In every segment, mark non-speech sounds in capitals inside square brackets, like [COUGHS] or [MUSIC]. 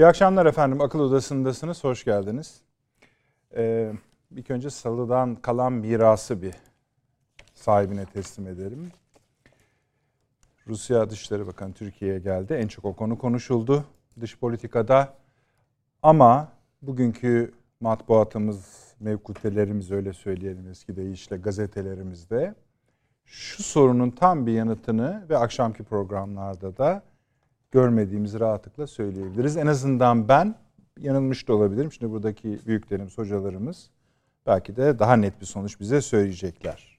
İyi akşamlar efendim. Akıl Odası'ndasınız. Hoş geldiniz. Ee, ilk önce salıdan kalan mirası bir sahibine teslim edelim. Rusya Dışişleri Bakanı Türkiye'ye geldi. En çok o konu konuşuldu dış politikada. Ama bugünkü matbuatımız, mevkutelerimiz öyle söyleyelim eski deyişle gazetelerimizde şu sorunun tam bir yanıtını ve akşamki programlarda da görmediğimizi rahatlıkla söyleyebiliriz. En azından ben yanılmış da olabilirim. Şimdi buradaki büyüklerimiz, hocalarımız belki de daha net bir sonuç bize söyleyecekler.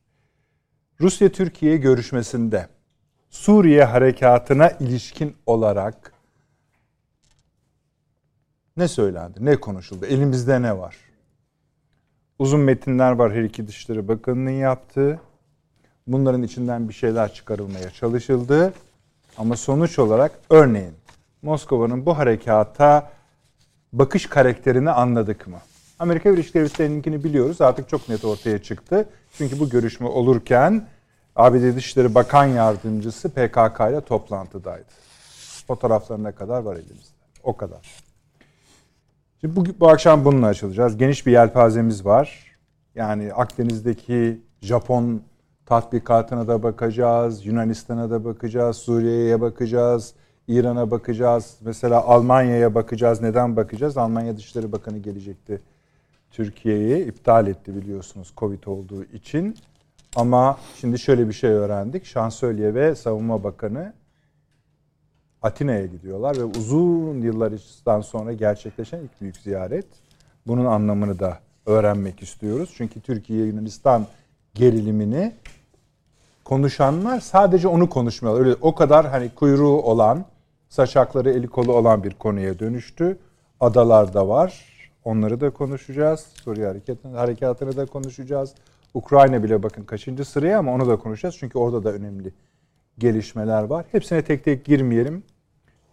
Rusya-Türkiye görüşmesinde Suriye harekatına ilişkin olarak ne söylendi, ne konuşuldu, elimizde ne var? Uzun metinler var her iki Dışişleri Bakanı'nın yaptığı. Bunların içinden bir şeyler çıkarılmaya çalışıldı. Ama sonuç olarak örneğin Moskova'nın bu harekata bakış karakterini anladık mı? Amerika Birleşik Devletleri'ninkini biliyoruz. Artık çok net ortaya çıktı. Çünkü bu görüşme olurken ABD Dışişleri Bakan Yardımcısı PKK ile toplantıdaydı. Fotoğraflarına kadar var elimizde. O kadar. Şimdi bu, bu akşam bununla açılacağız. Geniş bir yelpazemiz var. Yani Akdeniz'deki Japon tatbikatına da bakacağız, Yunanistan'a da bakacağız, Suriye'ye bakacağız, İran'a bakacağız. Mesela Almanya'ya bakacağız. Neden bakacağız? Almanya Dışişleri Bakanı gelecekti. Türkiye'yi iptal etti biliyorsunuz Covid olduğu için. Ama şimdi şöyle bir şey öğrendik. Şansölye ve Savunma Bakanı Atina'ya gidiyorlar ve uzun yıllardan sonra gerçekleşen ilk büyük ziyaret. Bunun anlamını da öğrenmek istiyoruz. Çünkü Türkiye Yunanistan gerilimini konuşanlar sadece onu konuşmuyorlar. Öyle o kadar hani kuyruğu olan, saçakları eli kolu olan bir konuya dönüştü. Adalar da var. Onları da konuşacağız. Suriye hareketini, harekatını da konuşacağız. Ukrayna bile bakın kaçıncı sıraya ama onu da konuşacağız. Çünkü orada da önemli gelişmeler var. Hepsine tek tek girmeyelim.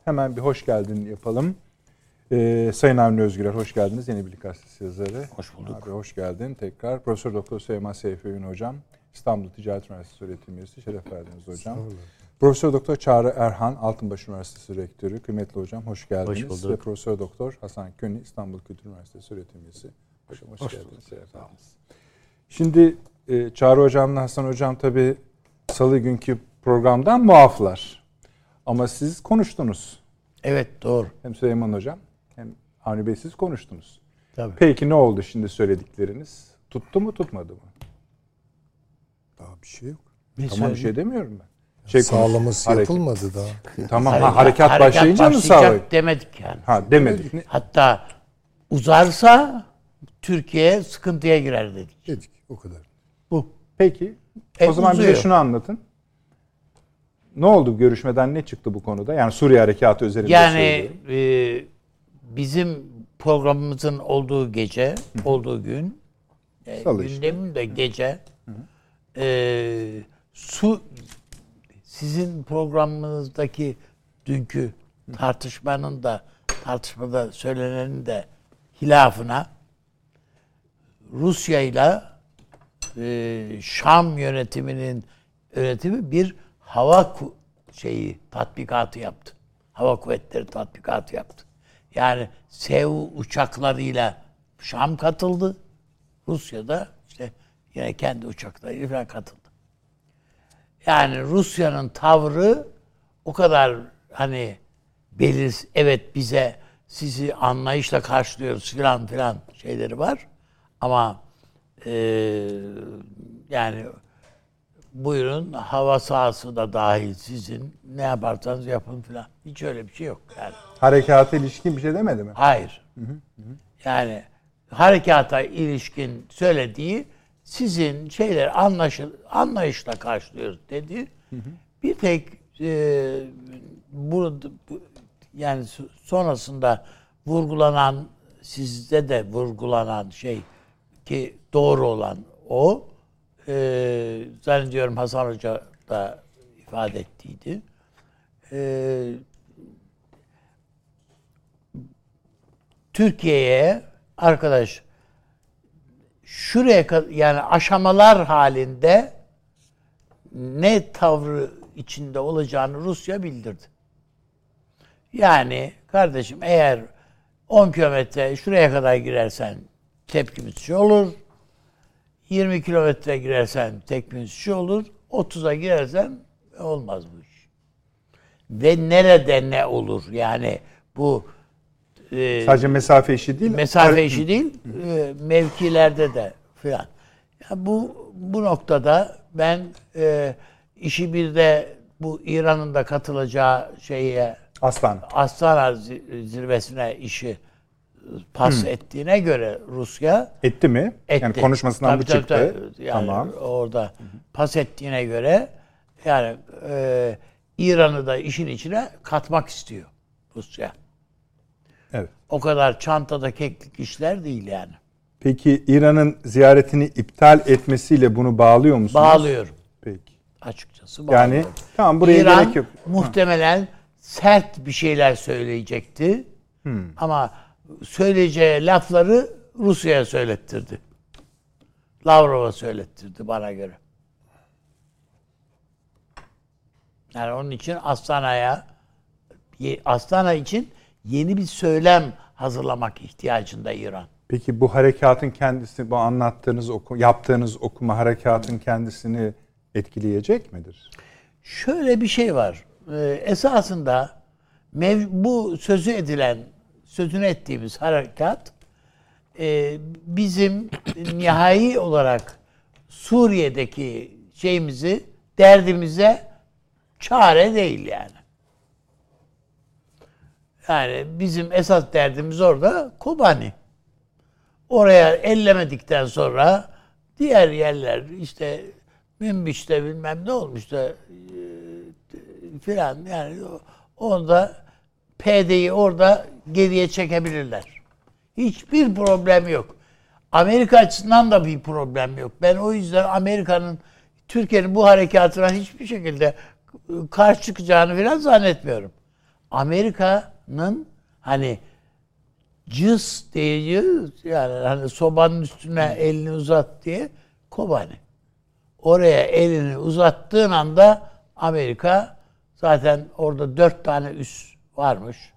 Hemen bir hoş geldin yapalım. Ee, Sayın Avni Özgürer hoş geldiniz. Yeni Birlik Gazetesi yazarı. Hoş bulduk. Abi hoş geldin tekrar. Profesör Doktor Süleyman Seyfi Ün hocam. İstanbul Ticaret Üniversitesi öğretim üyesi. Şeref verdiniz hocam. Profesör Doktor Çağrı Erhan, Altınbaş Üniversitesi Rektörü. Kıymetli hocam hoş geldiniz. Hoş bulduk. Ve Profesör Doktor Hasan Köni, İstanbul Kültür Üniversitesi öğretim üyesi. Hocam hoş, Hoş geldiniz. Şeref Sağ olun. verdiniz. Şimdi e, Çağrı hocamla Hasan hocam tabii salı günkü programdan muaflar. Ama siz konuştunuz. Evet doğru. Hem Süleyman hocam hem Avni Bey siz konuştunuz. Tabii. Peki ne oldu şimdi söyledikleriniz? Tuttu mu tutmadı mı? Bir şey yok. Ne Tamam bir söyledin? şey demiyorum ben. Şey Sağlaması hareket- yapılmadı daha. Tamam Harekat- ha, harekat, başlayınca mı sağlayıp? demedik yani. Ha demedik. Hatta uzarsa Türkiye sıkıntıya girer dedik. Dedik o kadar. Bu. Peki. E, o zaman uzuyor. bize şunu anlatın. Ne oldu görüşmeden ne çıktı bu konuda? Yani Suriye harekatı üzerinde Yani söylüyorum. e, bizim programımızın olduğu gece, olduğu gün, e, Salı işte. gündemin de gece, e, su sizin programınızdaki dünkü tartışmanın da tartışmada söylenenin de hilafına Rusya ile e, Şam yönetiminin yönetimi bir hava şeyi tatbikatı yaptı. Hava kuvvetleri tatbikatı yaptı. Yani SEV uçaklarıyla Şam katıldı. Rusya da işte yine kendi uçaklarıyla falan katıldı. Yani Rusya'nın tavrı o kadar hani beliz evet bize sizi anlayışla karşılıyoruz filan filan şeyleri var. Ama eee, yani buyurun hava sahası da dahil sizin ne yaparsanız yapın filan. Hiç öyle bir şey yok yani. Harekata ilişkin bir şey demedi mi? Hayır. Yani harekata ilişkin söylediği sizin şeyler anlaşıl anlayışla karşılıyoruz dedi. Bir tek e, burada bu- yani so- sonrasında vurgulanan sizde de vurgulanan şey ki doğru olan o e, zannediyorum Hasan Hoca da ifade ettiydi. E, Türkiye'ye arkadaş şuraya yani aşamalar halinde ne tavrı içinde olacağını Rusya bildirdi. Yani kardeşim eğer 10 kilometre şuraya kadar girersen tepkimiz şu olur. 20 kilometre girersen tepkimiz şu olur. 30'a girersen olmaz bu iş. Ve nerede ne olur? Yani bu e, Sadece mesafe işi değil. mesafe işi değil, e, mevkilerde de filan. Ya bu bu noktada ben e, işi bir de bu İran'ın da katılacağı şeye Aslan. Astana zi- zirvesine işi pas ettiğine göre Rusya Etti mi? etti. Yani konuşmasından Tabii, bu tabii, çıktı. tabii. Yani tamam. orada pas ettiğine göre yani e, İran'ı da işin içine katmak istiyor Rusya. O kadar çantada keklik işler değil yani. Peki İran'ın ziyaretini iptal etmesiyle bunu bağlıyor musunuz? Bağlıyorum Peki. açıkçası. Yani bağlıyorum. tamam buraya İran gerek yok. muhtemelen sert bir şeyler söyleyecekti. Hmm. Ama söyleyeceği lafları Rusya'ya söylettirdi. Lavrov'a söylettirdi bana göre. Yani onun için Astana'ya Astana için yeni bir söylem hazırlamak ihtiyacında İran. Peki bu harekatın kendisi, bu anlattığınız, oku, yaptığınız okuma harekatın kendisini etkileyecek midir? Şöyle bir şey var. Ee, esasında mev- bu sözü edilen, sözünü ettiğimiz harekat e, bizim [CLEARS THROAT] nihai olarak Suriye'deki şeyimizi, derdimize çare değil yani. Yani bizim esas derdimiz orada Kobani. Oraya ellemedikten sonra diğer yerler işte Münbiş'te bilmem ne olmuş da e, filan yani onda PD'yi orada geriye çekebilirler. Hiçbir problem yok. Amerika açısından da bir problem yok. Ben o yüzden Amerika'nın Türkiye'nin bu harekatına hiçbir şekilde karşı çıkacağını filan zannetmiyorum. Amerika'nın hani cız diyoruz yani hani sobanın üstüne elini uzat diye Kobani. Oraya elini uzattığın anda Amerika zaten orada dört tane üs varmış.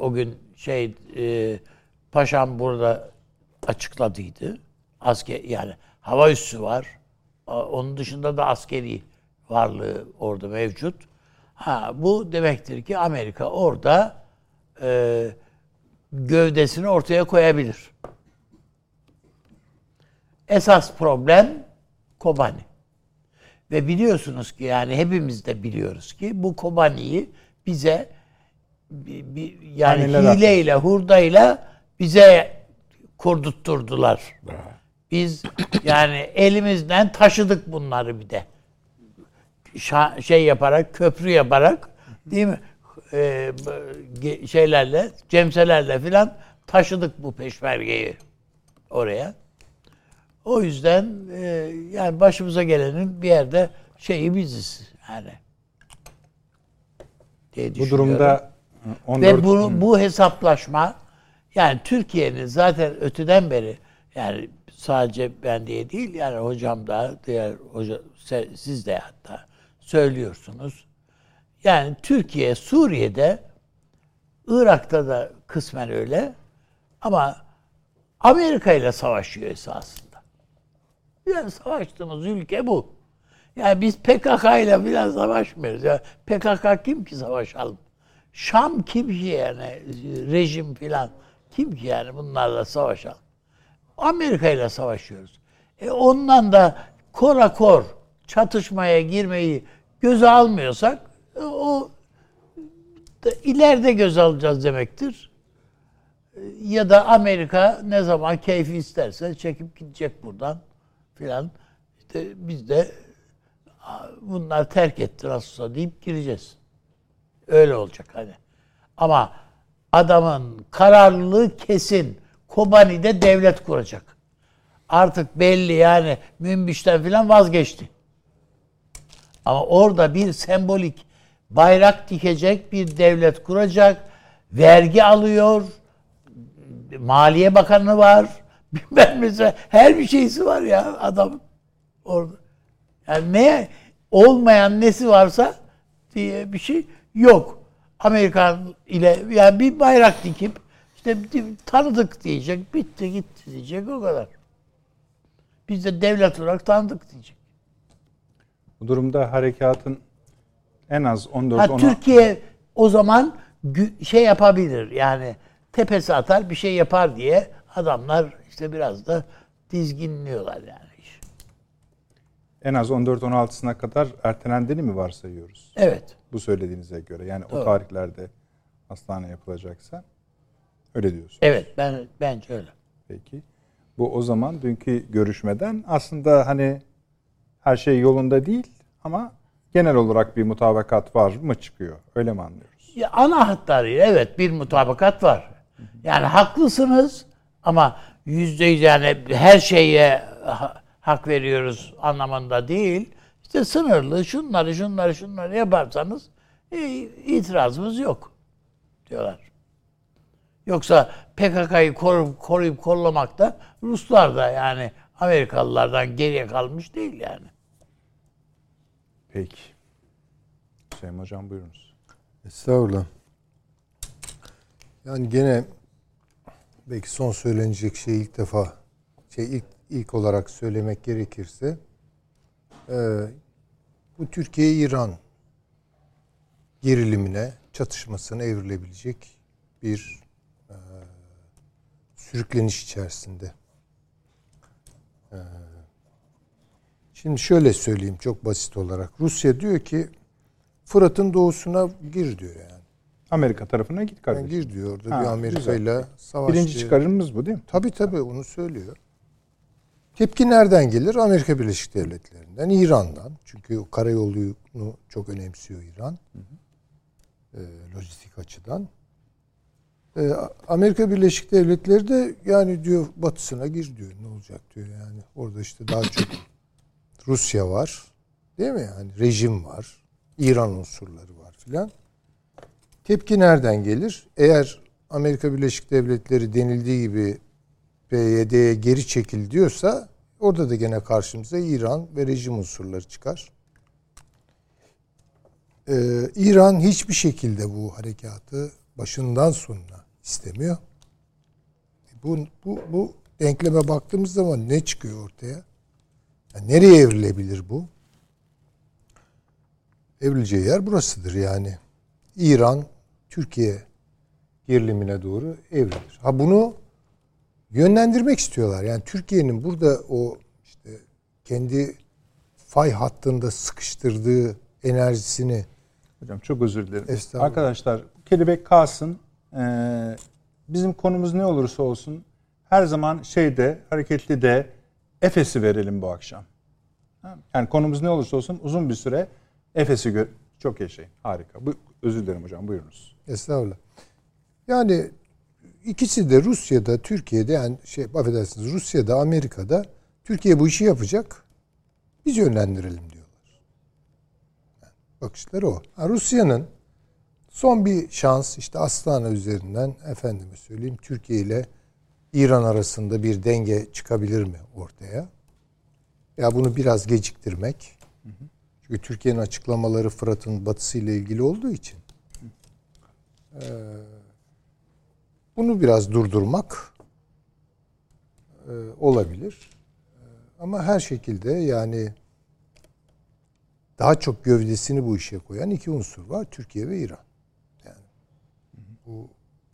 O gün şey e, paşam burada açıkladıydı. Asker yani hava üssü var. Onun dışında da askeri varlığı orada mevcut. Ha bu demektir ki Amerika orada e, gövdesini ortaya koyabilir. Esas problem Kobani. Ve biliyorsunuz ki yani hepimiz de biliyoruz ki bu Kobani'yi bize bi- bi- yani Haneler hileyle, hurdayla bize kurdutturdular. Biz yani elimizden taşıdık bunları bir de. Şa- şey yaparak, köprü yaparak değil mi? Ge- şeylerle, cemselerle filan taşıdık bu peşmergeyi oraya. O yüzden e, yani başımıza gelenin bir yerde şeyi biziz yani. Diye Bu durumda 14 Ve bunu, bu hesaplaşma yani Türkiye'nin zaten öteden beri yani sadece ben diye değil yani hocam da diğer hoca siz de hatta söylüyorsunuz. Yani Türkiye Suriye'de Irak'ta da kısmen öyle ama Amerika ile savaşıyor esasında. Yani savaştığımız ülke bu. Yani biz PKK ile biraz savaşmıyoruz. Ya PKK kim ki savaşalım? Şam kim ki yani? Rejim filan. Kim ki yani bunlarla savaşalım? Amerika ile savaşıyoruz. E ondan da kora kor çatışmaya girmeyi göze almıyorsak o da ileride göz alacağız demektir. E, Ya da Amerika ne zaman keyfi isterse çekip gidecek buradan filan. İşte biz de "Aa, bunlar terk etti nasılsa deyip gireceğiz. Öyle olacak hani. Ama adamın kararlılığı kesin. Kobani'de devlet kuracak. Artık belli yani Münbiş'ten filan vazgeçti. Ama orada bir sembolik bayrak dikecek bir devlet kuracak. Vergi alıyor. Maliye Bakanı var. [LAUGHS] Bilmem mesela her bir şeysi var ya adam orada. Yani ne olmayan nesi varsa diye bir şey yok. Amerikan ile yani bir bayrak dikip İşte tanıdık diyecek, bitti gitti diyecek o kadar. Biz de devlet olarak tanıdık diyecek. Bu durumda harekatın en az 14 Ha, 16 Türkiye o zaman şey yapabilir yani tepesi atar bir şey yapar diye adamlar işte biraz da dizginliyorlar yani. iş. en az 14 16'sına kadar ertelendiğini mi varsayıyoruz? Evet. Bu söylediğinize göre. Yani o Doğru. tarihlerde hastane yapılacaksa öyle diyorsun. Evet ben bence öyle. Peki. Bu o zaman dünkü görüşmeden aslında hani her şey yolunda değil ama genel olarak bir mutabakat var mı çıkıyor? Öyle mi anlıyoruz? Ya ana hatlarıyla evet bir mutabakat var. Yani haklısınız ama yüzde yüz yani her şeye ha- hak veriyoruz anlamında değil. İşte sınırlı şunları şunları şunları yaparsanız e, itirazımız yok diyorlar. Yoksa PKK'yı koruyup, koruyup kollamakta Ruslar da yani Amerikalılardan geriye kalmış değil yani. Peki. Hüseyin Hocam buyurunuz. Estağfurullah. Yani gene belki son söylenecek şey ilk defa şey ilk, ilk olarak söylemek gerekirse e, bu Türkiye-İran gerilimine, çatışmasına evrilebilecek bir e, sürükleniş içerisinde. E, şimdi şöyle söyleyeyim çok basit olarak. Rusya diyor ki Fırat'ın doğusuna gir diyor yani. Amerika tarafına git Yani kardeşim. gir diyor orada Ha, bir Amerika ile savaş Birinci diyor. çıkarımımız bu değil mi? Tabii tabii onu söylüyor. Tepki nereden gelir? Amerika Birleşik Devletleri'nden, İran'dan. Çünkü o karayolunu çok önemsiyor İran. Ee, lojistik açıdan. Ee, Amerika Birleşik Devletleri de yani diyor batısına gir diyor. Ne olacak diyor yani. Orada işte daha çok Rusya var. Değil mi yani? Rejim var. İran unsurları var filan. Tepki nereden gelir? Eğer Amerika Birleşik Devletleri denildiği gibi PYD'ye geri çekil diyorsa orada da gene karşımıza İran ve rejim unsurları çıkar. Ee, İran hiçbir şekilde bu harekatı başından sonuna istemiyor. Bu, bu, bu denkleme baktığımız zaman ne çıkıyor ortaya? Yani nereye evrilebilir bu? Evrileceği yer burasıdır yani. İran, Türkiye gerilimine doğru evrilir. Ha bunu yönlendirmek istiyorlar. Yani Türkiye'nin burada o işte kendi fay hattında sıkıştırdığı enerjisini Hocam çok özür dilerim. Arkadaşlar kelebek kalsın. Ee, bizim konumuz ne olursa olsun her zaman şeyde hareketli de Efes'i verelim bu akşam. Yani konumuz ne olursa olsun uzun bir süre Efes'i gör. Çok yaşayın. Harika. Bu, özür dilerim hocam. Buyurunuz. Estağfurullah. Yani ikisi de Rusya'da, Türkiye'de yani şey affedersiniz Rusya'da, Amerika'da Türkiye bu işi yapacak. Biz yönlendirelim diyorlar. Yani bakışları o. Ha, Rusya'nın son bir şans işte Astana üzerinden efendime söyleyeyim Türkiye ile İran arasında bir denge çıkabilir mi ortaya? Ya bunu biraz geciktirmek. Çünkü Türkiye'nin açıklamaları Fırat'ın batısı ile ilgili olduğu için bunu biraz durdurmak e, olabilir. E, ama her şekilde yani daha çok gövdesini bu işe koyan iki unsur var. Türkiye ve İran. Yani bu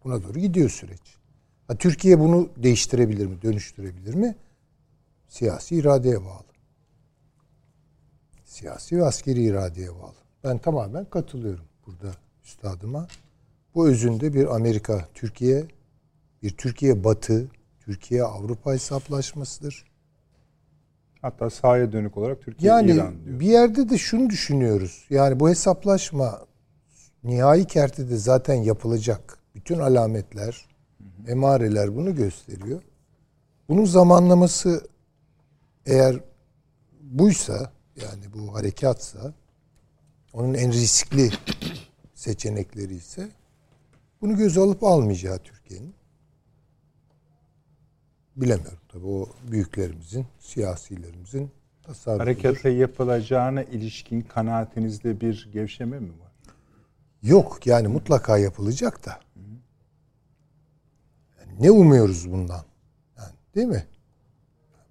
buna doğru gidiyor süreç. Ha, Türkiye bunu değiştirebilir mi, dönüştürebilir mi? Siyasi iradeye bağlı. Siyasi ve askeri iradeye bağlı. Ben tamamen katılıyorum burada üstadıma. Bu özünde bir Amerika, Türkiye, bir Türkiye Batı, Türkiye Avrupa hesaplaşmasıdır. Hatta sahaya dönük olarak Türkiye Yani İran diyor. bir yerde de şunu düşünüyoruz. Yani bu hesaplaşma nihai kertede zaten yapılacak. Bütün alametler, emareler bunu gösteriyor. Bunun zamanlaması eğer buysa yani bu harekatsa onun en riskli seçenekleri ise bunu göz alıp almayacağı Türkiye'nin bilemiyorum tabii o büyüklerimizin, siyasilerimizin tasarrufudur. Harekete yapılacağına ilişkin kanaatinizde bir gevşeme mi var? Yok yani mutlaka yapılacak da ne umuyoruz bundan? Yani, değil mi?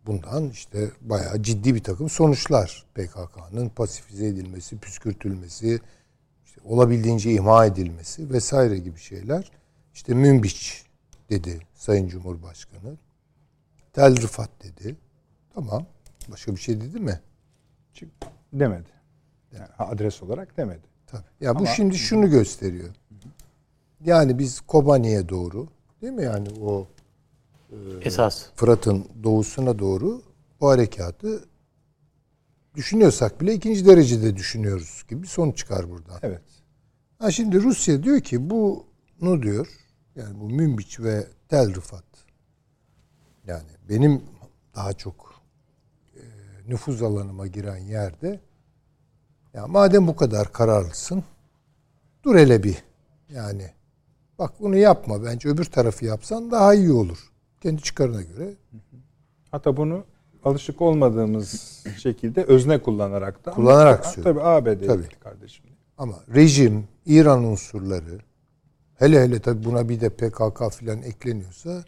Bundan işte bayağı ciddi bir takım sonuçlar. PKK'nın pasifize edilmesi, püskürtülmesi, işte olabildiğince imha edilmesi vesaire gibi şeyler. İşte Münbiç dedi Sayın Cumhurbaşkanı. Tel Rıfat dedi. Tamam. Başka bir şey dedi mi? Demedi. Yani adres olarak demedi. Tabii. Ya Ama... bu şimdi şunu gösteriyor. Yani biz Kobani'ye doğru Değil mi yani o e, esas Fırat'ın doğusuna doğru bu harekatı düşünüyorsak bile ikinci derecede düşünüyoruz gibi bir sonuç çıkar buradan. Evet. Ha şimdi Rusya diyor ki bunu diyor yani bu Münbiç ve Tel Rıfat yani benim daha çok e, nüfuz alanıma giren yerde ya madem bu kadar kararlısın dur hele bir yani Bak bunu yapma bence öbür tarafı yapsan daha iyi olur. Kendi çıkarına göre. Hatta bunu alışık olmadığımız şekilde özne kullanarak da. Kullanarak söylüyor. Tabii ABD'ye kardeşim. Ama rejim, İran unsurları hele hele tabii buna bir de PKK filan ekleniyorsa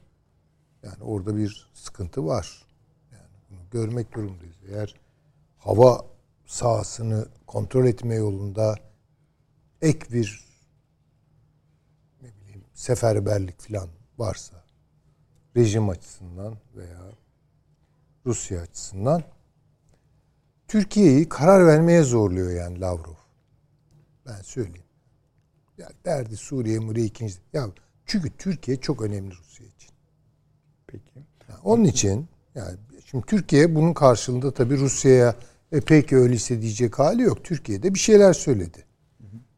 yani orada bir sıkıntı var. Yani bunu görmek durumundayız. Eğer hava sahasını kontrol etme yolunda ek bir seferberlik falan varsa rejim açısından veya Rusya açısından Türkiye'yi karar vermeye zorluyor yani Lavrov. Ben söyleyeyim. Ya derdi Suriye, Muriye ikinci. Ya çünkü Türkiye çok önemli Rusya için. Peki. Yani onun için yani şimdi Türkiye bunun karşılığında tabii Rusya'ya e peki öyleyse diyecek hali yok. Türkiye'de bir şeyler söyledi.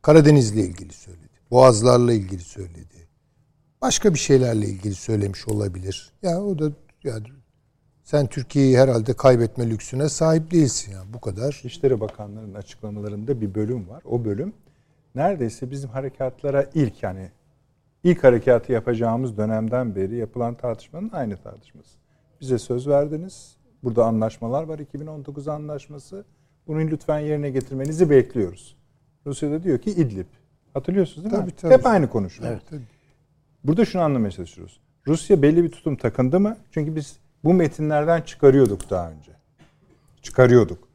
Karadeniz'le ilgili söyledi. Boğazlarla ilgili söyledi başka bir şeylerle ilgili söylemiş olabilir. Ya yani o da yani sen Türkiye'yi herhalde kaybetme lüksüne sahip değilsin ya yani bu kadar. İşleri Bakanları'nın açıklamalarında bir bölüm var. O bölüm neredeyse bizim harekatlara ilk yani ilk harekatı yapacağımız dönemden beri yapılan tartışmanın aynı tartışması. Bize söz verdiniz. Burada anlaşmalar var. 2019 anlaşması. Bunu lütfen yerine getirmenizi bekliyoruz. Rusya da diyor ki İdlib. Hatırlıyorsunuz değil tabii, mi? Tabii. Hep aynı konuşma. Evet, tabii. Burada şunu anlamaya çalışıyoruz. Rusya belli bir tutum takındı mı? Çünkü biz bu metinlerden çıkarıyorduk daha önce. Çıkarıyorduk.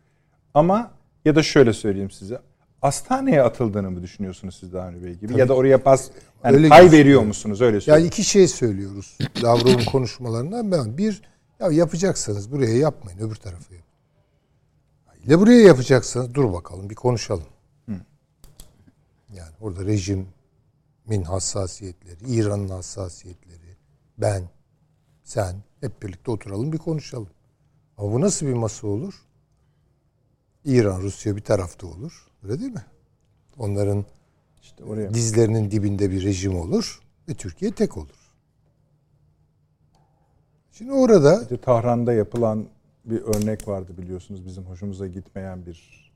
Ama ya da şöyle söyleyeyim size. Astaneye atıldığını mı düşünüyorsunuz siz daha önce gibi? Tabii. Ya da oraya pas yani öyle pay veriyor musunuz öyle söyleyeyim. Yani iki şey söylüyoruz Lavrov'un konuşmalarından ben. Bir ya yapacaksanız buraya yapmayın öbür tarafı yapın. Ya buraya yapacaksanız dur bakalım bir konuşalım. Hı. Yani orada rejim min hassasiyetleri, İran'ın hassasiyetleri, ben, sen hep birlikte oturalım bir konuşalım. Ama bu nasıl bir masa olur? İran, Rusya bir tarafta olur. Öyle değil mi? Onların işte oraya. dizlerinin dibinde bir rejim olur ve Türkiye tek olur. Şimdi orada... İşte Tahran'da yapılan bir örnek vardı biliyorsunuz. Bizim hoşumuza gitmeyen bir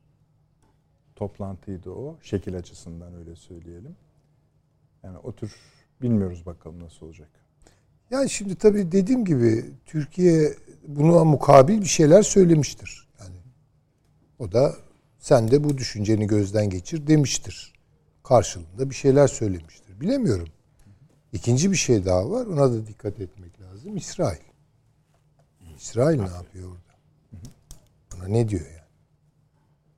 toplantıydı o. Şekil açısından öyle söyleyelim. Yani o tür bilmiyoruz bakalım nasıl olacak. Yani şimdi tabii dediğim gibi Türkiye buna mukabil bir şeyler söylemiştir. Yani o da sen de bu düşünceni gözden geçir demiştir. Karşılığında bir şeyler söylemiştir. Bilemiyorum. İkinci bir şey daha var. Ona da dikkat etmek lazım. İsrail. İsrail ne yapıyor orada? Buna ne diyor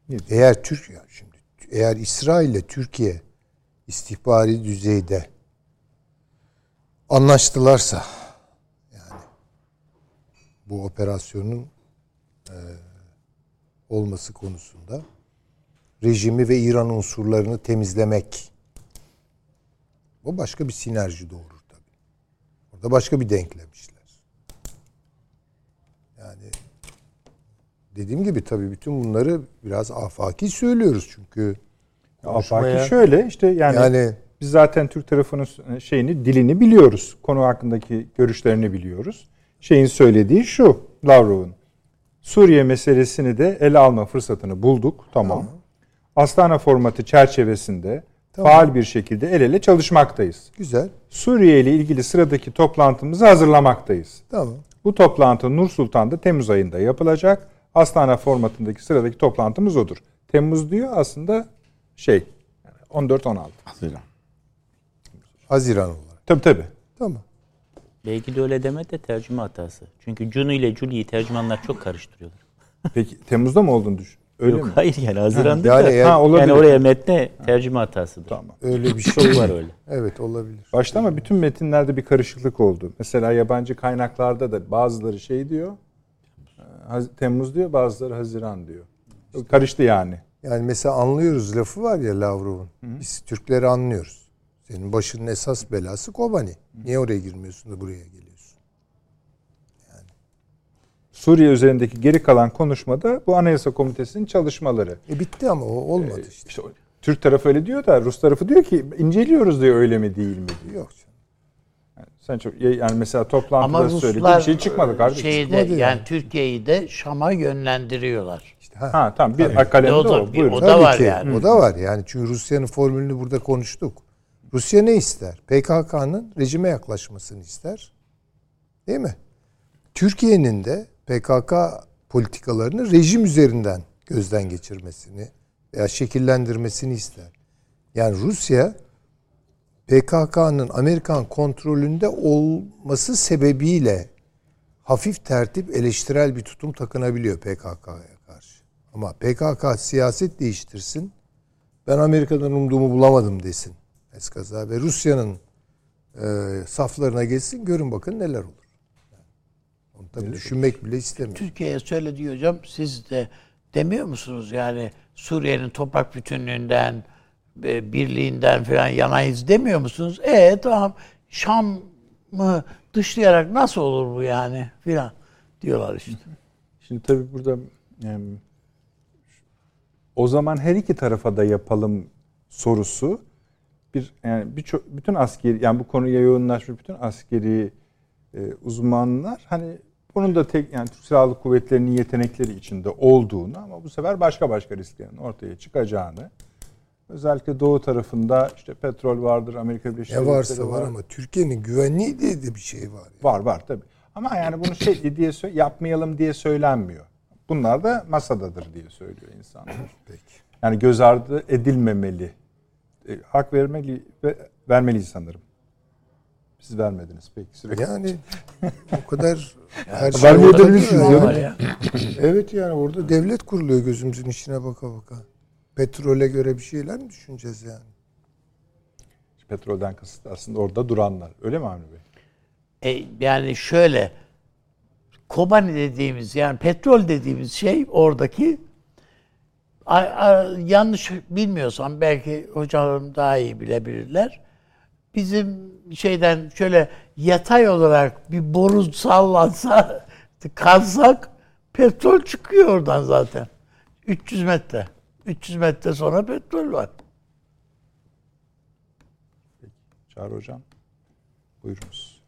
yani? Eğer Türk ya şimdi eğer İsrail ile Türkiye istihbari düzeyde anlaştılarsa yani bu operasyonun e, olması konusunda rejimi ve İran unsurlarını temizlemek o başka bir sinerji doğurur tabii. Orada başka bir denklemişler. Yani dediğim gibi tabii bütün bunları biraz afaki söylüyoruz çünkü konuşmaya. Afaki şöyle işte yani, yani biz zaten Türk tarafının e, şeyini dilini biliyoruz. Konu hakkındaki görüşlerini biliyoruz. Şeyin söylediği şu Lavrov'un. Suriye meselesini de ele alma fırsatını bulduk. Tamam. tamam. Astana formatı çerçevesinde tamam. faal bir şekilde el ele çalışmaktayız. Güzel. Suriye ile ilgili sıradaki toplantımızı hazırlamaktayız. Tamam. Bu toplantı Nur Sultan'da Temmuz ayında yapılacak. Astana formatındaki sıradaki toplantımız odur. Temmuz diyor aslında şey 14-16. Haziran. Haziran olarak. Tabii tabii. Tamam. Belki de öyle deme de tercüme hatası. Çünkü Cunu ile Julie'yi tercümanlar çok karıştırıyorlar. [LAUGHS] Peki Temmuz'da mı olduğunu düşün? Öyle Yok mi? hayır yani Haziran'da yani, da, eğer, yani oraya metne tercüme hatasıdır. Tamam. Öyle bir [LAUGHS] şey var öyle. Evet olabilir. Başta ama bütün metinlerde bir karışıklık oldu. Mesela yabancı kaynaklarda da bazıları şey diyor. E, Temmuz diyor bazıları Haziran diyor. İşte. Karıştı yani. Yani mesela anlıyoruz lafı var ya Lavrov'un. Biz Türkleri anlıyoruz. Senin başının esas belası Kobani. Niye oraya girmiyorsun da buraya geliyorsun? Suriye üzerindeki geri kalan konuşmada bu Anayasa Komitesi'nin çalışmaları. E bitti ama o olmadı işte. İşte o- Türk tarafı öyle diyor da Rus tarafı diyor ki inceliyoruz diyor öyle mi değil mi diyor. Yok canım. Sen çok yani mesela toplantıda Ama söyledi Ruslar bir şey çıkmadı kardeşim. şeyde Çıkmadı yani, yani. Türkiye'yi de Şam'a yönlendiriyorlar. Ha. Ha tamam bir kalemde O da- o. Buyurun. o da Tabii var ki. yani. O da var yani. Çünkü Rusya'nın formülünü burada konuştuk. Rusya ne ister? PKK'nın rejime yaklaşmasını ister. Değil mi? Türkiye'nin de PKK politikalarını rejim üzerinden gözden geçirmesini veya şekillendirmesini ister. Yani Rusya PKK'nın Amerikan kontrolünde olması sebebiyle hafif tertip eleştirel bir tutum takınabiliyor PKK'ya. Ama PKK siyaset değiştirsin. Ben Amerika'dan umduğumu bulamadım desin. Eskaza ve Rusya'nın e, saflarına geçsin. Görün bakın neler olur. Onu tabii düşünmek bile istemiyor. Türkiye'ye söyledi hocam siz de demiyor musunuz yani Suriye'nin toprak bütünlüğünden e, birliğinden falan yanayız demiyor musunuz? E tamam Şam'ı dışlayarak nasıl olur bu yani filan diyorlar işte. Şimdi tabii burada yani, o zaman her iki tarafa da yapalım sorusu bir yani birçok bütün askeri yani bu konuya yoğunlaşmış bütün askeri e, uzmanlar hani bunun da tek yani Türk Silahlı Kuvvetleri'nin yetenekleri içinde olduğunu ama bu sefer başka başka risklerin ortaya çıkacağını özellikle doğu tarafında işte petrol vardır Amerika Birleşik Ne varsa Devletleri var ama Türkiye'nin güvenliği diye de bir şey var. ya. Var var tabii. Ama yani bunu şey diye yapmayalım diye söylenmiyor. Bunlar da masadadır diye söylüyor insanlar. Peki. Yani göz ardı edilmemeli. E, hak vermeli ve vermeliyiz sanırım. Siz vermediniz peki sürekli. Yani o kadar [LAUGHS] her mi? canım. ya. [LAUGHS] Evet yani orada devlet kuruluyor gözümüzün içine baka baka. Petrole göre bir şeyler mi düşüneceğiz yani? Petrolden kasıt aslında orada duranlar. Öyle mi Avni Bey? E, yani şöyle Kobani dediğimiz yani petrol dediğimiz şey oradaki a- a- yanlış bilmiyorsam belki hocalarım daha iyi bilebilirler. Bizim şeyden şöyle yatay olarak bir boru sallansa [LAUGHS] kazsak petrol çıkıyor oradan zaten. 300 metre. 300 metre sonra petrol var. Çağrı Hocam. Buyurunuz.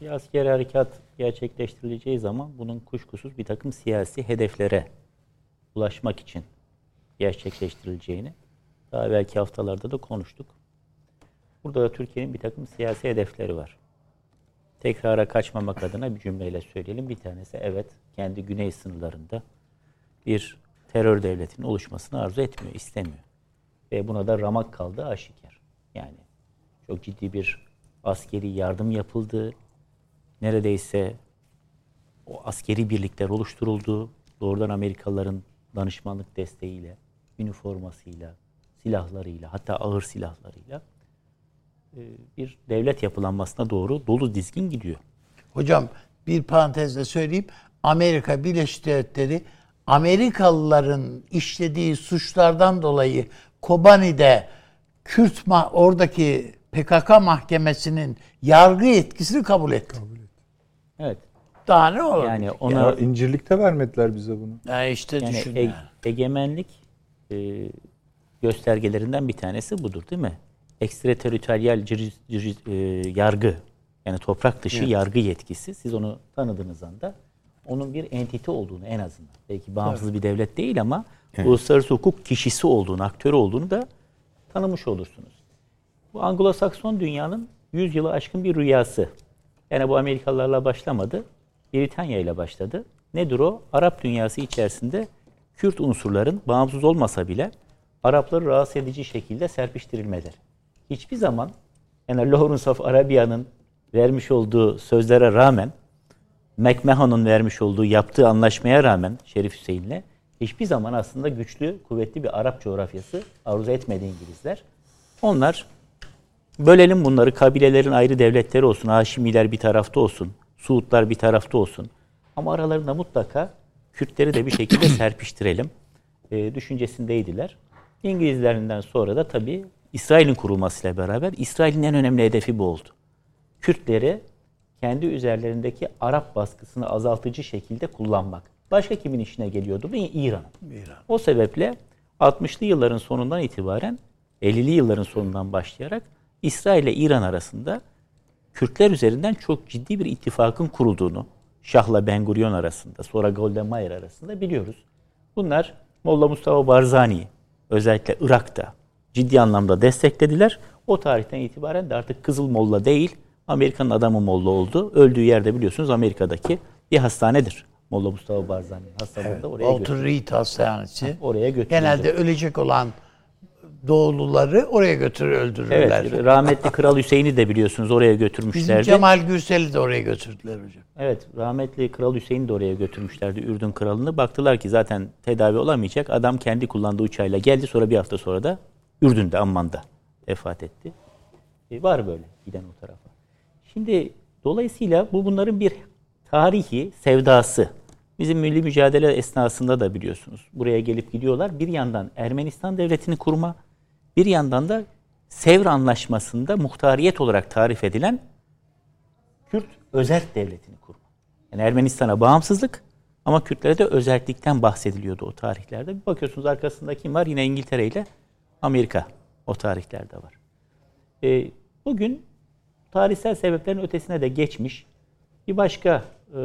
Bir askeri harekat gerçekleştirileceği zaman bunun kuşkusuz bir takım siyasi hedeflere ulaşmak için gerçekleştirileceğini daha belki haftalarda da konuştuk. Burada da Türkiye'nin bir takım siyasi hedefleri var. Tekrara kaçmamak adına bir cümleyle söyleyelim. Bir tanesi evet kendi güney sınırlarında bir terör devletinin oluşmasını arzu etmiyor, istemiyor. Ve buna da ramak kaldı aşikar. Yani çok ciddi bir askeri yardım yapıldı. Neredeyse o askeri birlikler oluşturuldu. Doğrudan Amerikalıların danışmanlık desteğiyle, üniformasıyla, silahlarıyla, hatta ağır silahlarıyla e, bir devlet yapılanmasına doğru dolu dizgin gidiyor. Hocam bir parantezle söyleyeyim. Amerika Birleşik Devletleri Amerikalıların işlediği suçlardan dolayı Kobani'de Kürt ma- oradaki PKK mahkemesinin yargı yetkisini kabul etti. Evet. Daha ne olur? Yani ona Ya incirlikte vermediler bize bunu. işte yani düşün. e- yani. egemenlik e, göstergelerinden bir tanesi budur değil mi? Ciri- e, yargı yani toprak dışı yargı yetkisi siz onu tanıdığınız anda onun bir entite olduğunu en azından belki bağımsız bir devlet değil ama uluslararası hukuk kişisi olduğunu, aktörü olduğunu da tanımış olursunuz. Bu Anglo-Sakson dünyanın 100 yılı aşkın bir rüyası. Yani bu Amerikalılarla başlamadı. Britanya ile başladı. Nedir o? Arap dünyası içerisinde Kürt unsurların bağımsız olmasa bile Arapları rahatsız edici şekilde serpiştirilmeleri. Hiçbir zaman yani Lawrence of Arabia'nın vermiş olduğu sözlere rağmen McMahon'un vermiş olduğu yaptığı anlaşmaya rağmen Şerif Hüseyin'le hiçbir zaman aslında güçlü, kuvvetli bir Arap coğrafyası arzu etmedi İngilizler. Onlar bölelim bunları kabilelerin ayrı devletleri olsun, Haşimiler bir tarafta olsun, Suudlar bir tarafta olsun. Ama aralarında mutlaka Kürtleri de bir şekilde [CLEARS THROAT] serpiştirelim e, düşüncesindeydiler. İngilizlerinden sonra da tabii İsrail'in kurulmasıyla beraber İsrail'in en önemli hedefi bu oldu. Kürtleri kendi üzerlerindeki Arap baskısını azaltıcı şekilde kullanmak. Başka kimin işine geliyordu bu? İran. İran. O sebeple 60'lı yılların sonundan itibaren 50'li yılların sonundan başlayarak İsrail ile İran arasında Kürtler üzerinden çok ciddi bir ittifakın kurulduğunu Şah'la Ben Gurion arasında sonra Golda Meir arasında biliyoruz. Bunlar Molla Mustafa Barzani'yi özellikle Irak'ta ciddi anlamda desteklediler. O tarihten itibaren de artık Kızıl Molla değil Amerika'nın adamı Molla oldu. Öldüğü yerde biliyorsunuz Amerika'daki bir hastanedir. Molla Mustafa Barzani'nin hastalığında oraya Walter götürüldü. Reed Hastanesi. Oraya götürüldü. Genelde ölecek olan Doğuluları oraya götürür öldürürler. Evet, rahmetli Kral Hüseyin'i de biliyorsunuz oraya Bizim götürmüşlerdi. Cemal Gürsel'i de oraya götürdüler hocam. Evet, rahmetli Kral Hüseyin'i de oraya götürmüşlerdi Ürdün kralını. Baktılar ki zaten tedavi olamayacak. Adam kendi kullandığı uçağıyla geldi. Sonra bir hafta sonra da Ürdün'de, Amman'da vefat etti. E, var böyle giden o tarafa. Şimdi dolayısıyla bu bunların bir tarihi sevdası. Bizim milli mücadele esnasında da biliyorsunuz buraya gelip gidiyorlar. Bir yandan Ermenistan devletini kurma, bir yandan da Sevr Anlaşması'nda muhtariyet olarak tarif edilen Kürt özerk devletini kurma. Yani Ermenistan'a bağımsızlık ama Kürtlere de özellikten bahsediliyordu o tarihlerde. Bir bakıyorsunuz arkasında kim var? Yine İngiltere ile Amerika o tarihlerde var. E, bugün tarihsel sebeplerin ötesine de geçmiş bir başka e,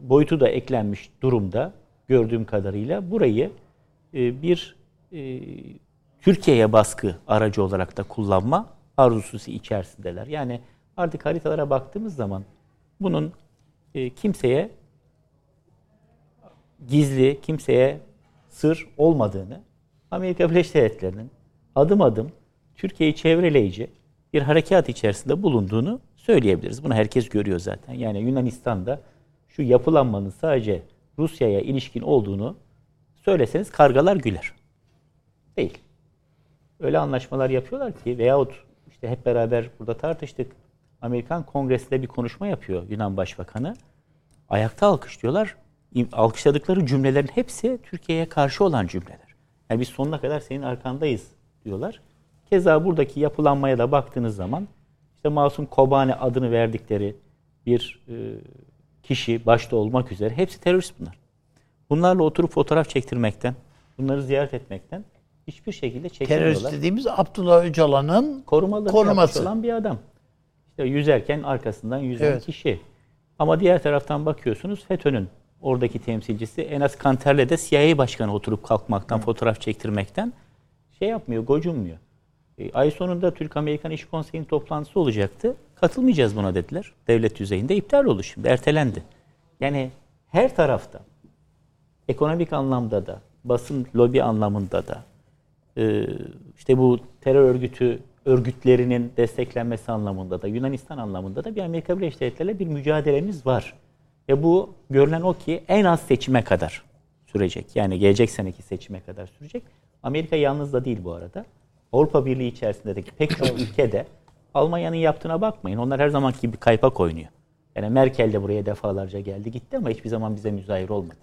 boyutu da eklenmiş durumda gördüğüm kadarıyla. Burayı e, bir e, Türkiye'ye baskı aracı olarak da kullanma arzusu içerisindeler. Yani artık haritalara baktığımız zaman bunun e, kimseye gizli, kimseye sır olmadığını Amerika Birleşik Devletleri'nin adım adım Türkiye'yi çevreleyici bir harekat içerisinde bulunduğunu söyleyebiliriz. Bunu herkes görüyor zaten. Yani Yunanistan'da şu yapılanmanın sadece Rusya'ya ilişkin olduğunu söyleseniz kargalar güler. Değil. Öyle anlaşmalar yapıyorlar ki veyahut işte hep beraber burada tartıştık. Amerikan Kongresi'nde bir konuşma yapıyor Yunan Başbakanı. Ayakta alkışlıyorlar. Alkışladıkları cümlelerin hepsi Türkiye'ye karşı olan cümleler. Yani biz sonuna kadar senin arkandayız diyorlar. Keza buradaki yapılanmaya da baktığınız zaman işte Masum Kobane adını verdikleri bir e, kişi başta olmak üzere hepsi terörist bunlar. Bunlarla oturup fotoğraf çektirmekten, bunları ziyaret etmekten hiçbir şekilde çekinmiyorlar. Terörist dediğimiz Abdullah Öcalan'ın korumaları Koruması. olan bir adam. İşte yüzerken arkasından yüzen Evet. kişi. Ama diğer taraftan bakıyorsunuz FETÖ'nün oradaki temsilcisi Enes Kanter'le de CIA başkanı oturup kalkmaktan, fotoğraf çektirmekten şey yapmıyor, gocunmuyor. E, ay sonunda Türk-Amerikan İş Konseyi'nin toplantısı olacaktı. Katılmayacağız buna dediler. Devlet düzeyinde iptal oldu şimdi, ertelendi. Yani her tarafta ekonomik anlamda da, basın lobi anlamında da, işte bu terör örgütü örgütlerinin desteklenmesi anlamında da, Yunanistan anlamında da bir Amerika Birleşik Devletleri'yle bir mücadelemiz var. Ve bu görülen o ki en az seçime kadar sürecek. Yani gelecek seneki seçime kadar sürecek. Amerika yalnız da değil bu arada. Avrupa Birliği içerisindeki pek çok [COUGHS] ülkede Almanya'nın yaptığına bakmayın. Onlar her zamanki gibi kaypak oynuyor. Yani Merkel de buraya defalarca geldi gitti ama hiçbir zaman bize müzahir olmadı.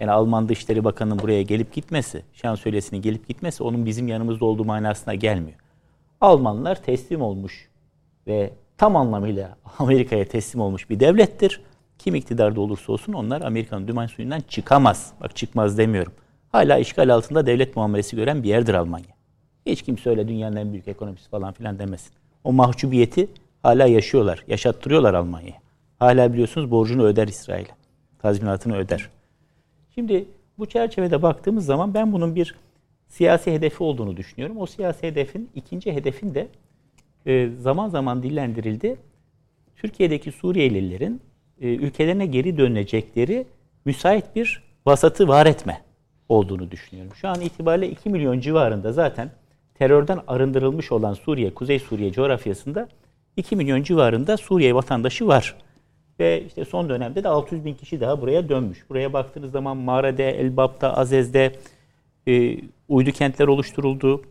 Yani Alman Dışişleri Bakanı'nın buraya gelip gitmesi, şansölyesinin gelip gitmesi onun bizim yanımızda olduğu manasına gelmiyor. Almanlar teslim olmuş ve tam anlamıyla [LAUGHS] Amerika'ya teslim olmuş bir devlettir. Kim iktidarda olursa olsun onlar Amerika'nın dümen suyundan çıkamaz. Bak çıkmaz demiyorum. Hala işgal altında devlet muamelesi gören bir yerdir Almanya. Hiç kimse öyle dünyanın en büyük ekonomisi falan filan demesin. O mahcubiyeti hala yaşıyorlar. Yaşattırıyorlar Almanya'ya. Hala biliyorsunuz borcunu öder İsrail'e. Tazminatını öder. Şimdi bu çerçevede baktığımız zaman ben bunun bir siyasi hedefi olduğunu düşünüyorum. O siyasi hedefin ikinci hedefin de e, zaman zaman dillendirildi. Türkiye'deki Suriyelilerin e, ülkelerine geri dönecekleri müsait bir vasatı var etme olduğunu düşünüyorum. Şu an itibariyle 2 milyon civarında zaten terörden arındırılmış olan Suriye, Kuzey Suriye coğrafyasında 2 milyon civarında Suriye vatandaşı var. Ve işte son dönemde de 600 bin kişi daha buraya dönmüş. Buraya baktığınız zaman Mağara'da, Elbap'ta, Azez'de e, uydu kentler oluşturuldu.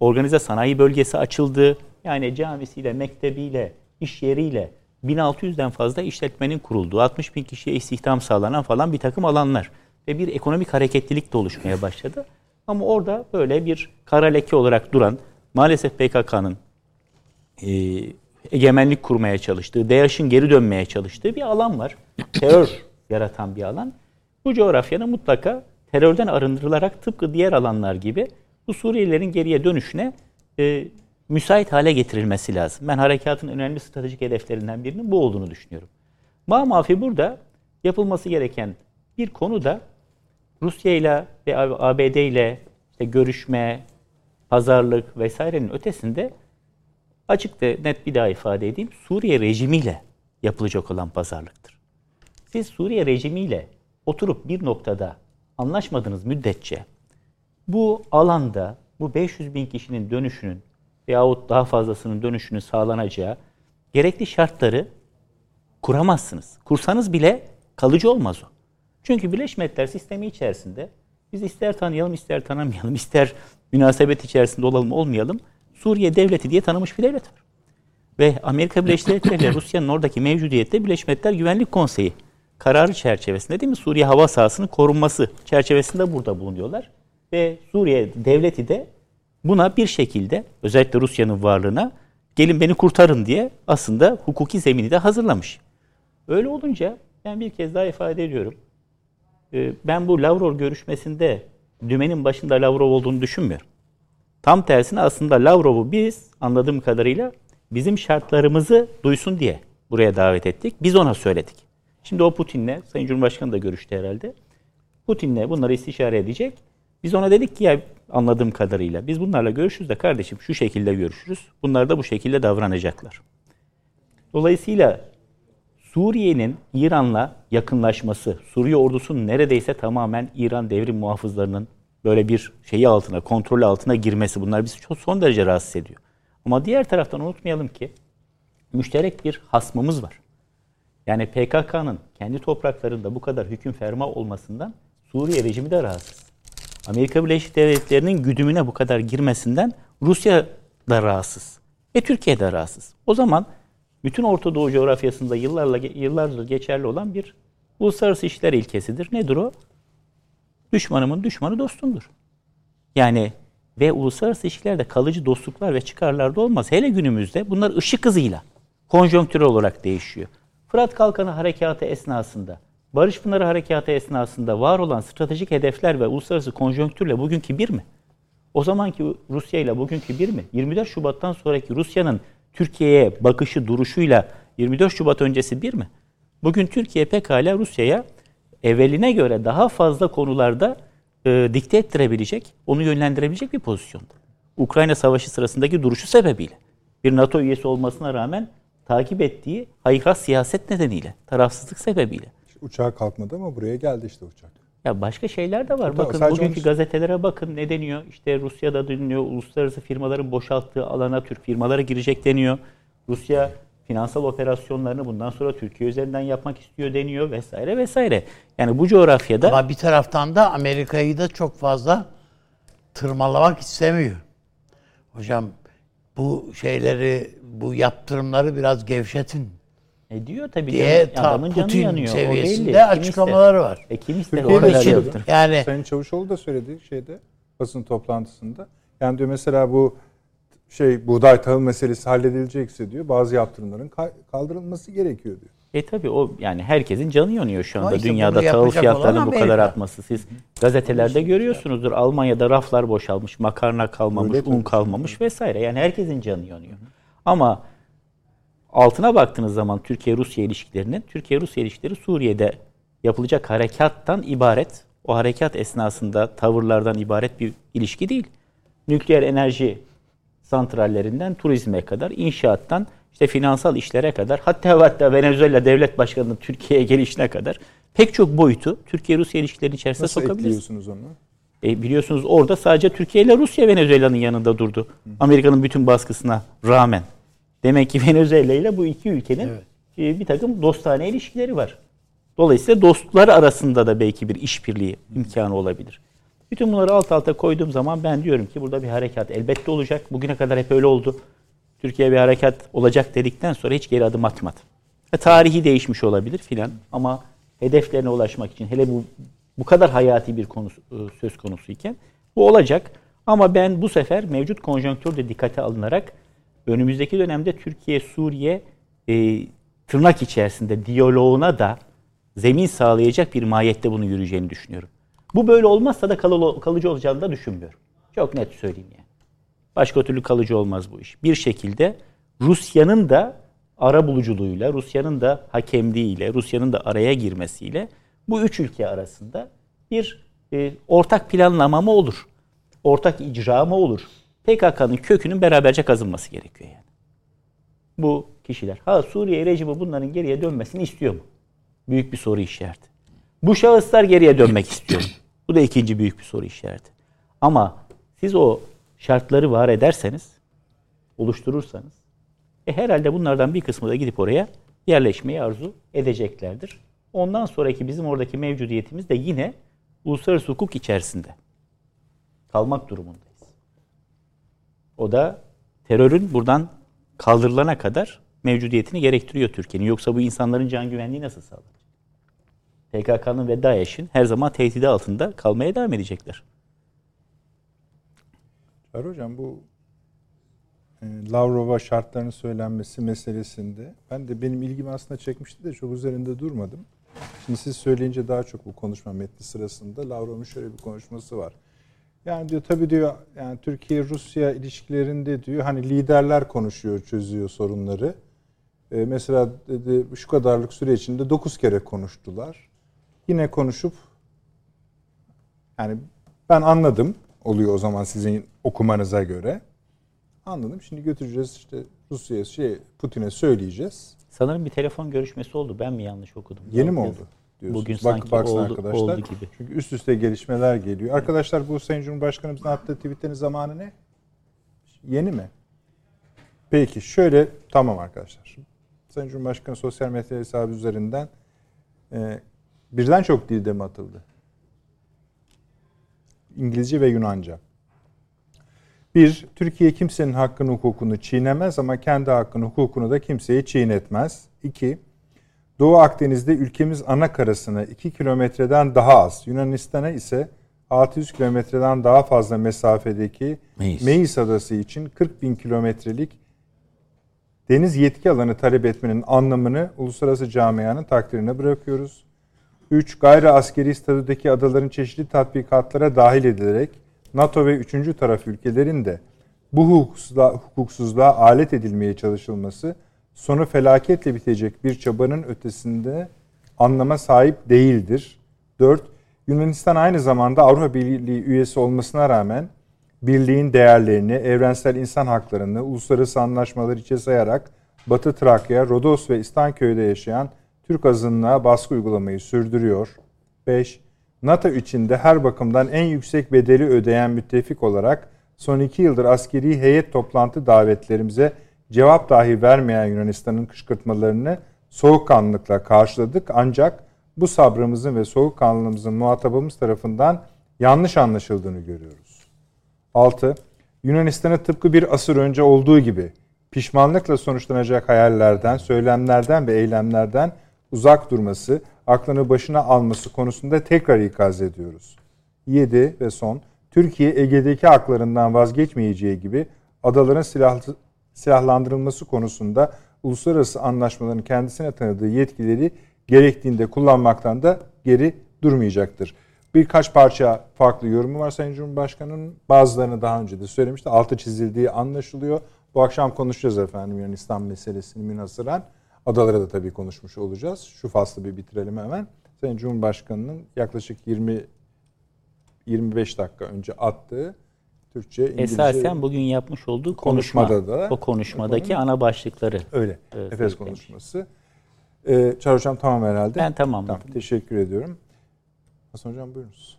Organize sanayi bölgesi açıldı. Yani camisiyle, mektebiyle, iş yeriyle 1600'den fazla işletmenin kurulduğu, 60 bin kişiye istihdam sağlanan falan bir takım alanlar. Ve bir ekonomik hareketlilik de oluşmaya başladı. Ama orada böyle bir kara leke olarak duran, maalesef PKK'nın e, egemenlik kurmaya çalıştığı, DAEŞ'in geri dönmeye çalıştığı bir alan var. Terör [COUGHS] yaratan bir alan. Bu coğrafyanın mutlaka terörden arındırılarak tıpkı diğer alanlar gibi bu Suriyelilerin geriye dönüşüne e, müsait hale getirilmesi lazım. Ben harekatın önemli stratejik hedeflerinden birinin bu olduğunu düşünüyorum. Mamafi burada yapılması gereken bir konu da Rusya ile ve ABD ile işte görüşme, pazarlık vesairenin ötesinde açık ve net bir daha ifade edeyim. Suriye rejimiyle yapılacak olan pazarlıktır. Siz Suriye rejimiyle oturup bir noktada anlaşmadığınız müddetçe bu alanda bu 500 bin kişinin dönüşünün veyahut daha fazlasının dönüşünün sağlanacağı gerekli şartları kuramazsınız. Kursanız bile kalıcı olmaz o. Çünkü Birleşmiş Milletler sistemi içerisinde biz ister tanıyalım ister tanımayalım, [LAUGHS] ister münasebet içerisinde olalım olmayalım Suriye devleti diye tanımış bir devlet var. Ve Amerika Birleşik Devletleri ile [COUGHS] Rusya'nın oradaki mevcudiyette Birleşmiş Milletler Güvenlik Konseyi kararı çerçevesinde değil mi Suriye hava sahasının korunması çerçevesinde burada bulunuyorlar. Ve Suriye devleti de buna bir şekilde özellikle Rusya'nın varlığına gelin beni kurtarın diye aslında hukuki zemini de hazırlamış. Öyle olunca ben bir kez daha ifade ediyorum. Ee, ben bu Lavrov görüşmesinde dümenin başında Lavrov olduğunu düşünmüyorum. Tam tersine aslında Lavrov'u biz anladığım kadarıyla bizim şartlarımızı duysun diye buraya davet ettik. Biz ona söyledik. Şimdi o Putin'le, Sayın Cumhurbaşkanı da görüştü herhalde. Putin'le bunları istişare edecek. Biz ona dedik ki ya anladığım kadarıyla biz bunlarla görüşürüz de kardeşim şu şekilde görüşürüz. Bunlar da bu şekilde davranacaklar. Dolayısıyla Suriye'nin İran'la yakınlaşması, Suriye ordusunun neredeyse tamamen İran devrim muhafızlarının böyle bir şeyi altına, kontrolü altına girmesi bunlar bizi çok son derece rahatsız ediyor. Ama diğer taraftan unutmayalım ki müşterek bir hasmımız var. Yani PKK'nın kendi topraklarında bu kadar hüküm ferma olmasından Suriye rejimi de rahatsız. Amerika Birleşik Devletleri'nin güdümüne bu kadar girmesinden Rusya da rahatsız. Ve Türkiye de rahatsız. O zaman bütün Orta Doğu coğrafyasında yıllarla yıllardır geçerli olan bir uluslararası işler ilkesidir. Nedir o? Düşmanımın düşmanı dostumdur. Yani ve uluslararası ilişkilerde kalıcı dostluklar ve çıkarlar da olmaz. Hele günümüzde bunlar ışık hızıyla konjonktürel olarak değişiyor. Fırat Kalkanı Harekatı esnasında, Barış Pınarı Harekatı esnasında var olan stratejik hedefler ve uluslararası konjonktürle bugünkü bir mi? O zamanki Rusya ile bugünkü bir mi? 24 Şubat'tan sonraki Rusya'nın Türkiye'ye bakışı, duruşuyla 24 Şubat öncesi bir mi? Bugün Türkiye pekala Rusya'ya evveline göre daha fazla konularda e, dikte ettirebilecek, onu yönlendirebilecek bir pozisyonda. Ukrayna Savaşı sırasındaki duruşu sebebiyle. Bir NATO üyesi olmasına rağmen takip ettiği hayrat siyaset nedeniyle, tarafsızlık sebebiyle. Uçağa kalkmadı ama buraya geldi işte uçak. Ya başka şeyler de var. Tamam, bakın sadece bugünkü onu- gazetelere bakın ne deniyor? İşte Rusya'da deniyor, uluslararası firmaların boşalttığı alana Türk firmaları girecek deniyor. Rusya finansal operasyonlarını bundan sonra Türkiye üzerinden yapmak istiyor deniyor vesaire vesaire. Yani bu coğrafyada Ama bir taraftan da Amerika'yı da çok fazla tırmalamak istemiyor. Hocam bu şeyleri, bu yaptırımları biraz gevşetin e diyor tabii diye canım, adamın canı Putin yanıyor. O belli. seviyesinde Kim açıklamaları ister? var. E kim ister o kadar şey-? Yani Sayın Çavuşoğlu da söyledi şeyde basın toplantısında. Yani diyor mesela bu şey buğday tahıl meselesi halledilecekse diyor bazı yaptırımların ka- kaldırılması gerekiyor diyor. E tabi o yani herkesin canı yanıyor şu anda işte dünyada tahıl fiyatlarının bu kadar artması. Siz gazetelerde görüyorsunuzdur. Almanya'da raflar boşalmış, makarna kalmamış, Öyle un tabii. kalmamış vesaire. Yani herkesin canı yanıyor. Ama altına baktığınız zaman Türkiye-Rusya ilişkilerinin, Türkiye-Rusya ilişkileri Suriye'de yapılacak harekattan ibaret, o harekat esnasında tavırlardan ibaret bir ilişki değil. Nükleer enerji santrallerinden turizme kadar, inşaattan işte finansal işlere kadar, hatta hatta Venezuela devlet başkanının Türkiye'ye gelişine kadar pek çok boyutu Türkiye-Rusya ilişkileri içerisinde Nasıl sokabiliriz. ekliyorsunuz onu? E, biliyorsunuz orada sadece Türkiye ile Rusya Venezuela'nın yanında durdu. Amerika'nın bütün baskısına rağmen. Demek ki [LAUGHS] Venezuela ile bu iki ülkenin e, bir takım dostane ilişkileri var. Dolayısıyla dostlar arasında da belki bir işbirliği imkanı olabilir. Bütün bunları alt alta koyduğum zaman ben diyorum ki burada bir harekat elbette olacak. Bugüne kadar hep öyle oldu. Türkiye bir harekat olacak dedikten sonra hiç geri adım atmadı. E, tarihi değişmiş olabilir filan ama hedeflerine ulaşmak için hele bu bu kadar hayati bir konu e, söz konusu iken bu olacak. Ama ben bu sefer mevcut konjonktür de dikkate alınarak önümüzdeki dönemde Türkiye Suriye e, tırnak içerisinde diyaloğuna da zemin sağlayacak bir mahiyette bunu yürüyeceğini düşünüyorum. Bu böyle olmazsa da kalı- kalıcı olacağını da düşünmüyorum. Çok net söyleyeyim yani. Başka türlü kalıcı olmaz bu iş. Bir şekilde Rusya'nın da ara buluculuğuyla, Rusya'nın da hakemliğiyle, Rusya'nın da araya girmesiyle bu üç ülke arasında bir e, ortak planlama mı olur? Ortak icra mı olur? PKK'nın kökünün beraberce kazınması gerekiyor yani. Bu kişiler. Ha Suriye rejimi bunların geriye dönmesini istiyor mu? Büyük bir soru işareti. Bu şahıslar geriye dönmek istiyor mu? Bu da ikinci büyük bir soru işareti. Ama siz o şartları var ederseniz, oluşturursanız, e herhalde bunlardan bir kısmı da gidip oraya yerleşmeyi arzu edeceklerdir. Ondan sonraki bizim oradaki mevcudiyetimiz de yine uluslararası hukuk içerisinde kalmak durumundayız. O da terörün buradan kaldırılana kadar mevcudiyetini gerektiriyor Türkiye'nin. Yoksa bu insanların can güvenliği nasıl sağlanacak? PKK'nın ve DAEŞ'in her zaman tehdidi altında kalmaya devam edecekler. Çağrı Hocam bu e, Lavrov'a şartlarının söylenmesi meselesinde ben de benim ilgimi aslında çekmişti de çok üzerinde durmadım. Şimdi siz söyleyince daha çok bu konuşma metni sırasında Lavrov'un şöyle bir konuşması var. Yani diyor tabii diyor yani Türkiye Rusya ilişkilerinde diyor hani liderler konuşuyor, çözüyor sorunları. E, mesela dedi şu kadarlık süre içinde 9 kere konuştular. Yine konuşup yani ben anladım oluyor o zaman sizin okumanıza göre. Anladım. Şimdi götüreceğiz işte Rusya'ya şey Putin'e söyleyeceğiz. Sanırım bir telefon görüşmesi oldu. Ben mi yanlış okudum? Yeni mi oldu? Diyorsunuz. Bugün Bak, sanki baksın oldu, arkadaşlar. oldu gibi. Çünkü üst üste gelişmeler geliyor. Arkadaşlar bu Sayın Cumhurbaşkanımızın attığı tweetlerin zamanı ne? Yeni mi? Peki şöyle tamam arkadaşlar. Sayın Cumhurbaşkanı sosyal medya hesabı üzerinden e, birden çok dilde mi atıldı? İngilizce ve Yunanca. Bir, Türkiye kimsenin hakkını hukukunu çiğnemez ama kendi hakkını hukukunu da kimseyi çiğnetmez. İki, Doğu Akdeniz'de ülkemiz ana karasına 2 kilometreden daha az, Yunanistan'a ise 600 kilometreden daha fazla mesafedeki Meis. Meis. Adası için 40 bin kilometrelik deniz yetki alanı talep etmenin anlamını uluslararası camianın takdirine bırakıyoruz. 3. Gayri askeri statüdeki adaların çeşitli tatbikatlara dahil edilerek NATO ve 3. taraf ülkelerin de bu hukuksuzluğa, hukuksuzluğa alet edilmeye çalışılması sonu felaketle bitecek bir çabanın ötesinde anlama sahip değildir. 4. Yunanistan aynı zamanda Avrupa Birliği üyesi olmasına rağmen birliğin değerlerini, evrensel insan haklarını, uluslararası anlaşmaları içe sayarak Batı Trakya, Rodos ve İstanköy'de yaşayan Türk azınlığa baskı uygulamayı sürdürüyor. 5. NATO içinde her bakımdan en yüksek bedeli ödeyen müttefik olarak son iki yıldır askeri heyet toplantı davetlerimize cevap dahi vermeyen Yunanistan'ın kışkırtmalarını soğukkanlılıkla karşıladık. Ancak bu sabrımızın ve soğukkanlılığımızın muhatabımız tarafından yanlış anlaşıldığını görüyoruz. 6. Yunanistan'ı tıpkı bir asır önce olduğu gibi pişmanlıkla sonuçlanacak hayallerden, söylemlerden ve eylemlerden uzak durması, aklını başına alması konusunda tekrar ikaz ediyoruz. 7 ve son, Türkiye Ege'deki haklarından vazgeçmeyeceği gibi adaların silahlı, silahlandırılması konusunda uluslararası anlaşmaların kendisine tanıdığı yetkileri gerektiğinde kullanmaktan da geri durmayacaktır. Birkaç parça farklı yorumu var Sayın Cumhurbaşkanı'nın. Bazılarını daha önce de söylemişti. Altı çizildiği anlaşılıyor. Bu akşam konuşacağız efendim Yunanistan meselesini münhasıran. Adalara da tabii konuşmuş olacağız. Şu faslı bir bitirelim hemen. Sayın Cumhurbaşkanı'nın yaklaşık 20 25 dakika önce attığı Türkçe, İngilizce Esasen bugün yapmış olduğu konuşma, Konuşmada da- o konuşmadaki Efendim? ana başlıkları. öyle. Evet, Efes konuşması. Ee, Çağrı Hocam tamam herhalde. Ben tamamladım. Tamam, teşekkür ediyorum. Hasan Hocam buyurunuz.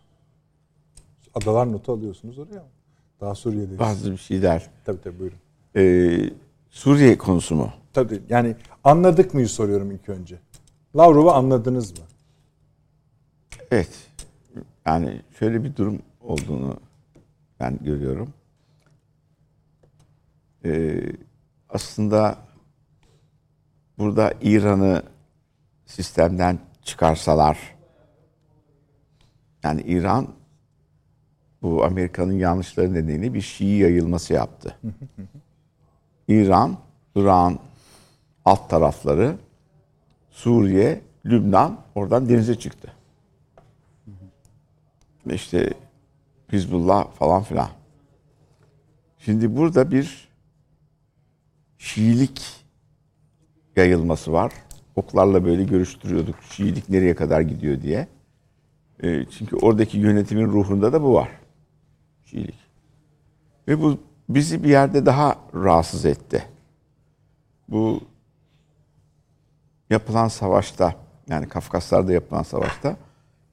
Adalar notu alıyorsunuz oraya mı? Daha Suriye'deyiz. Bazı bir şeyler. Tabii tabii buyurun. Ee, Suriye konusu mu? Tabii yani anladık mıyı soruyorum ilk önce. Lavrov'u anladınız mı? Evet. Yani şöyle bir durum olduğunu ben görüyorum. Ee, aslında burada İran'ı sistemden çıkarsalar yani İran bu Amerika'nın yanlışları nedeniyle bir Şii yayılması yaptı. İran, Irak'ın alt tarafları, Suriye, Lübnan oradan denize çıktı. İşte Hizbullah falan filan. Şimdi burada bir Şiilik yayılması var. Oklarla böyle görüştürüyorduk. Şiilik nereye kadar gidiyor diye. E, çünkü oradaki yönetimin ruhunda da bu var. Şiilik. Ve bu bizi bir yerde daha rahatsız etti. Bu yapılan savaşta yani Kafkaslar'da yapılan savaşta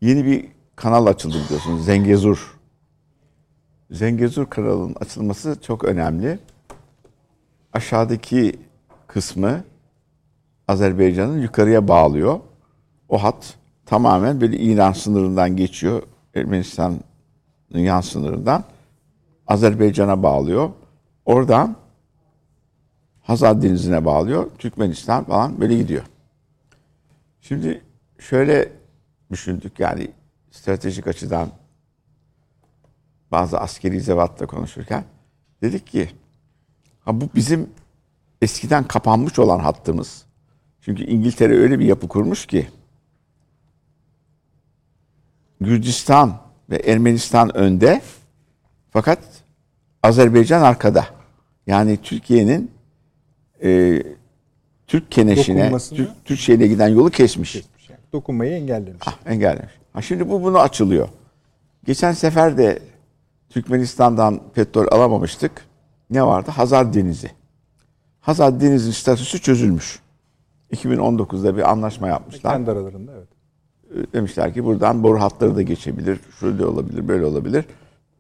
yeni bir kanal açıldı biliyorsunuz. Zengezur. Zengezur kanalının açılması çok önemli. Aşağıdaki kısmı Azerbaycan'ın yukarıya bağlıyor. O hat tamamen böyle İran sınırından geçiyor. Ermenistan'ın yan sınırından Azerbaycan'a bağlıyor. Oradan Hazar Denizi'ne bağlıyor. Türkmenistan falan böyle gidiyor. Şimdi şöyle düşündük yani stratejik açıdan bazı askeri zevatla konuşurken dedik ki ha bu bizim eskiden kapanmış olan hattımız. Çünkü İngiltere öyle bir yapı kurmuş ki Gürcistan ve Ermenistan önde fakat Azerbaycan arkada. Yani Türkiye'nin e, Türk keneşine, Türk, Türk şeyine giden yolu kesmiş. Kesmiş yani. Dokunmayı engellemiş. Ah, engellemiş. Ha, şimdi bu bunu açılıyor. Geçen sefer de Türkmenistan'dan petrol alamamıştık. Ne vardı? Hazar Denizi. Hazar Denizi'nin statüsü çözülmüş. 2019'da bir anlaşma yapmışlar. Kendi aralarında evet. Demişler ki buradan boru hatları da geçebilir. Şöyle olabilir, böyle olabilir.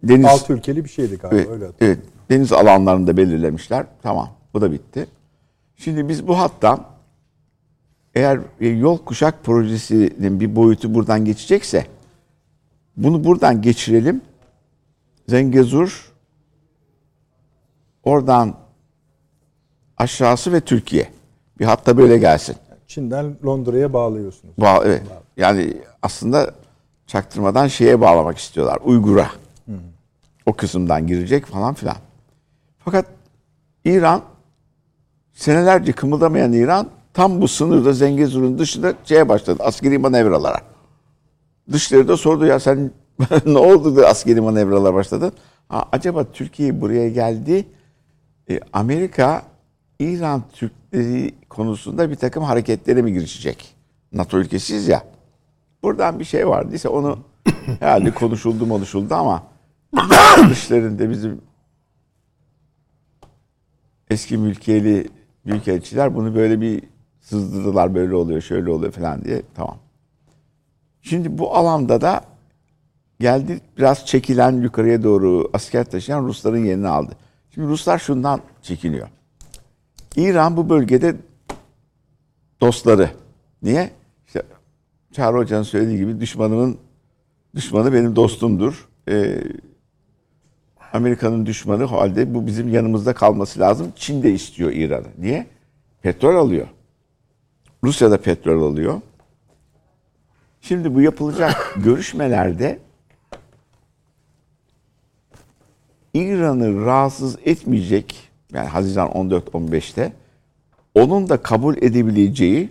Deniz, Altı ülkeli bir şeydi galiba evet, öyle evet, deniz alanlarını da belirlemişler. Tamam, bu da bitti. Şimdi biz bu hattan eğer yol kuşak projesinin bir boyutu buradan geçecekse bunu buradan geçirelim. Zengezur oradan aşağısı ve Türkiye. Bir hatta böyle gelsin. Çin'den Londra'ya bağlıyorsunuz. Ba- evet. Yani aslında çaktırmadan şeye bağlamak istiyorlar. Uygur'a. O kısımdan girecek falan filan. Fakat İran senelerce kımıldamayan İran tam bu sınırda Zengezur'un dışında şeye başladı. Askeri manevralara. Dışları da sordu ya sen [LAUGHS] ne oldu da askeri manevralar başladın? Ha, acaba Türkiye buraya geldi. E, Amerika İran Türkleri konusunda bir takım hareketlere mi girişecek? NATO ülkesiyiz ya. Buradan bir şey vardıysa onu [COUGHS] herhalde konuşuldu konuşuldu ama [COUGHS] dışlarında bizim eski mülkiyeli büyükelçiler bunu böyle bir sızdırdılar böyle oluyor şöyle oluyor falan diye tamam. Şimdi bu alanda da geldi biraz çekilen yukarıya doğru asker taşıyan Rusların yerini aldı. Şimdi Ruslar şundan çekiniyor. İran bu bölgede dostları. Niye? İşte Çağrı Hoca'nın söylediği gibi düşmanımın düşmanı benim dostumdur. Ee, Amerika'nın düşmanı halde bu bizim yanımızda kalması lazım. Çin de istiyor İran'ı. Niye? Petrol alıyor. Rusya da petrol alıyor. Şimdi bu yapılacak [COUGHS] görüşmelerde İran'ı rahatsız etmeyecek yani Haziran 14-15'te onun da kabul edebileceği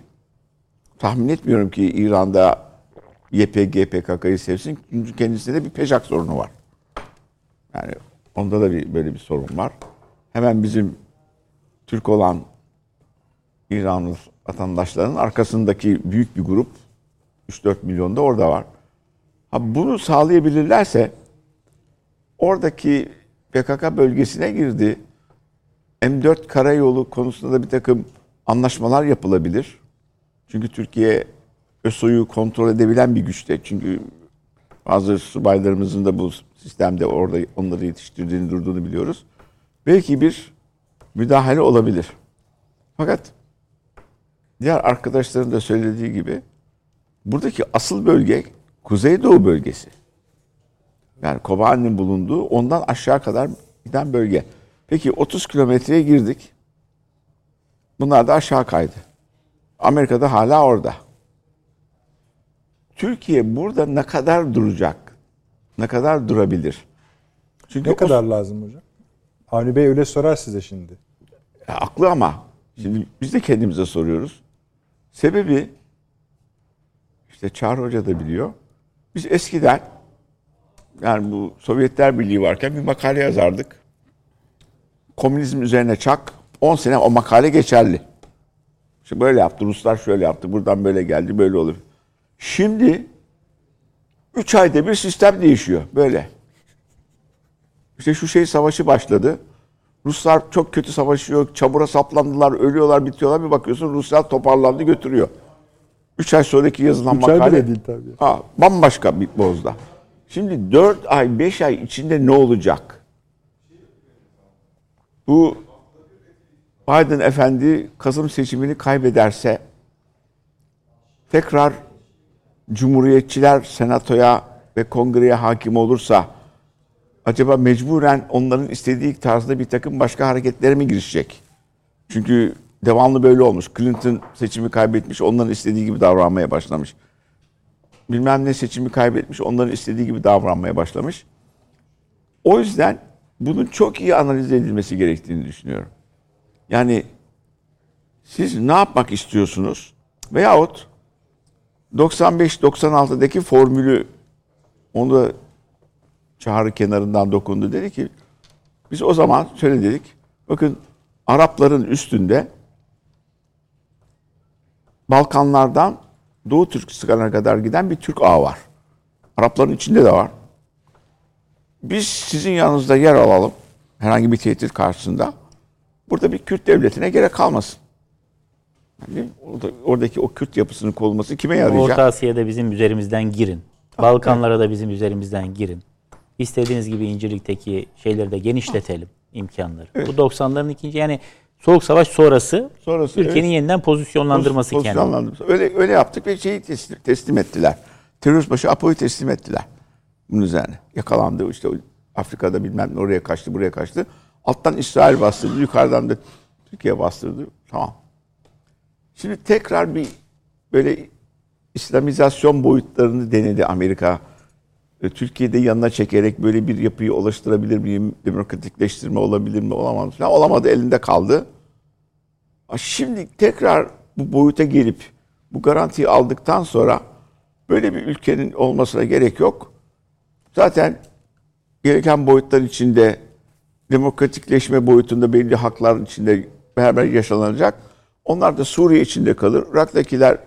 tahmin etmiyorum ki İran'da YPG PKK'yı sevsin. Çünkü kendisinde de bir peşak sorunu var. Yani onda da bir böyle bir sorun var. Hemen bizim Türk olan İranlı vatandaşların arkasındaki büyük bir grup 3-4 milyon da orada var. Ha bunu sağlayabilirlerse oradaki PKK bölgesine girdi. M4 karayolu konusunda da bir takım anlaşmalar yapılabilir. Çünkü Türkiye ÖSO'yu kontrol edebilen bir güçte. Çünkü bazı subaylarımızın da bu sistemde orada onları yetiştirdiğini durduğunu biliyoruz. Belki bir müdahale olabilir. Fakat diğer arkadaşların da söylediği gibi buradaki asıl bölge Kuzeydoğu bölgesi. Yani Kobani'nin bulunduğu ondan aşağı kadar giden bölge. Peki 30 kilometreye girdik. Bunlar da aşağı kaydı. Amerika'da hala orada. Türkiye burada ne kadar duracak? Ne kadar durabilir? Çünkü Ne o- kadar lazım hocam? Avni Bey öyle sorar size şimdi. Ya, haklı ama şimdi biz de kendimize soruyoruz. Sebebi işte Çağrı Hoca da biliyor. Biz eskiden yani bu Sovyetler Birliği varken bir makale yazardık. Komünizm üzerine çak. 10 sene o makale geçerli. İşte böyle yaptı. Ruslar şöyle yaptı. Buradan böyle geldi. Böyle olur. Şimdi 3 ayda bir sistem değişiyor. Böyle. İşte şu şey savaşı başladı. Ruslar çok kötü savaşıyor. Çamura saplandılar, ölüyorlar, bitiyorlar. Bir bakıyorsun Ruslar toparlandı götürüyor. Üç ay sonraki yazılan Üç ay makale. bile değil tabii. Ha, bambaşka bir bozda. Şimdi dört ay, beş ay içinde ne olacak? Bu Biden efendi Kasım seçimini kaybederse tekrar Cumhuriyetçiler senatoya ve kongreye hakim olursa acaba mecburen onların istediği tarzda bir takım başka hareketlere mi girişecek? Çünkü devamlı böyle olmuş. Clinton seçimi kaybetmiş, onların istediği gibi davranmaya başlamış. Bilmem ne seçimi kaybetmiş, onların istediği gibi davranmaya başlamış. O yüzden bunun çok iyi analiz edilmesi gerektiğini düşünüyorum. Yani siz ne yapmak istiyorsunuz? Veyahut 95-96'daki formülü onu da çağrı kenarından dokundu. Dedi ki biz o zaman şöyle dedik. Bakın Arapların üstünde Balkanlardan Doğu Türkistan'a kadar giden bir Türk ağı var. Arapların içinde de var. Biz sizin yanınızda yer alalım. Herhangi bir tehdit karşısında. Burada bir Kürt devletine gerek kalmasın. Yani orada, oradaki o Kürt yapısının korunması kime yarayacak? Orta Asya'da bizim üzerimizden girin. Balkanlara da bizim üzerimizden girin. İstediğiniz gibi İncirlik'teki şeyleri de genişletelim imkanları. Bu 90'ların ikinci yani Soğuk Savaş sonrası, Sonrası, Türkiye'nin evet. yeniden pozisyonlandırması kendini. Pozisyonlandırması. Öyle, öyle yaptık ve şeyi teslim, teslim ettiler. Terörist başı Apo'yu teslim ettiler. Bunun üzerine. Yakalandı işte Afrika'da bilmem ne oraya kaçtı buraya kaçtı. Alttan İsrail bastırdı yukarıdan da Türkiye bastırdı. Tamam. Şimdi tekrar bir böyle İslamizasyon boyutlarını denedi Amerika. E, Türkiye'de yanına çekerek böyle bir yapıyı oluşturabilir miyim? Demokratikleştirme olabilir mi? Olamaz? Falan. Olamadı elinde kaldı. Şimdi tekrar bu boyuta gelip bu garantiyi aldıktan sonra böyle bir ülkenin olmasına gerek yok. Zaten gereken boyutlar içinde demokratikleşme boyutunda belli haklar içinde beraber yaşanacak. Onlar da Suriye içinde kalır. Irak'takiler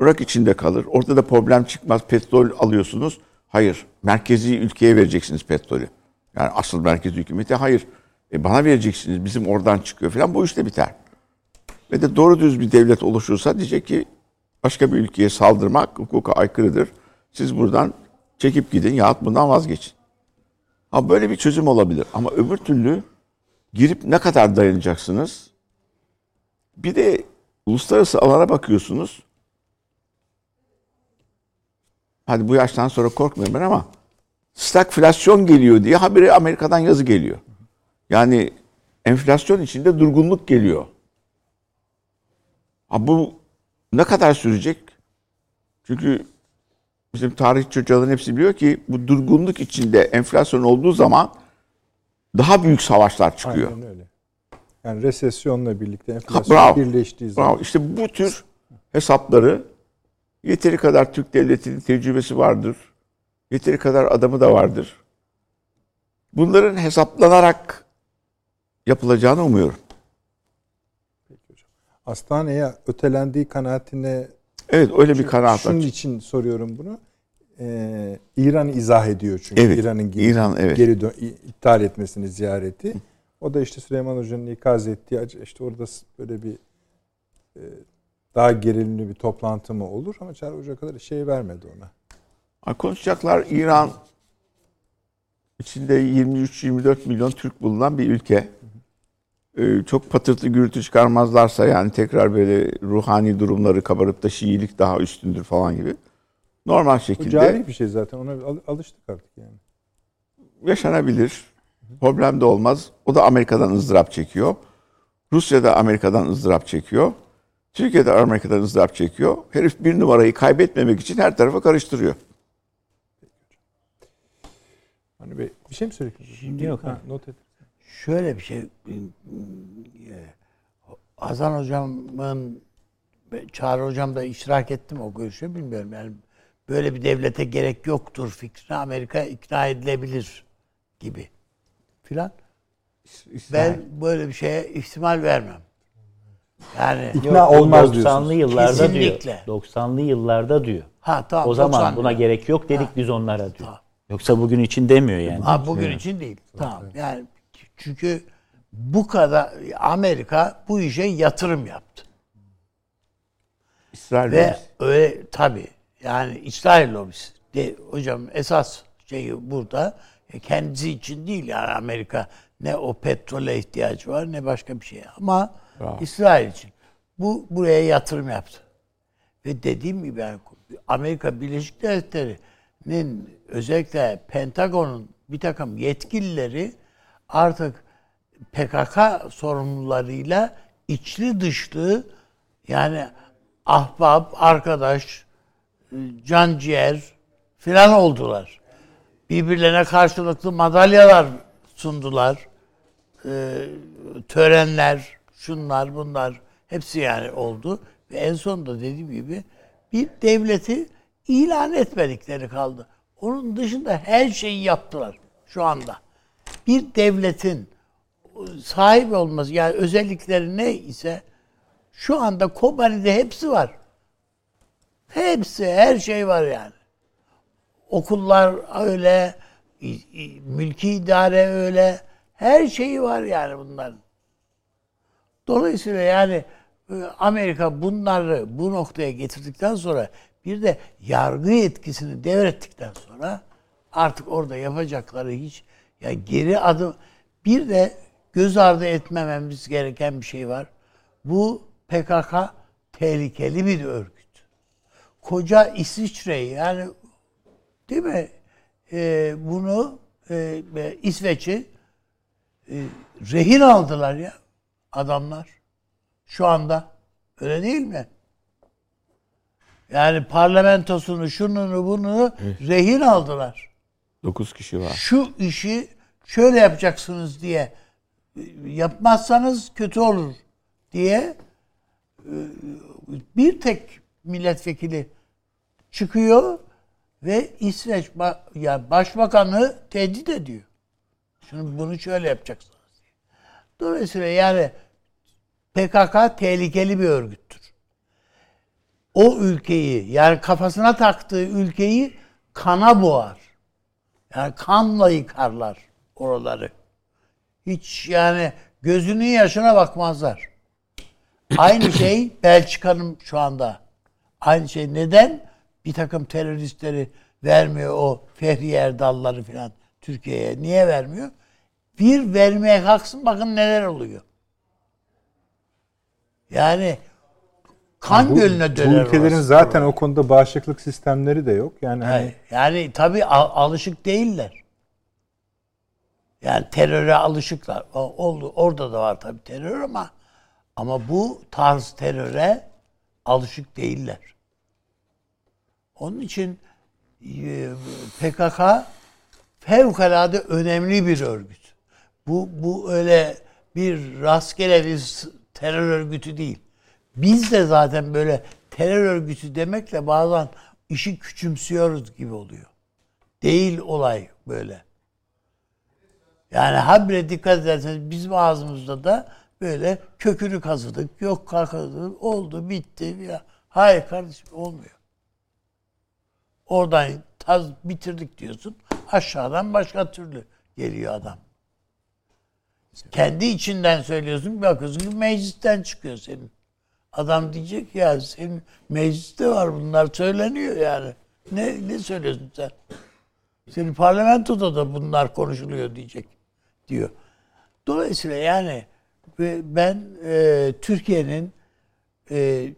Irak içinde kalır. Orada da problem çıkmaz. Petrol alıyorsunuz. Hayır. Merkezi ülkeye vereceksiniz petrolü. Yani asıl merkezi hükümete hayır. E bana vereceksiniz. Bizim oradan çıkıyor falan. Bu işte biter. Ve de doğru düz bir devlet oluşursa diyecek ki başka bir ülkeye saldırmak hukuka aykırıdır. Siz buradan çekip gidin yahut bundan vazgeçin. Ha böyle bir çözüm olabilir. Ama öbür türlü girip ne kadar dayanacaksınız? Bir de uluslararası alana bakıyorsunuz. Hadi bu yaştan sonra korkmuyorum ben ama stagflasyon geliyor diye habire Amerika'dan yazı geliyor. Yani enflasyon içinde durgunluk geliyor. Ha bu ne kadar sürecek? Çünkü bizim tarih çocukların hepsi biliyor ki bu durgunluk içinde enflasyon olduğu zaman daha büyük savaşlar çıkıyor. Aynen öyle. Yani resesyonla birlikte enflasyon bravo. birleştiği zaman. Bravo. İşte bu tür hesapları yeteri kadar Türk devletinin tecrübesi vardır. Yeteri kadar adamı da vardır. Bunların hesaplanarak yapılacağını umuyorum. Hastaneye ötelendiği kanaatine Evet öyle bir kanaat Şunun için soruyorum bunu. Ee, İran izah ediyor çünkü Evet, İran'ın geri, İran, evet. geri dön- iptal etmesini ziyareti. O da işte Süleyman Hoca'nın ikaz ettiği işte orada böyle bir e, daha gerilimli bir toplantı mı olur ama Çağrı Hoca kadar şey vermedi ona. Konuşacaklar İran içinde 23-24 milyon Türk bulunan bir ülke. e, çok patırtı gürültü çıkarmazlarsa yani tekrar böyle ruhani durumları kabarıp da Şiilik daha üstündür falan gibi normal Bu şekilde cari bir şey zaten. Ona al- alıştık artık yani. yaşanabilir. Problem de olmaz. O da Amerika'dan ızdırap çekiyor. Rusya da Amerika'dan ızdırap çekiyor. Türkiye de Amerika'dan ızdırap çekiyor. Herif bir numarayı kaybetmemek için her tarafa karıştırıyor. Hani bir, bir şey mi söyleyeceksin? Şimdi yok Ha, not et. Şöyle bir şey. e, Hazan hocamın Çağrı hocam da iştirak ettim o görüşe bilmiyorum. Yani böyle bir devlete gerek yoktur fikrine Amerika ikna edilebilir gibi filan. Ben böyle bir şeye ihtimal vermem. Yani İkna Yok, olmaz 90'lı diyorsunuz. yıllarda Kesinlikle. diyor. 90'lı yıllarda diyor. ha tamam. o zaman 90 buna gerek yok dedik biz onlara diyor. Tamam. Yoksa bugün için demiyor yani. Ha bugün için değil. Tamam. Yani çünkü bu kadar Amerika bu işe yatırım yaptı. İsrail Ve lobisi. öyle tabii yani İsrail lobisi. De, hocam esas şeyi burada kendisi için değil yani Amerika ne o petrole ihtiyacı var ne başka bir şeye ama Bravo. İsrail için. Bu buraya yatırım yaptı. Ve dediğim gibi yani Amerika Birleşik Devletleri'nin özellikle Pentagon'un bir takım yetkilileri artık PKK sorumlularıyla içli dışlı yani ahbap, arkadaş, can ciğer filan oldular. Birbirlerine karşılıklı madalyalar sundular. Ee, törenler, şunlar bunlar hepsi yani oldu. Ve en sonunda dediğim gibi bir devleti ilan etmedikleri kaldı. Onun dışında her şeyi yaptılar şu anda. Bir devletin sahip olması yani özellikleri ne ise şu anda Kobani'de hepsi var. Hepsi, her şey var yani. Okullar öyle, mülki idare öyle, her şeyi var yani bunların. Dolayısıyla yani e, Amerika bunları bu noktaya getirdikten sonra bir de yargı yetkisini devrettikten sonra artık orada yapacakları hiç ya geri adım bir de göz ardı etmememiz gereken bir şey var. Bu PKK tehlikeli bir örgüt. Koca İsviçre'yi yani değil mi? Ee, bunu e, e, İsveç'i e, rehin aldılar ya adamlar. Şu anda. Öyle değil mi? Yani parlamentosunu, şununu, bunu rehin aldılar. 9 kişi var. Şu işi şöyle yapacaksınız diye e, yapmazsanız kötü olur diye e, bir tek milletvekili çıkıyor ve İsveç ba- ya başbakanı tehdit ediyor. Şunu bunu şöyle yapacaksınız. Dolayısıyla yani PKK tehlikeli bir örgüttür. O ülkeyi yani kafasına taktığı ülkeyi kana boğar. Yani kanla yıkarlar oraları. Hiç yani gözünün yaşına bakmazlar. Aynı şey [CLEARS THROAT] Belçika'nın şu anda. Aynı şey. Neden? Bir takım teröristleri vermiyor o Fehri Erdalları falan Türkiye'ye. Niye vermiyor? Bir vermeye kalksın bakın neler oluyor. Yani kan Bu, gölüne bu döner ülkelerin orası. zaten o konuda bağışıklık sistemleri de yok. Yani hani Yani, yani tabii al- alışık değiller. Yani teröre alışıklar. O- Oldu, orada da var tabii terör ama ama bu tarz teröre alışık değiller. Onun için e, PKK fevkalade önemli bir örgüt. Bu bu öyle bir rastgele bir terör örgütü değil. Biz de zaten böyle terör örgütü demekle bazen işi küçümsüyoruz gibi oluyor. Değil olay böyle. Yani habire dikkat ederseniz bizim ağzımızda da böyle kökünü kazıdık, yok kazıdık, oldu, bitti. Ya. Hayır kardeşim olmuyor. Oradan taz bitirdik diyorsun. Aşağıdan başka türlü geliyor adam. Kendi içinden söylüyorsun. Bakıyorsun ki meclisten çıkıyor senin. Adam diyecek ya senin mecliste var bunlar söyleniyor yani. Ne ne söylüyorsun sen? Senin parlamentoda da bunlar konuşuluyor diyecek diyor. Dolayısıyla yani ve ben e, Türkiye'nin e,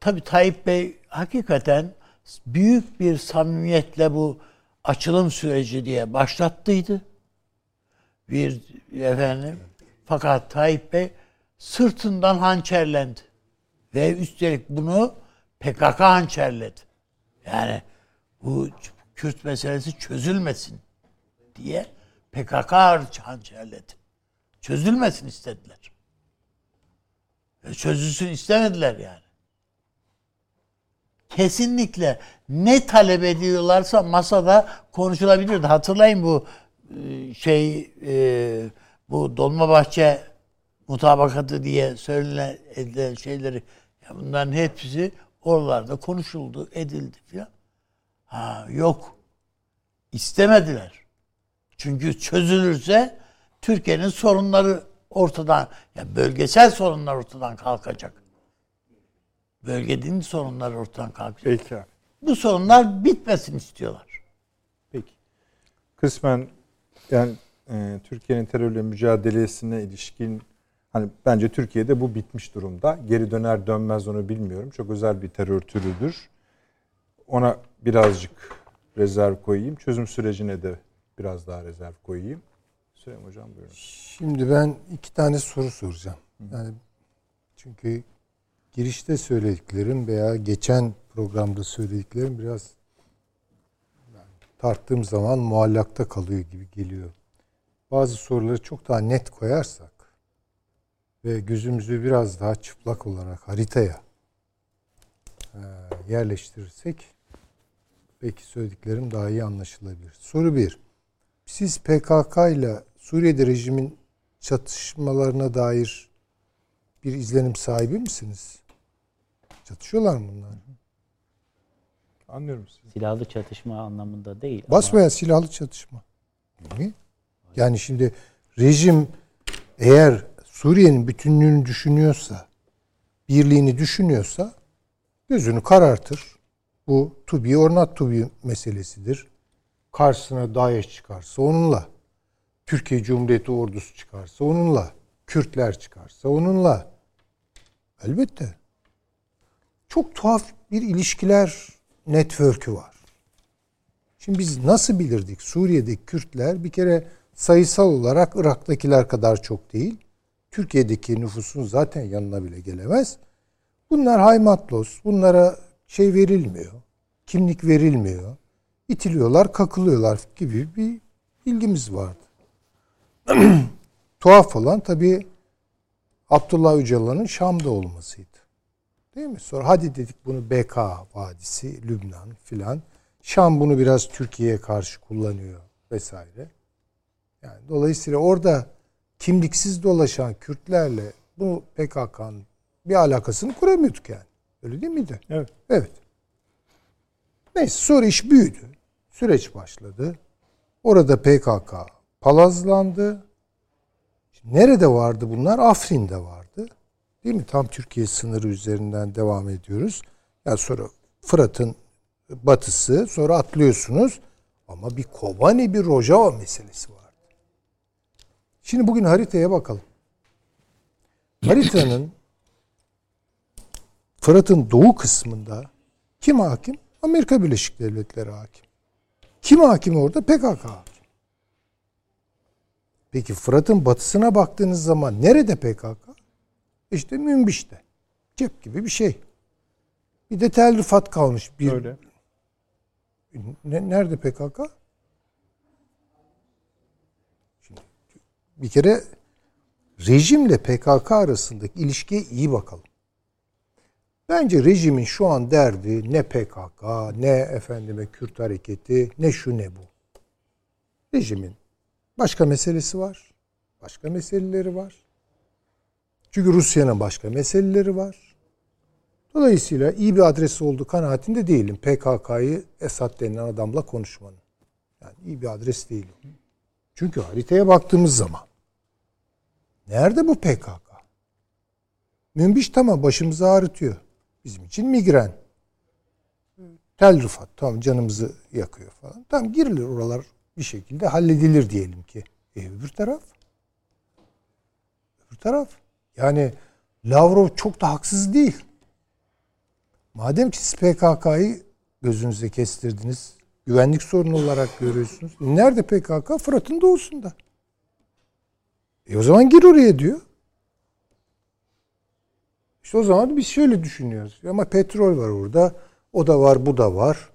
tabii Tayyip Bey hakikaten büyük bir samimiyetle bu açılım süreci diye başlattıydı. Bir efendim fakat Tayyip Bey sırtından hançerlendi. Ve üstelik bunu PKK hançerledi. Yani bu Kürt meselesi çözülmesin diye PKK hançerledi. Çözülmesin istediler. E, Çözülsün istemediler yani. Kesinlikle ne talep ediyorlarsa masada konuşulabilirdi. Hatırlayın bu e, şey e, bu Dolmabahçe mutabakatı diye söylenen edilen şeyleri ya bunların hepsi oralarda konuşuldu, edildi filan. Ha yok. İstemediler. Çünkü çözülürse Türkiye'nin sorunları ortadan, ya bölgesel sorunlar ortadan kalkacak. Bölgenin sorunları ortadan kalkacak. Peki abi. Bu sorunlar bitmesin istiyorlar. Peki. Kısmen yani e, Türkiye'nin terörle mücadelesine ilişkin hani bence Türkiye'de bu bitmiş durumda. Geri döner dönmez onu bilmiyorum. Çok özel bir terör türüdür. Ona birazcık rezerv koyayım. Çözüm sürecine de biraz daha rezerv koyayım. Süleyman Hocam buyurun. Şimdi ben iki tane soru soracağım. Yani çünkü girişte söylediklerim veya geçen programda söylediklerim biraz tarttığım zaman muallakta kalıyor gibi geliyor. Bazı soruları çok daha net koyarsak ve gözümüzü biraz daha çıplak olarak haritaya e, yerleştirirsek belki söylediklerim daha iyi anlaşılabilir. Soru bir. Siz PKK ile Suriye'de rejimin çatışmalarına dair bir izlenim sahibi misiniz? Çatışıyorlar mı bunlar? Anlıyorum sizi. Silahlı çatışma anlamında değil. ama Basmaya silahlı çatışma. Değil mi? Yani şimdi rejim eğer Suriye'nin bütünlüğünü düşünüyorsa, birliğini düşünüyorsa gözünü karartır. Bu to be or not to be meselesidir. Karşısına DAEŞ çıkarsa onunla. Türkiye Cumhuriyeti ordusu çıkarsa onunla. Kürtler çıkarsa onunla. Elbette. Çok tuhaf bir ilişkiler network'ü var. Şimdi biz nasıl bilirdik Suriye'deki Kürtler bir kere sayısal olarak Irak'takiler kadar çok değil. Türkiye'deki nüfusun zaten yanına bile gelemez. Bunlar haymatlos. Bunlara şey verilmiyor. Kimlik verilmiyor. İtiliyorlar, kakılıyorlar gibi bir bilgimiz vardı. [CLEARS THROAT] Tuhaf olan tabii Abdullah Öcalan'ın Şam'da olmasıydı. Değil mi? Sonra hadi dedik bunu BK Vadisi, Lübnan filan. Şam bunu biraz Türkiye'ye karşı kullanıyor vesaire. Yani dolayısıyla orada kimliksiz dolaşan Kürtlerle bu PKK'nın bir alakasını kuramıyorduk yani. Öyle değil miydi? Evet. Evet. Neyse sonra iş büyüdü. Süreç başladı. Orada PKK palazlandı. Nerede vardı bunlar? Afrin'de vardı. Değil mi? Tam Türkiye sınırı üzerinden devam ediyoruz. Yani sonra Fırat'ın batısı, sonra atlıyorsunuz. Ama bir Kobani, bir Rojava meselesi vardı. Şimdi bugün haritaya bakalım. Haritanın [CLEARS THROAT] Fırat'ın doğu kısmında kim hakim? Amerika Birleşik Devletleri hakim. Kim hakim orada? PKK hakim. Peki Fırat'ın batısına baktığınız zaman nerede PKK? İşte Münbiş'te. Cep gibi bir şey. Bir de Tel Rifat kalmış. Bir, Öyle. Ne- nerede PKK? Şimdi bir kere rejimle PKK arasındaki ilişkiye iyi bakalım. Bence rejimin şu an derdi ne PKK, ne efendime Kürt hareketi, ne şu ne bu. Rejimin başka meselesi var. Başka meseleleri var. Çünkü Rusya'nın başka meseleleri var. Dolayısıyla iyi bir adresi olduğu kanaatinde değilim. PKK'yı Esad denilen adamla konuşmanın. Yani iyi bir adres değil. Çünkü haritaya baktığımız zaman nerede bu PKK? Münbiş tamam başımızı ağrıtıyor. Bizim için migren. Tel Rifat tamam canımızı yakıyor falan. Tamam girilir oralar bir şekilde halledilir diyelim ki. E öbür taraf? Öbür taraf? Yani Lavrov çok da haksız değil. Madem ki siz PKK'yı gözünüze kestirdiniz, güvenlik sorunu olarak görüyorsunuz. Nerede PKK? Fırat'ın doğusunda. E o zaman gir oraya diyor. İşte o zaman biz şöyle düşünüyoruz. Ama petrol var orada. O da var, bu da var.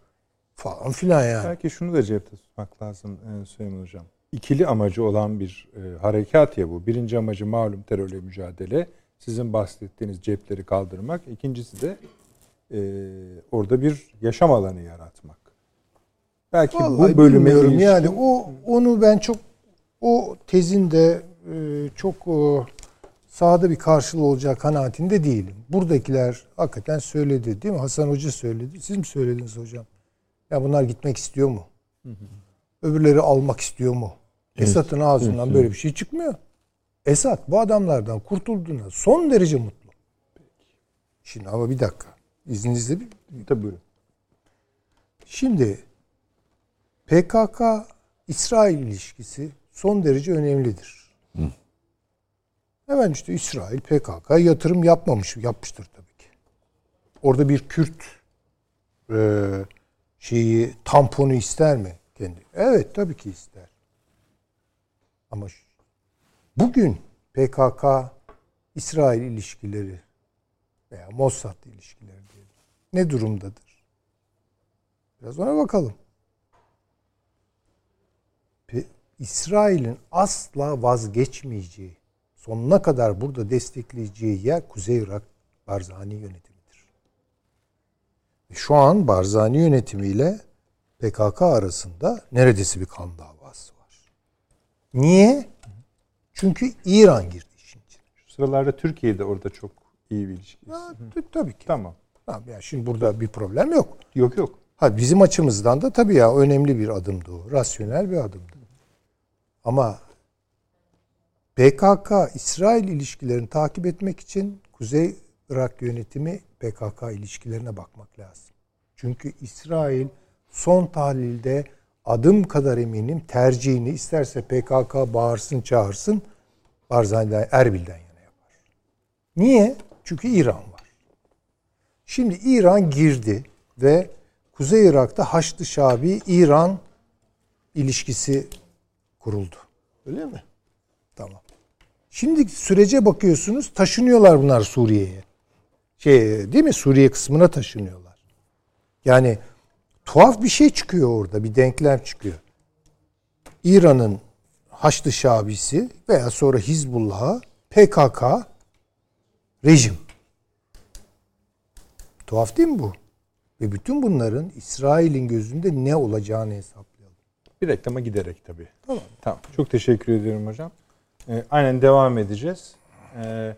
Falan filan yani. Belki şunu da cepte tutmak lazım e, Süleyman Hocam. İkili amacı olan bir e, harekat ya bu. Birinci amacı malum terörle mücadele. Sizin bahsettiğiniz cepleri kaldırmak. İkincisi de e, orada bir yaşam alanı yaratmak. Belki Vallahi bu bölüme ilişkin- yani o onu ben çok o tezin de e, çok e, sahada bir karşılığı olacak kanaatinde değilim. Buradakiler hakikaten söyledi değil mi? Hasan Hoca söyledi. Siz mi söylediniz hocam? Ya bunlar gitmek istiyor mu? Öbürleri almak istiyor mu? Esat'ın ağzından böyle bir şey çıkmıyor. Esat bu adamlardan kurtulduğuna son derece mutlu. Şimdi ama bir dakika. İzninizle bir Tabii buyurun. Şimdi PKK İsrail ilişkisi son derece önemlidir. Hemen işte İsrail PKK yatırım yapmamış, yapmıştır tabii ki. Orada bir Kürt e, şeyi tamponu ister mi kendi? Evet tabii ki ister. Ama bugün PKK İsrail ilişkileri veya Mossad ilişkileri diyelim. Ne durumdadır? Biraz ona bakalım. İsrail'in asla vazgeçmeyeceği, sonuna kadar burada destekleyeceği yer Kuzey Irak Barzani yönetimidir. Şu an Barzani yönetimiyle PKK arasında neredeyse bir kan davası var. Niye? Çünkü İran girdi işin içine. Şu sıralarda Türkiye'de orada çok iyi bir ilişki. Tabii ki. Tamam. Tamam, yani şimdi burada bir problem yok. Yok yok. Ha bizim açımızdan da tabii ya önemli bir adımdı o. Rasyonel bir adımdı. Ama PKK İsrail ilişkilerini takip etmek için Kuzey Irak yönetimi PKK ilişkilerine bakmak lazım. Çünkü İsrail son tahlilde adım kadar eminim tercihini isterse PKK bağırsın çağırsın Barzani'den Erbil'den yana yapar. Niye? Çünkü İran var. Şimdi İran girdi ve Kuzey Irak'ta Haçlı Şabi İran ilişkisi kuruldu. Öyle mi? Tamam. Şimdi sürece bakıyorsunuz taşınıyorlar bunlar Suriye'ye. Şey değil mi? Suriye kısmına taşınıyorlar. Yani tuhaf bir şey çıkıyor orada. Bir denklem çıkıyor. İran'ın Haçlı Şabisi veya sonra Hizbullah'a PKK rejim. Tuhaf değil mi bu? Ve bütün bunların İsrail'in gözünde ne olacağını hesaplayalım. Bir reklama giderek tabii. Tamam. Tamam. Çok teşekkür ediyorum hocam. Ee, aynen devam edeceğiz. Ee,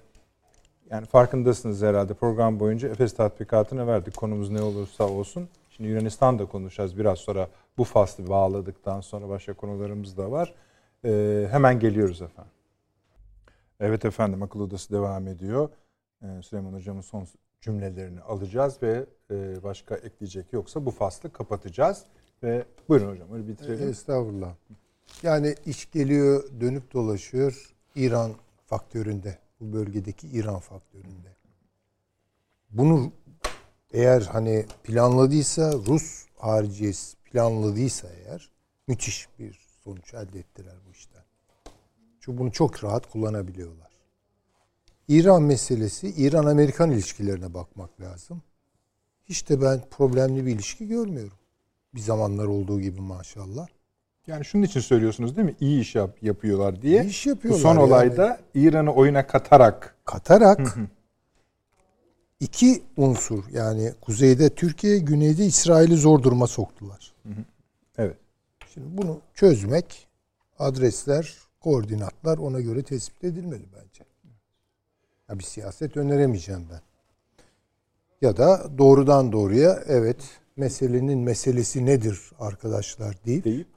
yani farkındasınız herhalde program boyunca Efes tatbikatını verdik. Konumuz ne olursa olsun. Şimdi Yunanistan'da konuşacağız biraz sonra. Bu faslı bağladıktan sonra başka konularımız da var. Ee, hemen geliyoruz efendim. Evet efendim akıl odası devam ediyor. Ee, Süleyman hocamın son cümlelerini alacağız ve e, başka ekleyecek yoksa bu faslı kapatacağız. Ve buyurun hocam öyle bitirelim. Estağfurullah. Yani iş geliyor dönüp dolaşıyor İran faktöründe. Bu bölgedeki İran faktöründe. Bunu eğer hani planladıysa Rus hariciyesi planladıysa eğer müthiş bir sonuç elde ettiler bu işten. Çünkü bunu çok rahat kullanabiliyorlar. İran meselesi, İran-Amerikan ilişkilerine bakmak lazım. Hiç de ben problemli bir ilişki görmüyorum. Bir zamanlar olduğu gibi maşallah. Yani şunun için söylüyorsunuz değil mi? İyi iş yap, yapıyorlar diye. İyi iş Bu yapıyorlar son yani. olayda İran'ı oyuna katarak katarak iki unsur yani kuzeyde Türkiye, güneyde İsrail'i zor duruma soktular. evet. Şimdi bunu çözmek adresler, koordinatlar ona göre tespit edilmeli bence. Ya bir siyaset öneremeyeceğim ben. Ya da doğrudan doğruya evet meselenin meselesi nedir arkadaşlar deyip deyip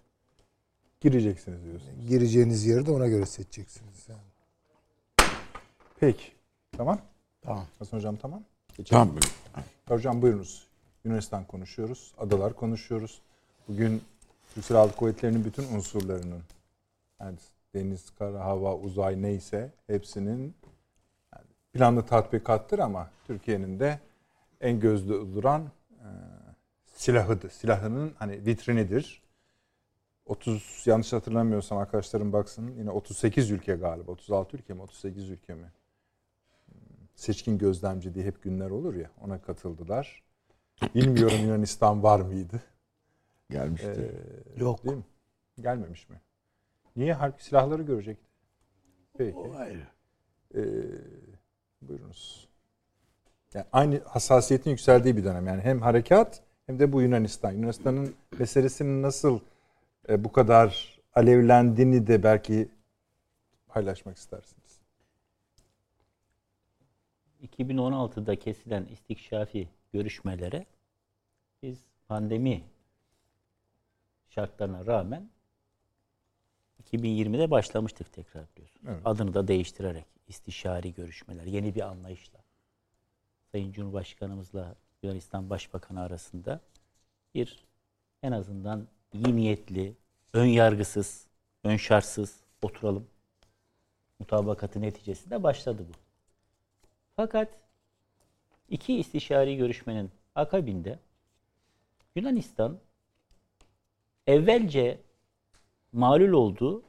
gireceksiniz diyorsunuz. gireceğiniz yeri de ona göre seçeceksiniz. Yani. Peki. Tamam. Tamam. Hasan hocam tamam. Tamam. Hocam buyurunuz. Yunanistan konuşuyoruz. Adalar konuşuyoruz. Bugün Türk Silahlı Kuvvetleri'nin bütün unsurlarının yani deniz, kara, hava, uzay neyse hepsinin yani planlı tatbikattır ama Türkiye'nin de en gözde duran e, silahıdır. Silahının hani vitrinidir. 30 yanlış hatırlamıyorsam arkadaşlarım baksın yine 38 ülke galiba 36 ülke mi 38 ülke mi seçkin gözlemci diye hep günler olur ya ona katıldılar. Bilmiyorum Yunanistan var mıydı? Gelmişti. Ee, Yok. Değil mi? Gelmemiş mi? Niye? Halbuki silahları görecekti. Peki. O ayrı. Ee, buyurunuz. Yani aynı hassasiyetin yükseldiği bir dönem. Yani hem harekat hem de bu Yunanistan. Yunanistan'ın meselesinin nasıl e, bu kadar alevlendiğini de belki paylaşmak istersiniz. 2016'da kesilen istikşafi görüşmelere biz pandemi şartlarına rağmen 2020'de başlamıştık tekrar biliyorsunuz. Evet. Adını da değiştirerek istişari görüşmeler, yeni bir anlayışla. Sayın Cumhurbaşkanımızla Yunanistan Başbakanı arasında bir en azından iyi niyetli, ön yargısız, ön şartsız oturalım mutabakatı neticesinde başladı bu. Fakat iki istişari görüşmenin akabinde Yunanistan evvelce malul olduğu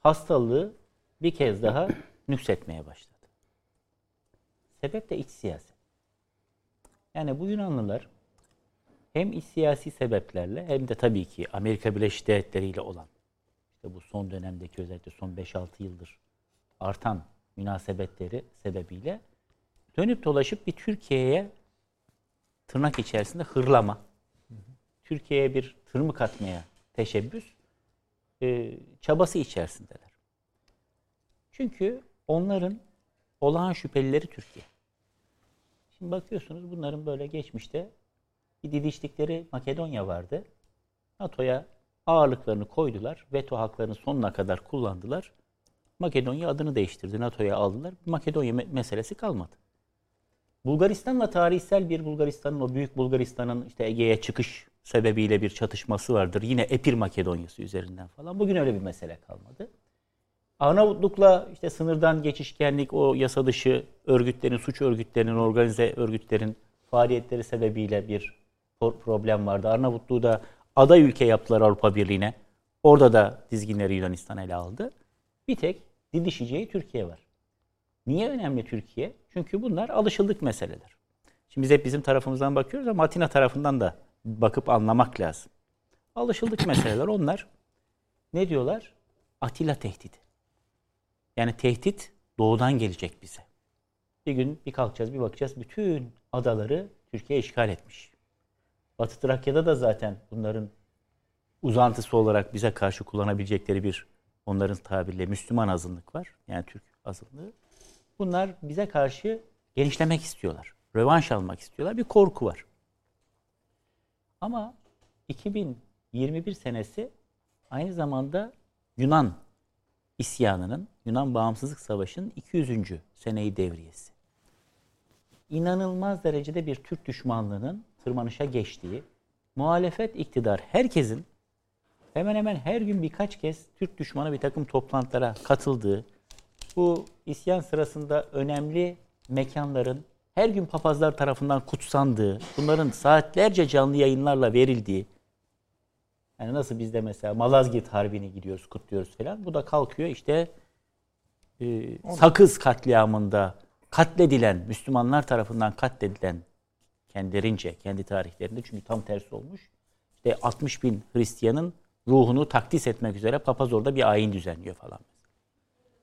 hastalığı bir kez daha nüksetmeye başladı. Sebep de iç siyaset. Yani bu Yunanlılar hem siyasi sebeplerle hem de tabii ki Amerika Birleşik Devletleri ile olan işte bu son dönemdeki özellikle son 5-6 yıldır artan münasebetleri sebebiyle dönüp dolaşıp bir Türkiye'ye tırnak içerisinde hırlama, Türkiye'ye bir tırmık atmaya teşebbüs e, çabası içerisindeler. Çünkü onların olağan şüphelileri Türkiye. Şimdi bakıyorsunuz bunların böyle geçmişte bir didiştikleri Makedonya vardı. NATO'ya ağırlıklarını koydular. Veto haklarını sonuna kadar kullandılar. Makedonya adını değiştirdi. NATO'ya aldılar. Makedonya me- meselesi kalmadı. Bulgaristan'la tarihsel bir Bulgaristan'ın o büyük Bulgaristan'ın işte Ege'ye çıkış sebebiyle bir çatışması vardır. Yine Epir Makedonyası üzerinden falan. Bugün öyle bir mesele kalmadı. Arnavutluk'la işte sınırdan geçişkenlik, o yasa dışı örgütlerin, suç örgütlerinin, organize örgütlerin faaliyetleri sebebiyle bir problem vardı. Arnavutluğu da aday ülke yaptılar Avrupa Birliği'ne. Orada da dizginleri Yunanistan ele aldı. Bir tek didişeceği Türkiye var. Niye önemli Türkiye? Çünkü bunlar alışıldık meseleler. Şimdi biz hep bizim tarafımızdan bakıyoruz ama Atina tarafından da bakıp anlamak lazım. Alışıldık meseleler onlar. Ne diyorlar? Atilla tehdidi. Yani tehdit doğudan gelecek bize. Bir gün bir kalkacağız bir bakacağız bütün adaları Türkiye işgal etmiş. Batı Trakya'da da zaten bunların uzantısı olarak bize karşı kullanabilecekleri bir onların tabirle Müslüman azınlık var. Yani Türk azınlığı. Bunlar bize karşı genişlemek istiyorlar. Rövanş almak istiyorlar. Bir korku var. Ama 2021 senesi aynı zamanda Yunan isyanının, Yunan Bağımsızlık Savaşı'nın 200. seneyi devriyesi. İnanılmaz derecede bir Türk düşmanlığının tırmanışa geçtiği, muhalefet iktidar herkesin hemen hemen her gün birkaç kez Türk düşmanı bir takım toplantılara katıldığı, bu isyan sırasında önemli mekanların her gün papazlar tarafından kutsandığı, bunların saatlerce canlı yayınlarla verildiği, yani nasıl bizde mesela Malazgirt Harbi'ni gidiyoruz, kutluyoruz falan. Bu da kalkıyor işte e, Sakız katliamında katledilen, Müslümanlar tarafından katledilen kendilerince, kendi tarihlerinde çünkü tam tersi olmuş. İşte 60 bin Hristiyanın ruhunu takdis etmek üzere papaz orada bir ayin düzenliyor falan.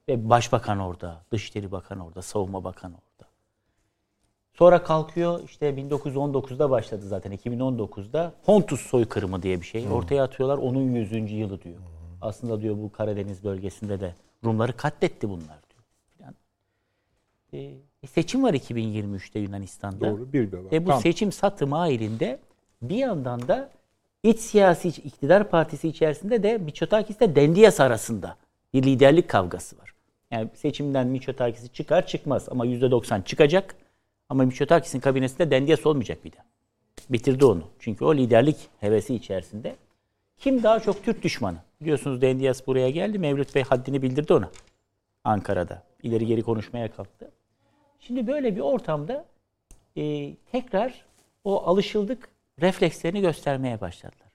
Ve başbakan orada, dışişleri bakan orada, savunma bakanı orada. Sonra kalkıyor işte 1919'da başladı zaten 2019'da Pontus soykırımı diye bir şey ortaya atıyorlar. Onun 100. yılı diyor. Aslında diyor bu Karadeniz bölgesinde de Rumları katletti bunlar diyor. Falan. Ee, seçim var 2023'te Yunanistan'da. Doğru bir de var. Ve bu Tam. seçim satı mailinde bir yandan da iç siyasi iktidar partisi içerisinde de Mitsotakis ile Dendias arasında bir liderlik kavgası var. Yani seçimden Mitsotakis'i çıkar çıkmaz ama %90 çıkacak. Ama Mitsotakis'in kabinesinde Dendias olmayacak bir de. Bitirdi onu. Çünkü o liderlik hevesi içerisinde. Kim daha çok Türk düşmanı? Biliyorsunuz Dendias buraya geldi. Mevlüt Bey haddini bildirdi ona. Ankara'da. İleri geri konuşmaya kalktı. Şimdi böyle bir ortamda e, tekrar o alışıldık reflekslerini göstermeye başladılar.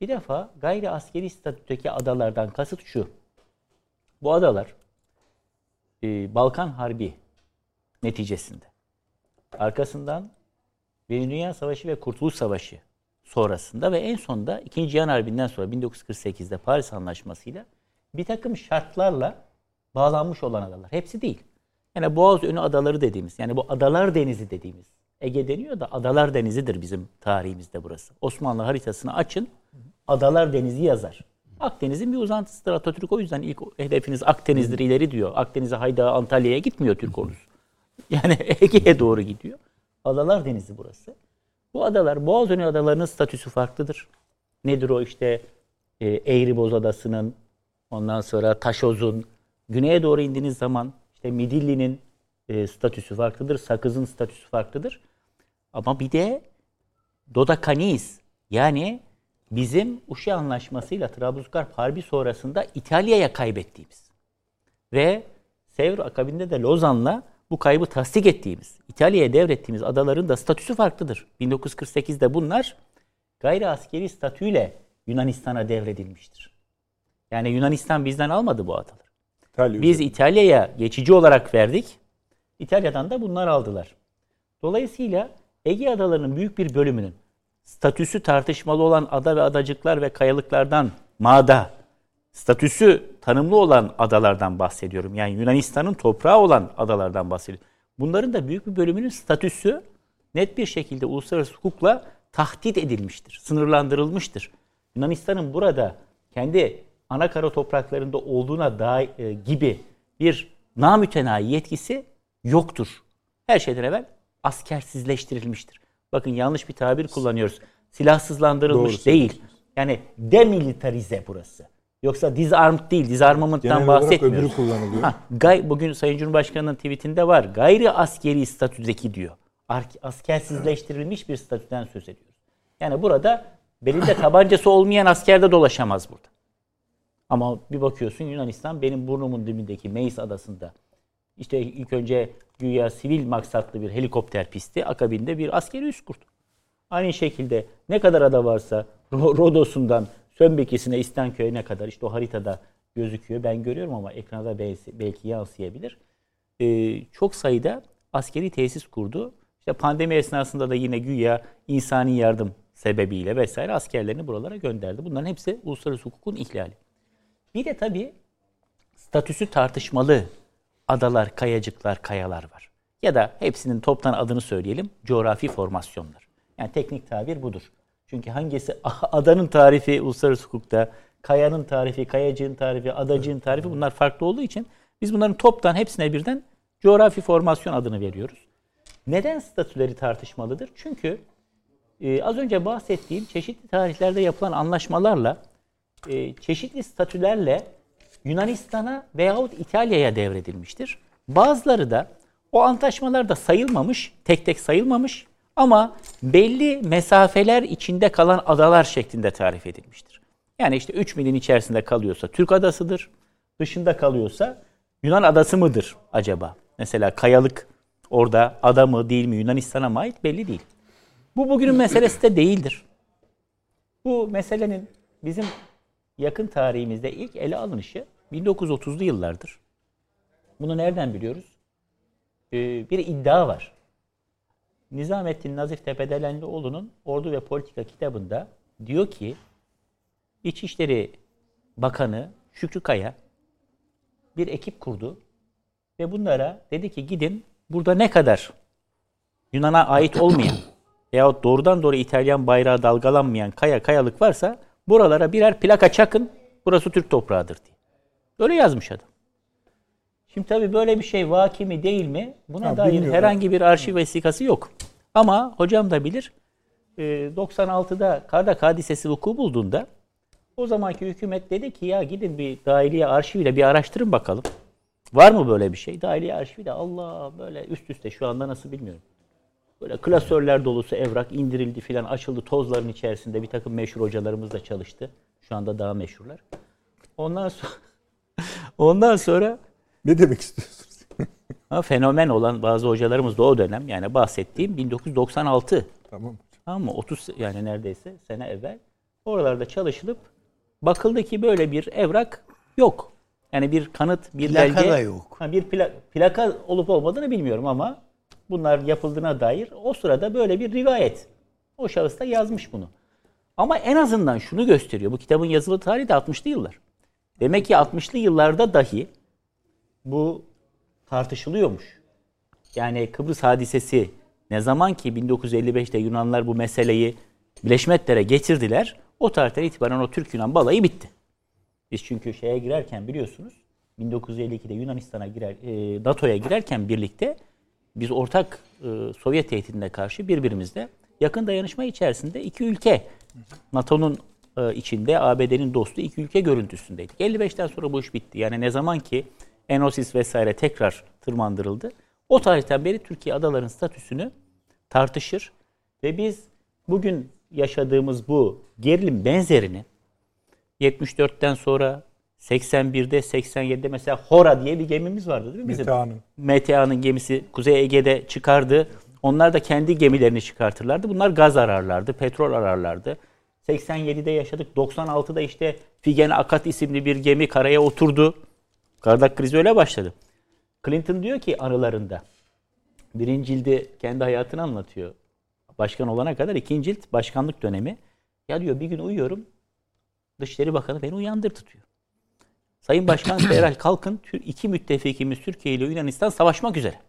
Bir defa gayri askeri statüdeki adalardan kasıt şu. Bu adalar e, Balkan Harbi neticesinde arkasından Birinci Dünya Savaşı ve Kurtuluş Savaşı sonrasında ve en sonunda İkinci Cihan Harbi'nden sonra 1948'de Paris Anlaşması'yla bir takım şartlarla bağlanmış olan adalar. Hepsi değil. Yani Boğaz Önü adaları dediğimiz, yani bu adalar denizi dediğimiz. Ege deniyor da adalar denizidir bizim tarihimizde burası. Osmanlı haritasını açın, adalar denizi yazar. Akdeniz'in bir uzantısıdır Atatürk. O yüzden ilk hedefiniz Akdeniz'dir ileri diyor. Akdeniz'e hayda Antalya'ya gitmiyor Türk ordusu. [LAUGHS] Yani Ege'ye doğru gidiyor. Adalar Denizi burası. Bu adalar, Boğazönü adalarının statüsü farklıdır. Nedir o işte e, Eğriboz Adası'nın, ondan sonra Taşoz'un, güneye doğru indiğiniz zaman işte Midilli'nin e, statüsü farklıdır, Sakız'ın statüsü farklıdır. Ama bir de Dodakanis yani bizim Uşi Anlaşması'yla Trablusgarp Harbi sonrasında İtalya'ya kaybettiğimiz ve Sevr akabinde de Lozan'la bu kaybı tasdik ettiğimiz, İtalya'ya devrettiğimiz adaların da statüsü farklıdır. 1948'de bunlar gayri askeri statüyle Yunanistan'a devredilmiştir. Yani Yunanistan bizden almadı bu adaları. İtalya Biz İtalya'ya geçici olarak verdik. İtalya'dan da bunlar aldılar. Dolayısıyla Ege adalarının büyük bir bölümünün statüsü tartışmalı olan ada ve adacıklar ve kayalıklardan mağda, statüsü tanımlı olan adalardan bahsediyorum. Yani Yunanistan'ın toprağı olan adalardan bahsediyorum. Bunların da büyük bir bölümünün statüsü net bir şekilde uluslararası hukukla tahdit edilmiştir, sınırlandırılmıştır. Yunanistan'ın burada kendi ana kara topraklarında olduğuna da e, gibi bir namütenayi yetkisi yoktur. Her şeyden evvel askersizleştirilmiştir. Bakın yanlış bir tabir kullanıyoruz. Silahsızlandırılmış Doğru değil. Yani demilitarize burası. Yoksa disarmed değil, disarmament'tan Genel bahsetmiyoruz. öbürü kullanılıyor. Ha, gay, bugün Sayın Cumhurbaşkanı'nın tweetinde var. Gayri askeri statüdeki diyor. Askersizleştirilmiş bir statüden söz ediyoruz. Yani burada belinde tabancası olmayan asker de dolaşamaz burada. Ama bir bakıyorsun Yunanistan benim burnumun dibindeki Meis adasında işte ilk önce güya sivil maksatlı bir helikopter pisti akabinde bir askeri üs kurdu. Aynı şekilde ne kadar ada varsa Ro- Rodos'undan Sönbekisi'ne İstanköy'e kadar işte o haritada gözüküyor. Ben görüyorum ama ekranda belki yansıyabilir. Ee, çok sayıda askeri tesis kurdu. İşte pandemi esnasında da yine güya insani yardım sebebiyle vesaire askerlerini buralara gönderdi. Bunların hepsi uluslararası hukukun ihlali. Bir de tabii statüsü tartışmalı adalar, kayacıklar, kayalar var. Ya da hepsinin toptan adını söyleyelim. Coğrafi formasyonlar. Yani teknik tabir budur. Çünkü hangisi [LAUGHS] adanın tarifi uluslararası hukukta, kayanın tarifi, kayacığın tarifi, adacığın tarifi bunlar farklı olduğu için biz bunların toptan hepsine birden coğrafi formasyon adını veriyoruz. Neden statüleri tartışmalıdır? Çünkü e, az önce bahsettiğim çeşitli tarihlerde yapılan anlaşmalarla e, çeşitli statülerle Yunanistan'a veyahut İtalya'ya devredilmiştir. Bazıları da o antlaşmalarda sayılmamış, tek tek sayılmamış ama belli mesafeler içinde kalan adalar şeklinde tarif edilmiştir. Yani işte 3 milin içerisinde kalıyorsa Türk adasıdır, dışında kalıyorsa Yunan adası mıdır acaba? Mesela kayalık orada ada mı değil mi Yunanistan'a mı ait belli değil. Bu bugünün meselesi de değildir. Bu meselenin bizim yakın tarihimizde ilk ele alınışı 1930'lu yıllardır. Bunu nereden biliyoruz? Ee, bir iddia var. Nizamettin Nazif Tepedelenlioğlu'nun Ordu ve Politika kitabında diyor ki İçişleri Bakanı Şükrü Kaya bir ekip kurdu ve bunlara dedi ki gidin burada ne kadar Yunan'a ait olmayan veyahut doğrudan doğru İtalyan bayrağı dalgalanmayan kaya kayalık varsa buralara birer plaka çakın burası Türk toprağıdır diye. Öyle yazmış adam. Şimdi tabii böyle bir şey vaki mi değil mi? Buna Ha, dair bilmiyorum. herhangi bir arşiv vesikası yok. Ama hocam da bilir. e, 96'da Kardak hadisesi vuku bulduğunda o zamanki hükümet dedi ki ya gidin bir dahiliye arşiviyle bir araştırın bakalım. Var mı böyle bir şey? Dahiliye arşivi de Allah böyle üst üste şu anda nasıl bilmiyorum. Böyle klasörler dolusu evrak indirildi filan açıldı tozların içerisinde bir takım meşhur hocalarımız da çalıştı. Şu anda daha meşhurlar. Ondan sonra [LAUGHS] ondan sonra Ne demek istiyorsunuz? Ama fenomen olan bazı hocalarımız da o dönem yani bahsettiğim 1996 Tamam. Tamam mı? 30 yani neredeyse sene evvel oralarda çalışılıp bakıldı ki böyle bir evrak yok. Yani bir kanıt, bir Plaka belge da yok. Ha, bir pla- plaka olup olmadığını bilmiyorum ama bunlar yapıldığına dair o sırada böyle bir rivayet. O şahıs da yazmış bunu. Ama en azından şunu gösteriyor. Bu kitabın yazılı tarihi de 60'lı yıllar. Demek ki 60'lı yıllarda dahi bu tartışılıyormuş. Yani Kıbrıs hadisesi ne zaman ki 1955'te Yunanlar bu meseleyi Birleşmiş Milletler'e getirdiler. O tarihten itibaren o Türk-Yunan balayı bitti. Biz çünkü şeye girerken biliyorsunuz 1952'de Yunanistan'a girer, e, NATO'ya girerken birlikte biz ortak e, Sovyet tehdidine karşı birbirimizle yakın dayanışma içerisinde iki ülke NATO'nun e, içinde ABD'nin dostu iki ülke görüntüsündeydik. 55'ten sonra bu iş bitti. Yani ne zaman ki Enosis vesaire tekrar tırmandırıldı. O tarihten beri Türkiye adaların statüsünü tartışır ve biz bugün yaşadığımız bu gerilim benzerini 74'ten sonra 81'de 87'de mesela Hora diye bir gemimiz vardı değil mi bizim? Metehan'ın. MTA'nın gemisi Kuzey Ege'de çıkardı. Onlar da kendi gemilerini çıkartırlardı. Bunlar gaz ararlardı, petrol ararlardı. 87'de yaşadık. 96'da işte Figen Akat isimli bir gemi karaya oturdu. Kardak krizi öyle başladı. Clinton diyor ki anılarında. Birinci cildi kendi hayatını anlatıyor. Başkan olana kadar ikinci cilt başkanlık dönemi. Ya diyor bir gün uyuyorum. Dışişleri Bakanı beni uyandırdı diyor. Sayın Başkan [CLEARS THROAT] Derhal kalkın iki müttefikimiz Türkiye ile Yunanistan savaşmak üzere.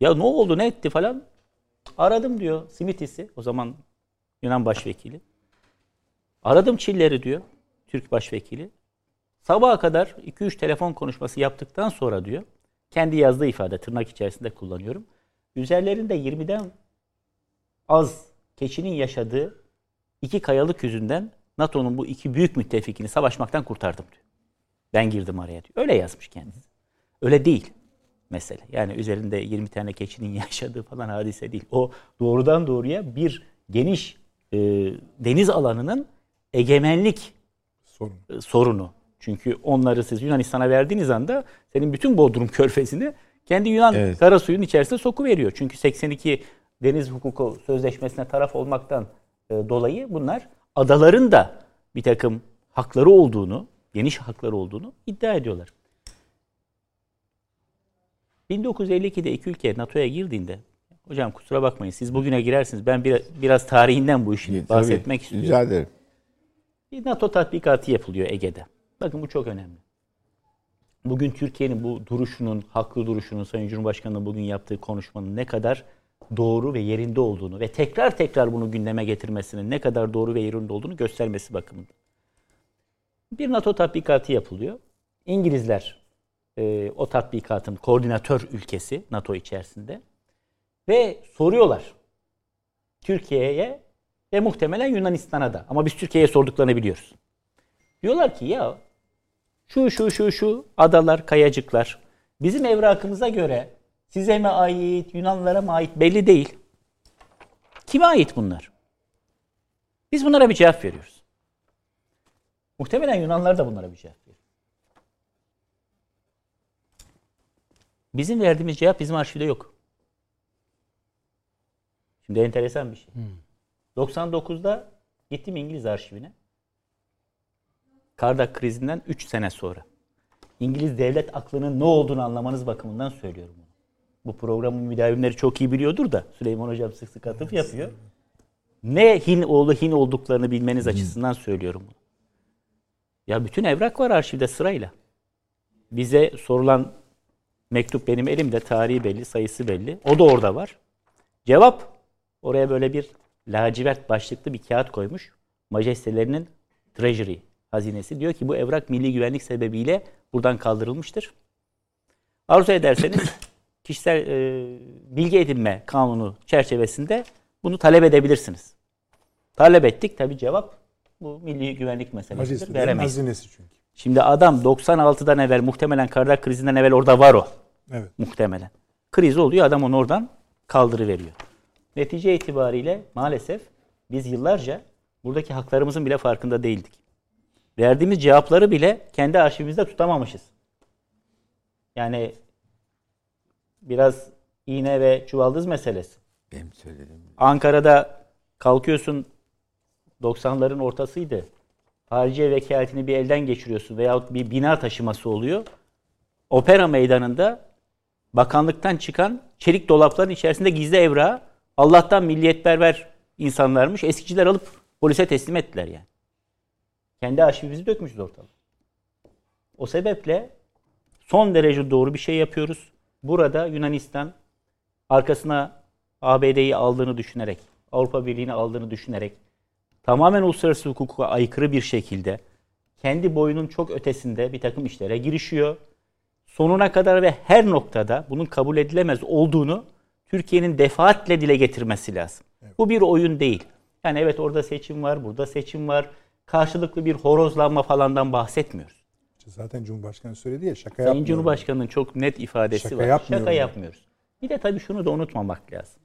Ya ne oldu ne etti falan. Aradım diyor Simithis'i o zaman Yunan başvekili. Aradım Çiller'i diyor Türk başvekili. Sabaha kadar 2-3 telefon konuşması yaptıktan sonra diyor kendi yazdığı ifade tırnak içerisinde kullanıyorum. Üzerlerinde 20'den az keçinin yaşadığı iki kayalık yüzünden NATO'nun bu iki büyük müttefikini savaşmaktan kurtardım diyor. Ben girdim araya diyor. Öyle yazmış kendisi. Öyle değil mesele. Yani üzerinde 20 tane keçinin [LAUGHS] yaşadığı falan hadise değil. O doğrudan doğruya bir geniş e, deniz alanının egemenlik Sorun. e, sorunu. Çünkü onları siz Yunanistan'a verdiğiniz anda senin bütün Bodrum körfezini kendi Yunan Evet. kara suyun içerisine sokuveriyor. Çünkü 82 deniz hukuku sözleşmesine taraf olmaktan e, dolayı bunlar adaların da bir takım hakları olduğunu, geniş hakları olduğunu iddia ediyorlar. 1952'de iki ülke NATO'ya girdiğinde hocam kusura bakmayın siz bugüne girersiniz. Ben bir, biraz tarihinden bu Tabii, bahsetmek istiyorum. Rica ederim. Bir NATO tatbikatı yapılıyor Ege'de. Bakın bu çok önemli. Bugün Türkiye'nin bu duruşunun, haklı duruşunun, Sayın Cumhurbaşkanı'nın bugün yaptığı konuşmanın ne kadar doğru ve yerinde olduğunu ve tekrar tekrar bunu gündeme getirmesinin ne kadar doğru ve yerinde olduğunu göstermesi bakımından. Bir NATO tatbikatı yapılıyor. İngilizler e, o tatbikatın koordinatör ülkesi NATO içerisinde ve soruyorlar Türkiye'ye ve muhtemelen Yunanistan'a da. Ama biz Türkiye'ye sorduklarını biliyoruz. Diyorlar ki ya şu şu şu şu adalar, kayacıklar bizim evrakımıza göre size mi ait, Yunanlılara mı ait belli değil. Kime ait bunlar? Biz bunlara bir cevap veriyoruz. Muhtemelen Yunanlar da bunlara bir cevap veriyor. Bizim verdiğimiz cevap bizim arşivde yok. Şimdi enteresan bir şey. 99'da gittim İngiliz arşivine. Kardak krizinden 3 sene sonra. İngiliz devlet aklının ne olduğunu anlamanız bakımından söylüyorum bunu. Bu programın müdavimleri çok iyi biliyordur da Süleyman Hocam sık sık atıf yapıyor. Ne Hin oğlu Hin olduklarını bilmeniz açısından söylüyorum bunu. Ya bütün evrak var arşivde sırayla. Bize sorulan mektup benim elimde, tarihi belli, sayısı belli. O da orada var. Cevap oraya böyle bir lacivert başlıklı bir kağıt koymuş. Majestelerinin Treasury hazinesi diyor ki bu evrak milli güvenlik sebebiyle buradan kaldırılmıştır. Arzu ederseniz [COUGHS] kişisel e, bilgi edinme kanunu çerçevesinde bunu talep edebilirsiniz. Talep ettik tabi cevap bu milli güvenlik meselesidir. Majestelerinin Veremeyiz. hazinesi çünkü. Şimdi adam 96'dan evvel muhtemelen Kardak krizinden evvel orada var o. Evet. Muhtemelen. Kriz oluyor adam onu oradan kaldırıveriyor. Netice itibariyle maalesef biz yıllarca buradaki haklarımızın bile farkında değildik. Verdiğimiz cevapları bile kendi arşivimizde tutamamışız. Yani biraz iğne ve çuvaldız meselesi. Benim söylediğim. Ankara'da kalkıyorsun 90'ların ortasıydı. Hariciye vekaletini bir elden geçiriyorsun veyahut bir bina taşıması oluyor. Opera meydanında bakanlıktan çıkan çelik dolapların içerisinde gizli evrağı Allah'tan milliyetperver insanlarmış. Eskiciler alıp polise teslim ettiler yani. Kendi arşivimizi dökmüşüz ortalığa. O sebeple son derece doğru bir şey yapıyoruz. Burada Yunanistan arkasına ABD'yi aldığını düşünerek, Avrupa Birliği'ni aldığını düşünerek tamamen uluslararası hukuka aykırı bir şekilde kendi boyunun çok ötesinde bir takım işlere girişiyor. Sonuna kadar ve her noktada bunun kabul edilemez olduğunu Türkiye'nin defaatle dile getirmesi lazım. Bu bir oyun değil. Yani evet orada seçim var, burada seçim var. Karşılıklı bir horozlanma falandan bahsetmiyoruz. Zaten Cumhurbaşkanı söyledi ya şaka Sayın yapmıyorum. Cumhurbaşkanı'nın çok net ifadesi Şaka var. yapmıyorum Şaka yapmıyoruz. Bir de tabii şunu da unutmamak lazım.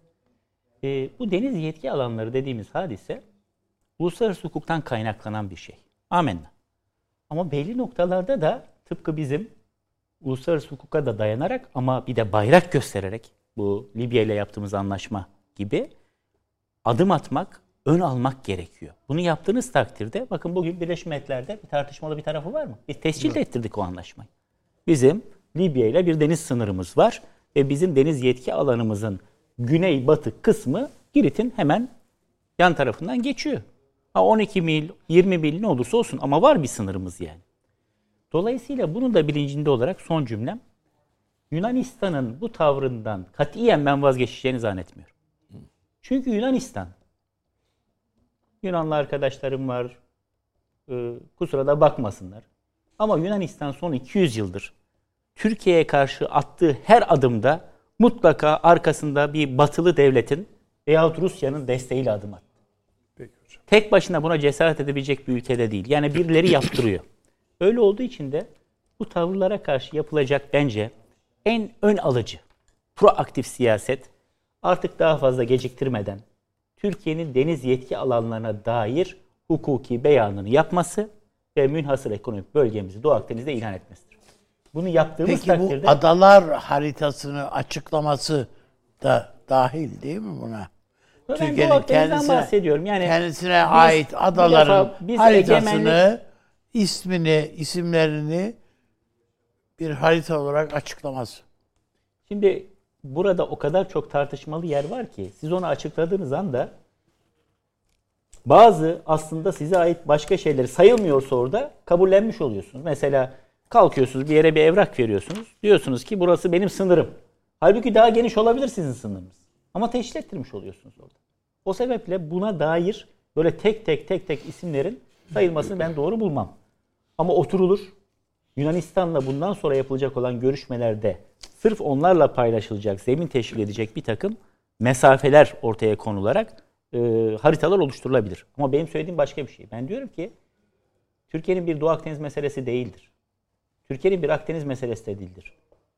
Ee, bu deniz yetki alanları dediğimiz hadise uluslararası hukuktan kaynaklanan bir şey. Amenna. Ama belli noktalarda da tıpkı bizim uluslararası hukuka da dayanarak ama bir de bayrak göstererek bu Libya ile yaptığımız anlaşma gibi adım atmak, ön almak gerekiyor. Bunu yaptığınız takdirde bakın bugün Birleşmiş Milletler'de bir tartışmalı bir tarafı var mı? Biz tescil de ettirdik o anlaşmayı. Bizim Libya ile bir deniz sınırımız var ve bizim deniz yetki alanımızın güney-batı kısmı Girit'in hemen yan tarafından geçiyor. Ha 12 mil, 20 mil ne olursa olsun ama var bir sınırımız yani. Dolayısıyla bunun da bilincinde olarak son cümlem Yunanistan'ın bu tavrından katiyen ben vazgeçeceğini zannetmiyorum. Çünkü Yunanistan Yunanlı arkadaşlarım var. Ee, kusura da bakmasınlar. Ama Yunanistan son 200 yıldır Türkiye'ye karşı attığı her adımda mutlaka arkasında bir batılı devletin veyahut Rusya'nın desteğiyle adım attı. Peki hocam. Tek başına buna cesaret edebilecek bir ülkede değil. Yani birileri yaptırıyor. Öyle olduğu için de bu tavırlara karşı yapılacak bence en ön alıcı, proaktif siyaset artık daha fazla geciktirmeden Türkiye'nin deniz yetki alanlarına dair hukuki beyanını yapması ve münhasır ekonomik bölgemizi Doğu Akdeniz'de ilan etmesidir. Bunu yaptığımız Peki bu takdirde adalar haritasını açıklaması da dahil değil mi buna? Türkiye'nin kendisine, bahsediyorum. Yani kendisine biz- ait adaların biz haritasını, egemenlik- ismini, isimlerini bir harita olarak açıklaması. Şimdi burada o kadar çok tartışmalı yer var ki siz onu açıkladığınız anda bazı aslında size ait başka şeyleri sayılmıyorsa orada kabullenmiş oluyorsunuz. Mesela kalkıyorsunuz bir yere bir evrak veriyorsunuz. Diyorsunuz ki burası benim sınırım. Halbuki daha geniş olabilir sizin sınırınız. Ama teşkil ettirmiş oluyorsunuz orada. O sebeple buna dair böyle tek tek tek tek isimlerin sayılmasını ben doğru bulmam. Ama oturulur. Yunanistan'la bundan sonra yapılacak olan görüşmelerde sırf onlarla paylaşılacak, zemin teşkil edecek bir takım mesafeler ortaya konularak e, haritalar oluşturulabilir. Ama benim söylediğim başka bir şey. Ben diyorum ki Türkiye'nin bir Doğu Akdeniz meselesi değildir. Türkiye'nin bir Akdeniz meselesi de değildir.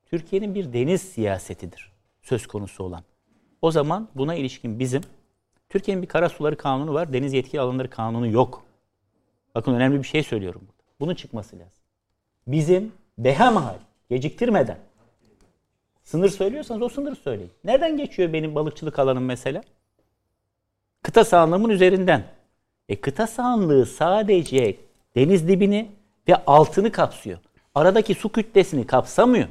Türkiye'nin bir deniz siyasetidir söz konusu olan. O zaman buna ilişkin bizim Türkiye'nin bir kara suları kanunu var, deniz yetki alanları kanunu yok. Bakın önemli bir şey söylüyorum burada. Bunun çıkması lazım. Bizim behemhal geciktirmeden sınır söylüyorsanız o sınırı söyleyin. Nereden geçiyor benim balıkçılık alanım mesela? Kıta sahanlığımın üzerinden. E kıta sahanlığı sadece deniz dibini ve altını kapsıyor. Aradaki su kütlesini kapsamıyor.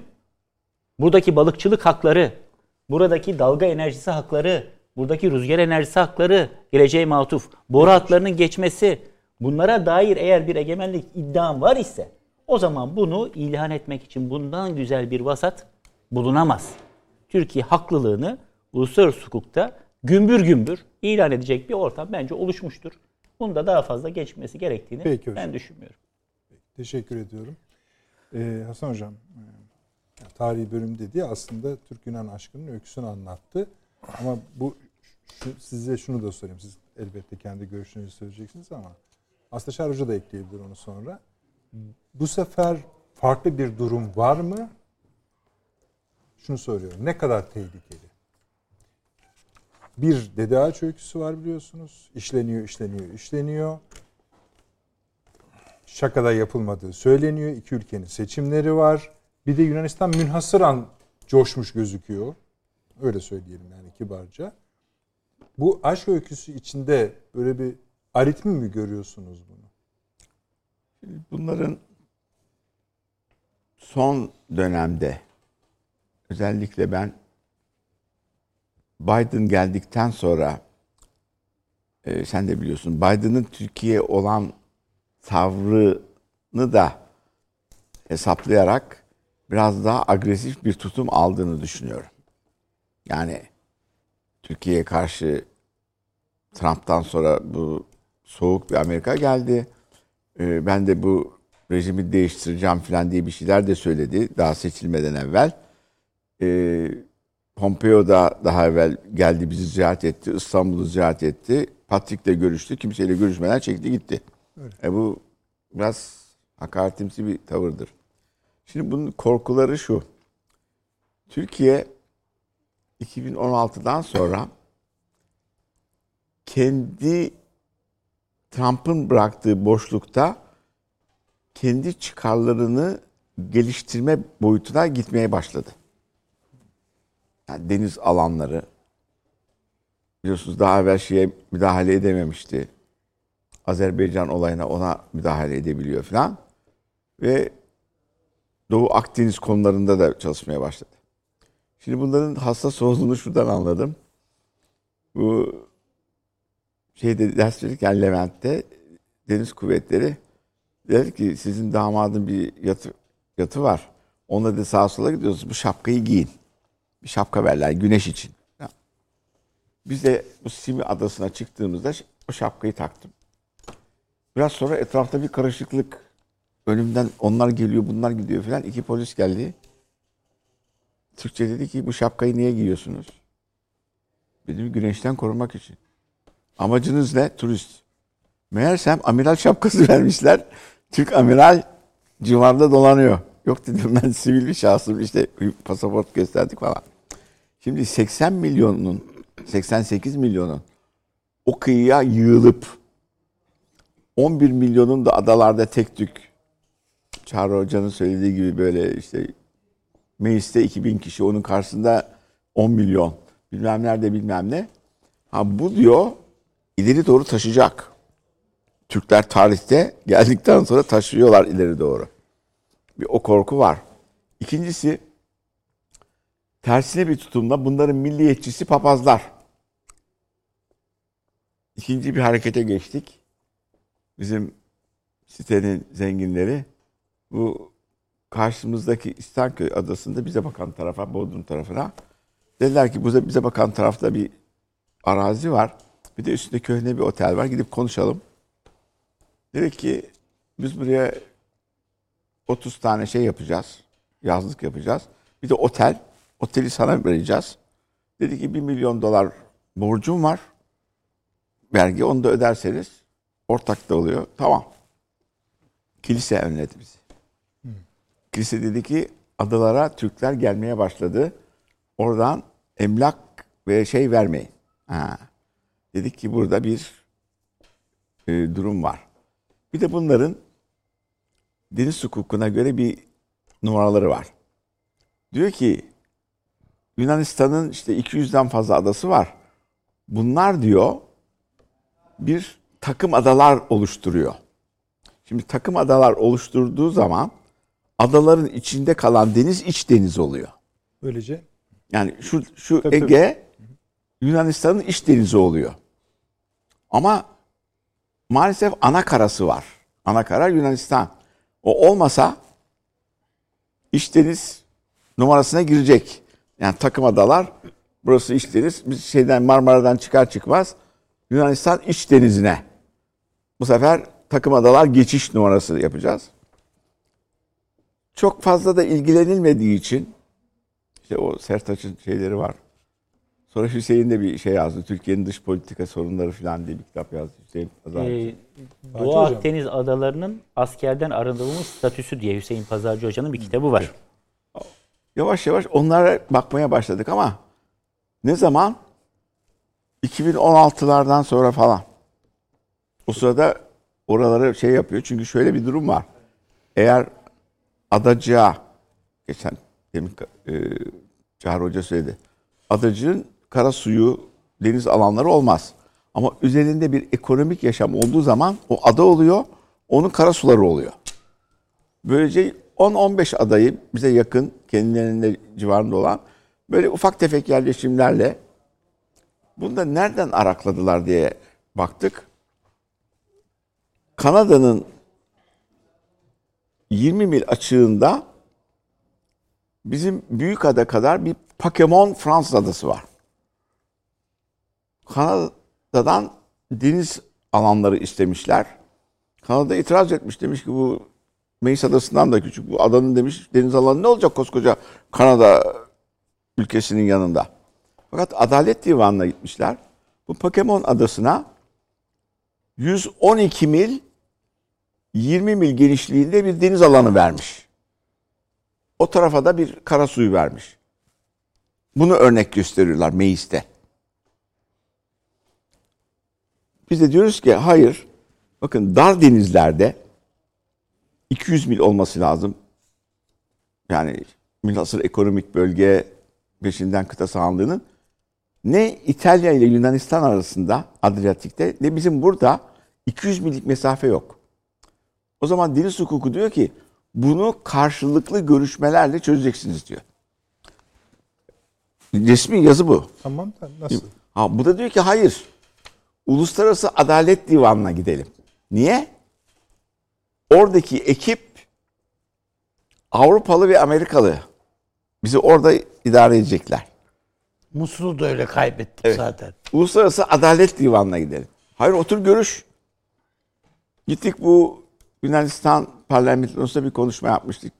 Buradaki balıkçılık hakları, buradaki dalga enerjisi hakları, buradaki rüzgar enerjisi hakları, geleceğe matuf, boru hatlarının geçmesi, bunlara dair eğer bir egemenlik iddiam var ise o zaman bunu ilan etmek için bundan güzel bir vasat bulunamaz. Türkiye haklılığını uluslararası hukukta gümbür gümbür ilan edecek bir ortam bence oluşmuştur. Bunda daha fazla geçmesi gerektiğini Peki hocam. ben düşünmüyorum. Teşekkür ediyorum. Ee, Hasan Hocam, e, tarihi bölüm dediği aslında Türk-Yunan aşkının öyküsünü anlattı. Ama bu şu, size şunu da sorayım. Siz elbette kendi görüşünüzü söyleyeceksiniz ama aslında Hoca da ekleyebilir onu sonra. Bu sefer farklı bir durum var mı? Şunu soruyorum. Ne kadar tehlikeli? Bir Dede Ağaç öyküsü var biliyorsunuz. İşleniyor, işleniyor, işleniyor. Şakada yapılmadığı söyleniyor. İki ülkenin seçimleri var. Bir de Yunanistan münhasıran coşmuş gözüküyor. Öyle söyleyelim yani kibarca. Bu aşk öyküsü içinde böyle bir aritmi mi görüyorsunuz bunu? Bunların son dönemde özellikle ben Biden geldikten sonra e, sen de biliyorsun Biden'ın Türkiye olan tavrını da hesaplayarak biraz daha agresif bir tutum aldığını düşünüyorum. Yani Türkiye'ye karşı Trump'tan sonra bu soğuk bir Amerika geldi. Ee, ben de bu rejimi değiştireceğim falan diye bir şeyler de söyledi daha seçilmeden evvel. Ee, Pompeo da daha evvel geldi bizi ziyaret etti. İstanbul'u ziyaret etti. Patrick'le görüştü. Kimseyle görüşmeden çekti gitti. E bu biraz hakaretimsi bir tavırdır. Şimdi bunun korkuları şu. Türkiye 2016'dan sonra kendi Trump'ın bıraktığı boşlukta kendi çıkarlarını geliştirme boyutuna gitmeye başladı. Yani deniz alanları biliyorsunuz daha evvel şeye müdahale edememişti. Azerbaycan olayına ona müdahale edebiliyor falan. Ve Doğu Akdeniz konularında da çalışmaya başladı. Şimdi bunların hassas olduğunu şuradan anladım. Bu şeyde ders verirken Levent'te Deniz Kuvvetleri dedi ki sizin damadın bir yatı, yatı var. Onunla da sağa sola gidiyoruz. Bu şapkayı giyin. Bir şapka verler güneş için. Biz de bu Simi adasına çıktığımızda o şapkayı taktım. Biraz sonra etrafta bir karışıklık. Önümden onlar geliyor, bunlar gidiyor falan. İki polis geldi. Türkçe dedi ki bu şapkayı niye giyiyorsunuz? Dedim güneşten korumak için. Amacınız ne? Turist. Meğersem amiral şapkası [LAUGHS] vermişler. Türk amiral civarda dolanıyor. Yok dedim ben sivil bir şahsım işte pasaport gösterdik falan. Şimdi 80 milyonun 88 milyonun o kıyıya yığılıp 11 milyonun da adalarda tek tük Çağrı Hoca'nın söylediği gibi böyle işte mecliste 2000 kişi onun karşısında 10 milyon bilmem nerede bilmem ne. Ha bu diyor ileri doğru taşıyacak. Türkler tarihte geldikten sonra taşıyorlar ileri doğru. Bir o korku var. İkincisi tersine bir tutumda bunların milliyetçisi papazlar. İkinci bir harekete geçtik. Bizim sitenin zenginleri bu karşımızdaki İstanköy adasında bize bakan tarafa, Bodrum tarafına dediler ki bize, bize bakan tarafta bir arazi var. Bir de üstünde köhne bir otel var. Gidip konuşalım. Dedik ki biz buraya 30 tane şey yapacağız. Yazlık yapacağız. Bir de otel. Oteli sana vereceğiz. Dedi ki 1 milyon dolar borcum var. Vergi onu da öderseniz ortak da oluyor. Tamam. Kilise önledi bizi. Kilise dedi ki adalara Türkler gelmeye başladı. Oradan emlak ve şey vermeyin. Ha. Dedik ki burada bir e, durum var. Bir de bunların deniz hukukuna göre bir numaraları var. Diyor ki Yunanistan'ın işte 200'den fazla adası var. Bunlar diyor bir takım adalar oluşturuyor. Şimdi takım adalar oluşturduğu zaman adaların içinde kalan deniz iç deniz oluyor. Böylece Yani şu şu Tabii, Ege Yunanistan'ın iç denizi oluyor. Ama maalesef ana karası var. Ana kara Yunanistan. O olmasa iç deniz numarasına girecek. Yani takım adalar burası iç deniz. Biz şeyden Marmara'dan çıkar çıkmaz Yunanistan iç denizine. Bu sefer takım adalar geçiş numarası yapacağız. Çok fazla da ilgilenilmediği için işte o Sertaç'ın şeyleri var. Sonra Hüseyin de bir şey yazdı. Türkiye'nin dış politika sorunları falan diye bir kitap yazdı. Hüseyin Pazarcı. Ee, Doğu Hocam. Akdeniz adalarının askerden arındırılmış statüsü diye Hüseyin Pazarcı Hoca'nın bir kitabı var. Yavaş yavaş onlara bakmaya başladık ama ne zaman? 2016'lardan sonra falan. O sırada oraları şey yapıyor. Çünkü şöyle bir durum var. Eğer adacığa geçen demin e, Çağrı Hoca söyledi. Adacığın kara suyu, deniz alanları olmaz. Ama üzerinde bir ekonomik yaşam olduğu zaman o ada oluyor, onun kara suları oluyor. Böylece 10-15 adayı bize yakın, kendilerinin civarında olan böyle ufak tefek yerleşimlerle bunu da nereden arakladılar diye baktık. Kanada'nın 20 mil açığında bizim büyük ada kadar bir Pokemon Fransız adası var. Kanada'dan deniz alanları istemişler. Kanada itiraz etmiş demiş ki bu Meis Adası'ndan da küçük. Bu adanın demiş deniz alanı ne olacak koskoca Kanada ülkesinin yanında. Fakat Adalet Divanı'na gitmişler. Bu Pokemon Adası'na 112 mil 20 mil genişliğinde bir deniz alanı vermiş. O tarafa da bir kara suyu vermiş. Bunu örnek gösteriyorlar Meis'te. Biz de diyoruz ki hayır. Bakın dar denizlerde 200 mil olması lazım. Yani münhasır ekonomik bölge peşinden kıta sahanlığının ne İtalya ile Yunanistan arasında Adriyatik'te ne bizim burada 200 millik mesafe yok. O zaman deniz hukuku diyor ki bunu karşılıklı görüşmelerle çözeceksiniz diyor. Resmi yazı bu. Tamam da nasıl? Ha, bu da diyor ki hayır. Uluslararası Adalet Divanı'na gidelim. Niye? Oradaki ekip Avrupalı ve Amerikalı. Bizi orada idare edecekler. Musul'u da öyle kaybettik zaten. Uluslararası Adalet Divanı'na gidelim. Hayır otur görüş. Gittik bu Yunanistan parlamentosunda bir konuşma yapmıştık.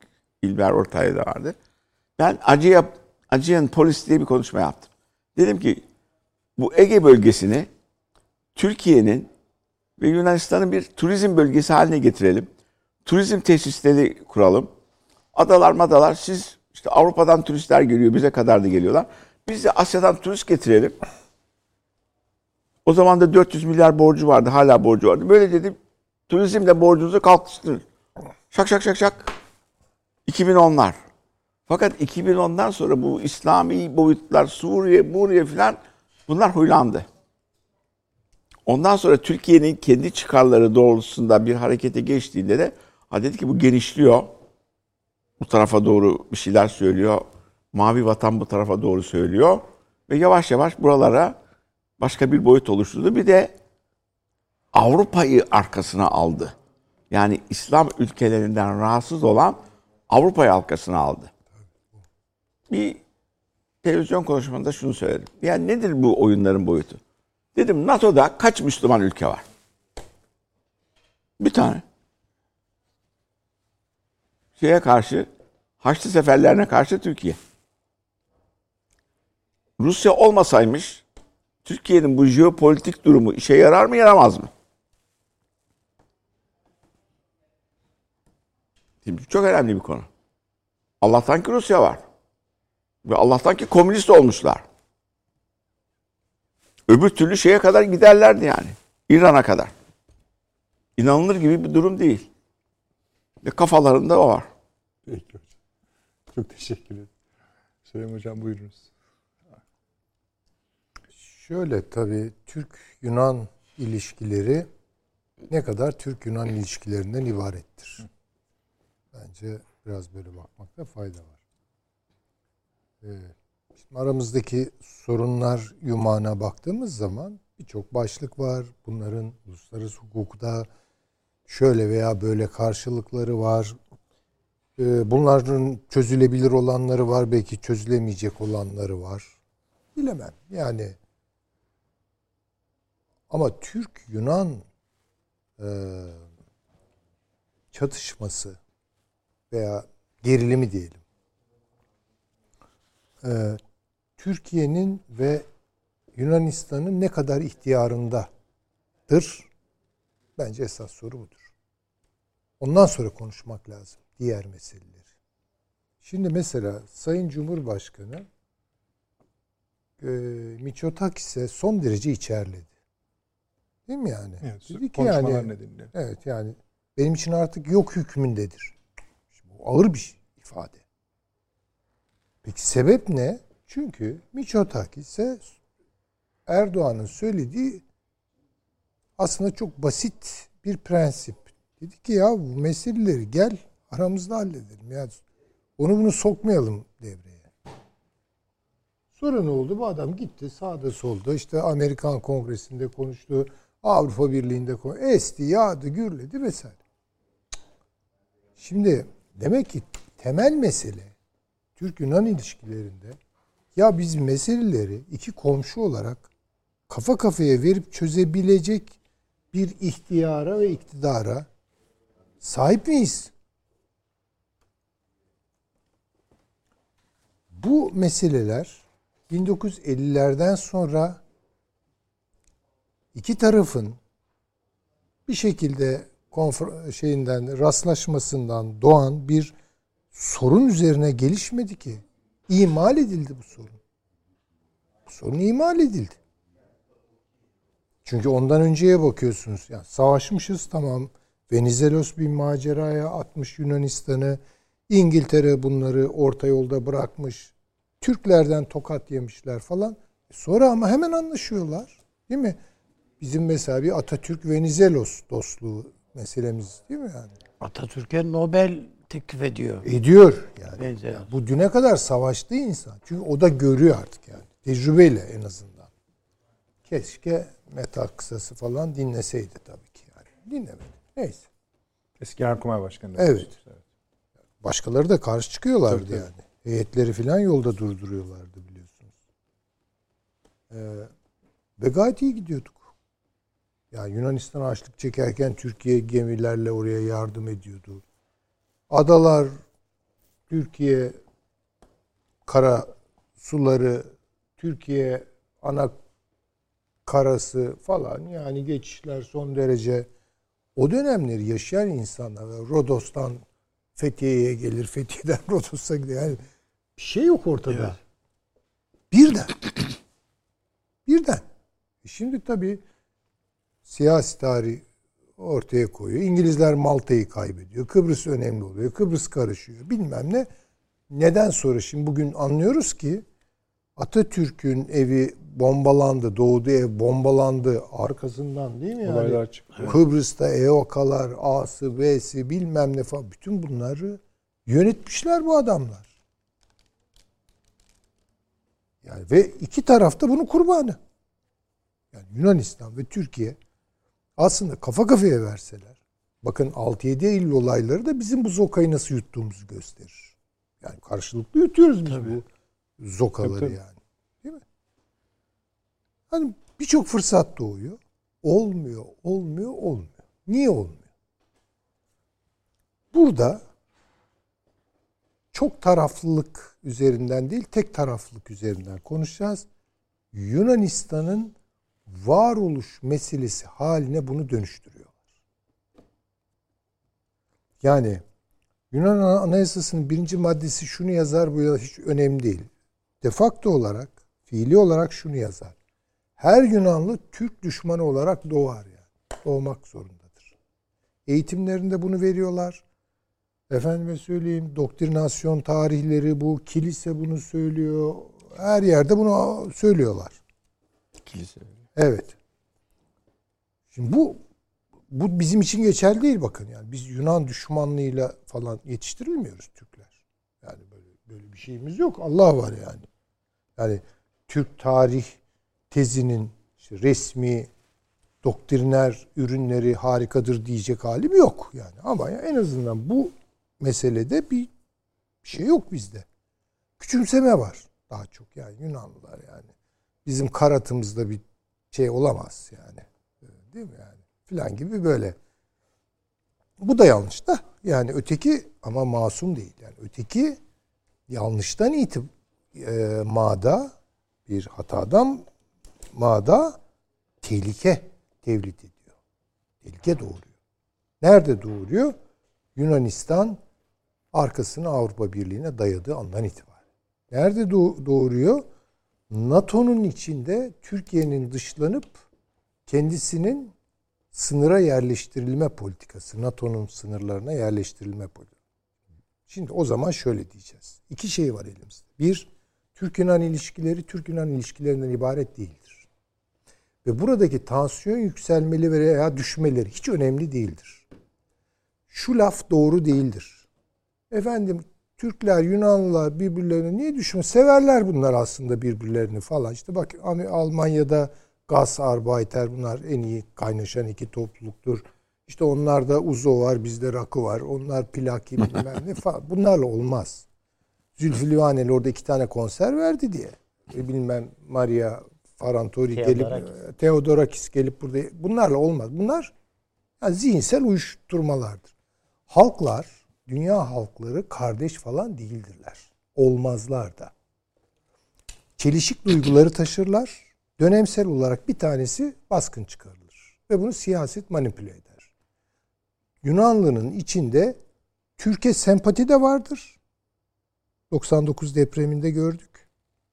İlber Ortaylı da vardı. Ben Acıya, Aegean Polis diye bir konuşma yaptım. Dedim ki bu Ege bölgesini Türkiye'nin ve Yunanistan'ın bir turizm bölgesi haline getirelim. Turizm tesisleri kuralım. Adalar madalar siz işte Avrupa'dan turistler geliyor bize kadar da geliyorlar. Biz de Asya'dan turist getirelim. O zaman da 400 milyar borcu vardı. Hala borcu vardı. Böyle dedim. Turizm de borcunuzu kalkıştırır. Şak şak şak şak. 2010'lar. Fakat 2010'dan sonra bu İslami boyutlar, Suriye, Muriye falan bunlar huylandı. Ondan sonra Türkiye'nin kendi çıkarları doğrultusunda bir harekete geçtiğinde de ha dedi ki bu genişliyor. Bu tarafa doğru bir şeyler söylüyor. Mavi vatan bu tarafa doğru söylüyor. Ve yavaş yavaş buralara başka bir boyut oluşturdu. Bir de Avrupa'yı arkasına aldı. Yani İslam ülkelerinden rahatsız olan Avrupa'yı arkasına aldı. Bir televizyon konuşmamda şunu söyledim. Yani nedir bu oyunların boyutu? Dedim NATO'da kaç Müslüman ülke var? Bir tane. Şeye karşı, Haçlı seferlerine karşı Türkiye. Rusya olmasaymış Türkiye'nin bu jeopolitik durumu işe yarar mı yaramaz mı? Şimdi çok önemli bir konu. Allah'tan ki Rusya var. Ve Allah'tan ki komünist olmuşlar. Öbür türlü şeye kadar giderlerdi yani. İran'a kadar. İnanılır gibi bir durum değil. Ve kafalarında o var. Peki hocam. Çok teşekkür ederim. Süleyman Hocam buyurunuz. Şöyle tabii Türk-Yunan ilişkileri ne kadar Türk-Yunan ilişkilerinden ibarettir. Bence biraz böyle bakmakta fayda var. Ee, şimdi aramızdaki sorunlar yumağına baktığımız zaman birçok başlık var. Bunların uluslararası hukukta şöyle veya böyle karşılıkları var. Ee, bunların çözülebilir olanları var, belki çözülemeyecek olanları var. Bilemem. Yani ama Türk-Yunan e, çatışması veya gerilimi diyelim. E, Türkiye'nin ve Yunanistan'ın ne kadar ihtiyarındadır? Bence esas soru budur. Ondan sonra konuşmak lazım diğer meseleleri. Şimdi mesela Sayın Cumhurbaşkanı e, Miçotakis'e son derece içerledi. Değil mi yani? Evet, Dedi ki yani, nedeniyle. Evet yani benim için artık yok hükmündedir. Ağır bir ifade. Peki sebep ne? Çünkü Miçotakis ise Erdoğan'ın söylediği aslında çok basit bir prensip. Dedi ki ya bu meseleleri gel aramızda halledelim. Ya onu bunu sokmayalım devreye. Sonra ne oldu? Bu adam gitti sağda solda işte Amerikan Kongresi'nde konuştu. Avrupa Birliği'nde konuştu. Esti, yağdı, gürledi vesaire. Şimdi demek ki temel mesele Türk-Yunan ilişkilerinde ya biz meseleleri iki komşu olarak kafa kafaya verip çözebilecek bir ihtiyara ve iktidara sahip miyiz? Bu meseleler 1950'lerden sonra iki tarafın bir şekilde konfer- şeyinden rastlaşmasından doğan bir sorun üzerine gelişmedi ki. İmal edildi bu sorun. Bu sorun imal edildi. Çünkü ondan önceye bakıyorsunuz. Yani savaşmışız tamam. Venizelos bir maceraya atmış Yunanistan'ı. İngiltere bunları orta yolda bırakmış. Türklerden tokat yemişler falan. Sonra ama hemen anlaşıyorlar. Değil mi? Bizim mesela bir Atatürk Venizelos dostluğu meselemiz değil mi yani? Atatürk'e Nobel teklif ediyor. Ediyor yani. Venizelos. Yani bu düne kadar savaştığı insan. Çünkü o da görüyor artık yani. Tecrübeyle en azından. Keşke meta kısası falan dinleseydi tabii ki yani. Dinlemedi. Neyse. Eski Genelkurmay Başkanı. Evet. Başkaları da karşı çıkıyorlardı Tabii, tabii. yani. Heyetleri falan yolda durduruyorlardı biliyorsunuz. Ee, ve gayet iyi gidiyorduk. Yani Yunanistan açlık çekerken Türkiye gemilerle oraya yardım ediyordu. Adalar, Türkiye kara suları, Türkiye ana karası falan yani geçişler son derece o dönemleri yaşayan insanlar ve Rodos'tan Fethiye'ye gelir, Fethiye'den [LAUGHS] Rodos'a gider. Yani bir şey yok ortada. Evet. Birden. Birden. E Şimdi tabii siyasi tarih ortaya koyuyor. İngilizler Malta'yı kaybediyor. Kıbrıs önemli oluyor. Kıbrıs karışıyor. Bilmem ne. Neden sonra şimdi bugün anlıyoruz ki Atatürk'ün evi bombalandı. Doğduğu ev bombalandı. Arkasından değil mi yani? Olaylar çıktı. Kıbrıs'ta EOK'lar, A'sı, B'si bilmem ne falan. Bütün bunları yönetmişler bu adamlar. Yani ve iki tarafta bunun kurbanı. Yani Yunanistan ve Türkiye aslında kafa kafaya verseler bakın 6-7 Eylül olayları da bizim bu zokayı nasıl yuttuğumuzu gösterir. Yani karşılıklı yutuyoruz biz bu zokaları Tabii, tabii. yani. Değil mi? Hani birçok fırsat doğuyor. Olmuyor, olmuyor, olmuyor. Niye olmuyor? Burada çok taraflılık üzerinden değil, tek taraflılık üzerinden konuşacağız. Yunanistan'ın varoluş meselesi haline bunu dönüştürüyorlar. Yani Yunan Anayasası'nın birinci maddesi şunu yazar, bu ya hiç önemli değil. De facto olarak, fiili olarak şunu yazar. Her Yunanlı Türk düşmanı olarak doğar yani. Doğmak zorundadır. Eğitimlerinde bunu veriyorlar. Efendime söyleyeyim doktrinasyon tarihleri bu, kilise bunu söylüyor. Her yerde bunu söylüyorlar. Kilise. Evet. Şimdi bu bu bizim için geçerli değil bakın yani. Biz Yunan düşmanlığıyla falan yetiştirilmiyoruz Türkler. Yani böyle böyle bir şeyimiz yok. Allah var yani. Yani Türk tarih tezinin işte resmi doktriner ürünleri harikadır diyecek halim yok yani. Ama en azından bu meselede bir şey yok bizde. Küçümseme var daha çok yani Yunanlılar yani. Bizim karatımızda bir şey olamaz yani. Değil mi yani? Filan gibi böyle. Bu da yanlış da yani öteki ama masum değil. Yani öteki yanlıştan itib e, mada bir hatadan mada tehlike tevlit ediyor. Tehlike doğuruyor. Nerede doğuruyor? Yunanistan arkasını Avrupa Birliği'ne dayadığı andan itibaren. Nerede doğ- doğuruyor? NATO'nun içinde Türkiye'nin dışlanıp kendisinin sınıra yerleştirilme politikası, NATO'nun sınırlarına yerleştirilme politikası. Şimdi o zaman şöyle diyeceğiz. İki şey var elimizde. Bir, Türk-Yunan ilişkileri Türk-Yunan ilişkilerinden ibaret değildir. Ve buradaki tansiyon yükselmeli veya düşmeleri hiç önemli değildir. Şu laf doğru değildir. Efendim Türkler, Yunanlılar birbirlerine niye düşman? Severler bunlar aslında birbirlerini falan. İşte bak Almanya'da Gaz, Arbeiter bunlar en iyi kaynaşan iki topluluktur. İşte onlarda Uzo var, bizde Rakı var. Onlar plaki [LAUGHS] bilmem ne falan. Bunlarla olmaz. Zülfü Livaneli orada iki tane konser verdi diye. E, bilmem Maria Farantori gelip Theodorakis gelip burada bunlarla olmaz. Bunlar yani zihinsel uyuşturmalardır. Halklar, dünya halkları kardeş falan değildirler. Olmazlar da. Çelişik duyguları taşırlar. Dönemsel olarak bir tanesi baskın çıkarılır. Ve bunu siyaset manipüle eder. Yunanlı'nın içinde Türkiye sempati de vardır. 99 depreminde gördük.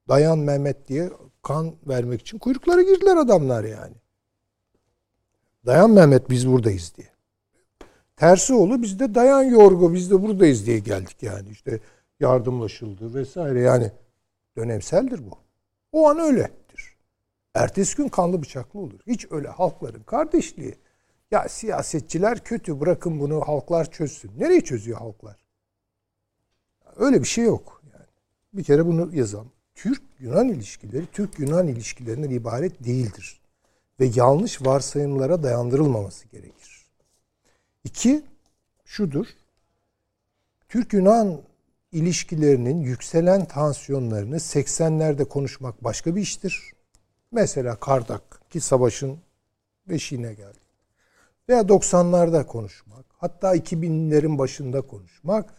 Dayan Mehmet diye kan vermek için kuyruklara girdiler adamlar yani. Dayan Mehmet biz buradayız diye. Tersi oldu biz de dayan Yorgo biz de buradayız diye geldik yani. İşte yardımlaşıldı vesaire yani dönemseldir bu. O an öyledir. Ertesi gün kanlı bıçaklı olur. Hiç öyle halkların kardeşliği. Ya siyasetçiler kötü bırakın bunu halklar çözsün. Nereye çözüyor halklar? Öyle bir şey yok. Yani bir kere bunu yazalım. Türk-Yunan ilişkileri Türk-Yunan ilişkilerinden ibaret değildir. Ve yanlış varsayımlara dayandırılmaması gerekir. İki, şudur. Türk-Yunan ilişkilerinin yükselen tansiyonlarını 80'lerde konuşmak başka bir iştir. Mesela Kardak ki savaşın beşiğine geldi. Veya 90'larda konuşmak. Hatta 2000'lerin başında konuşmak.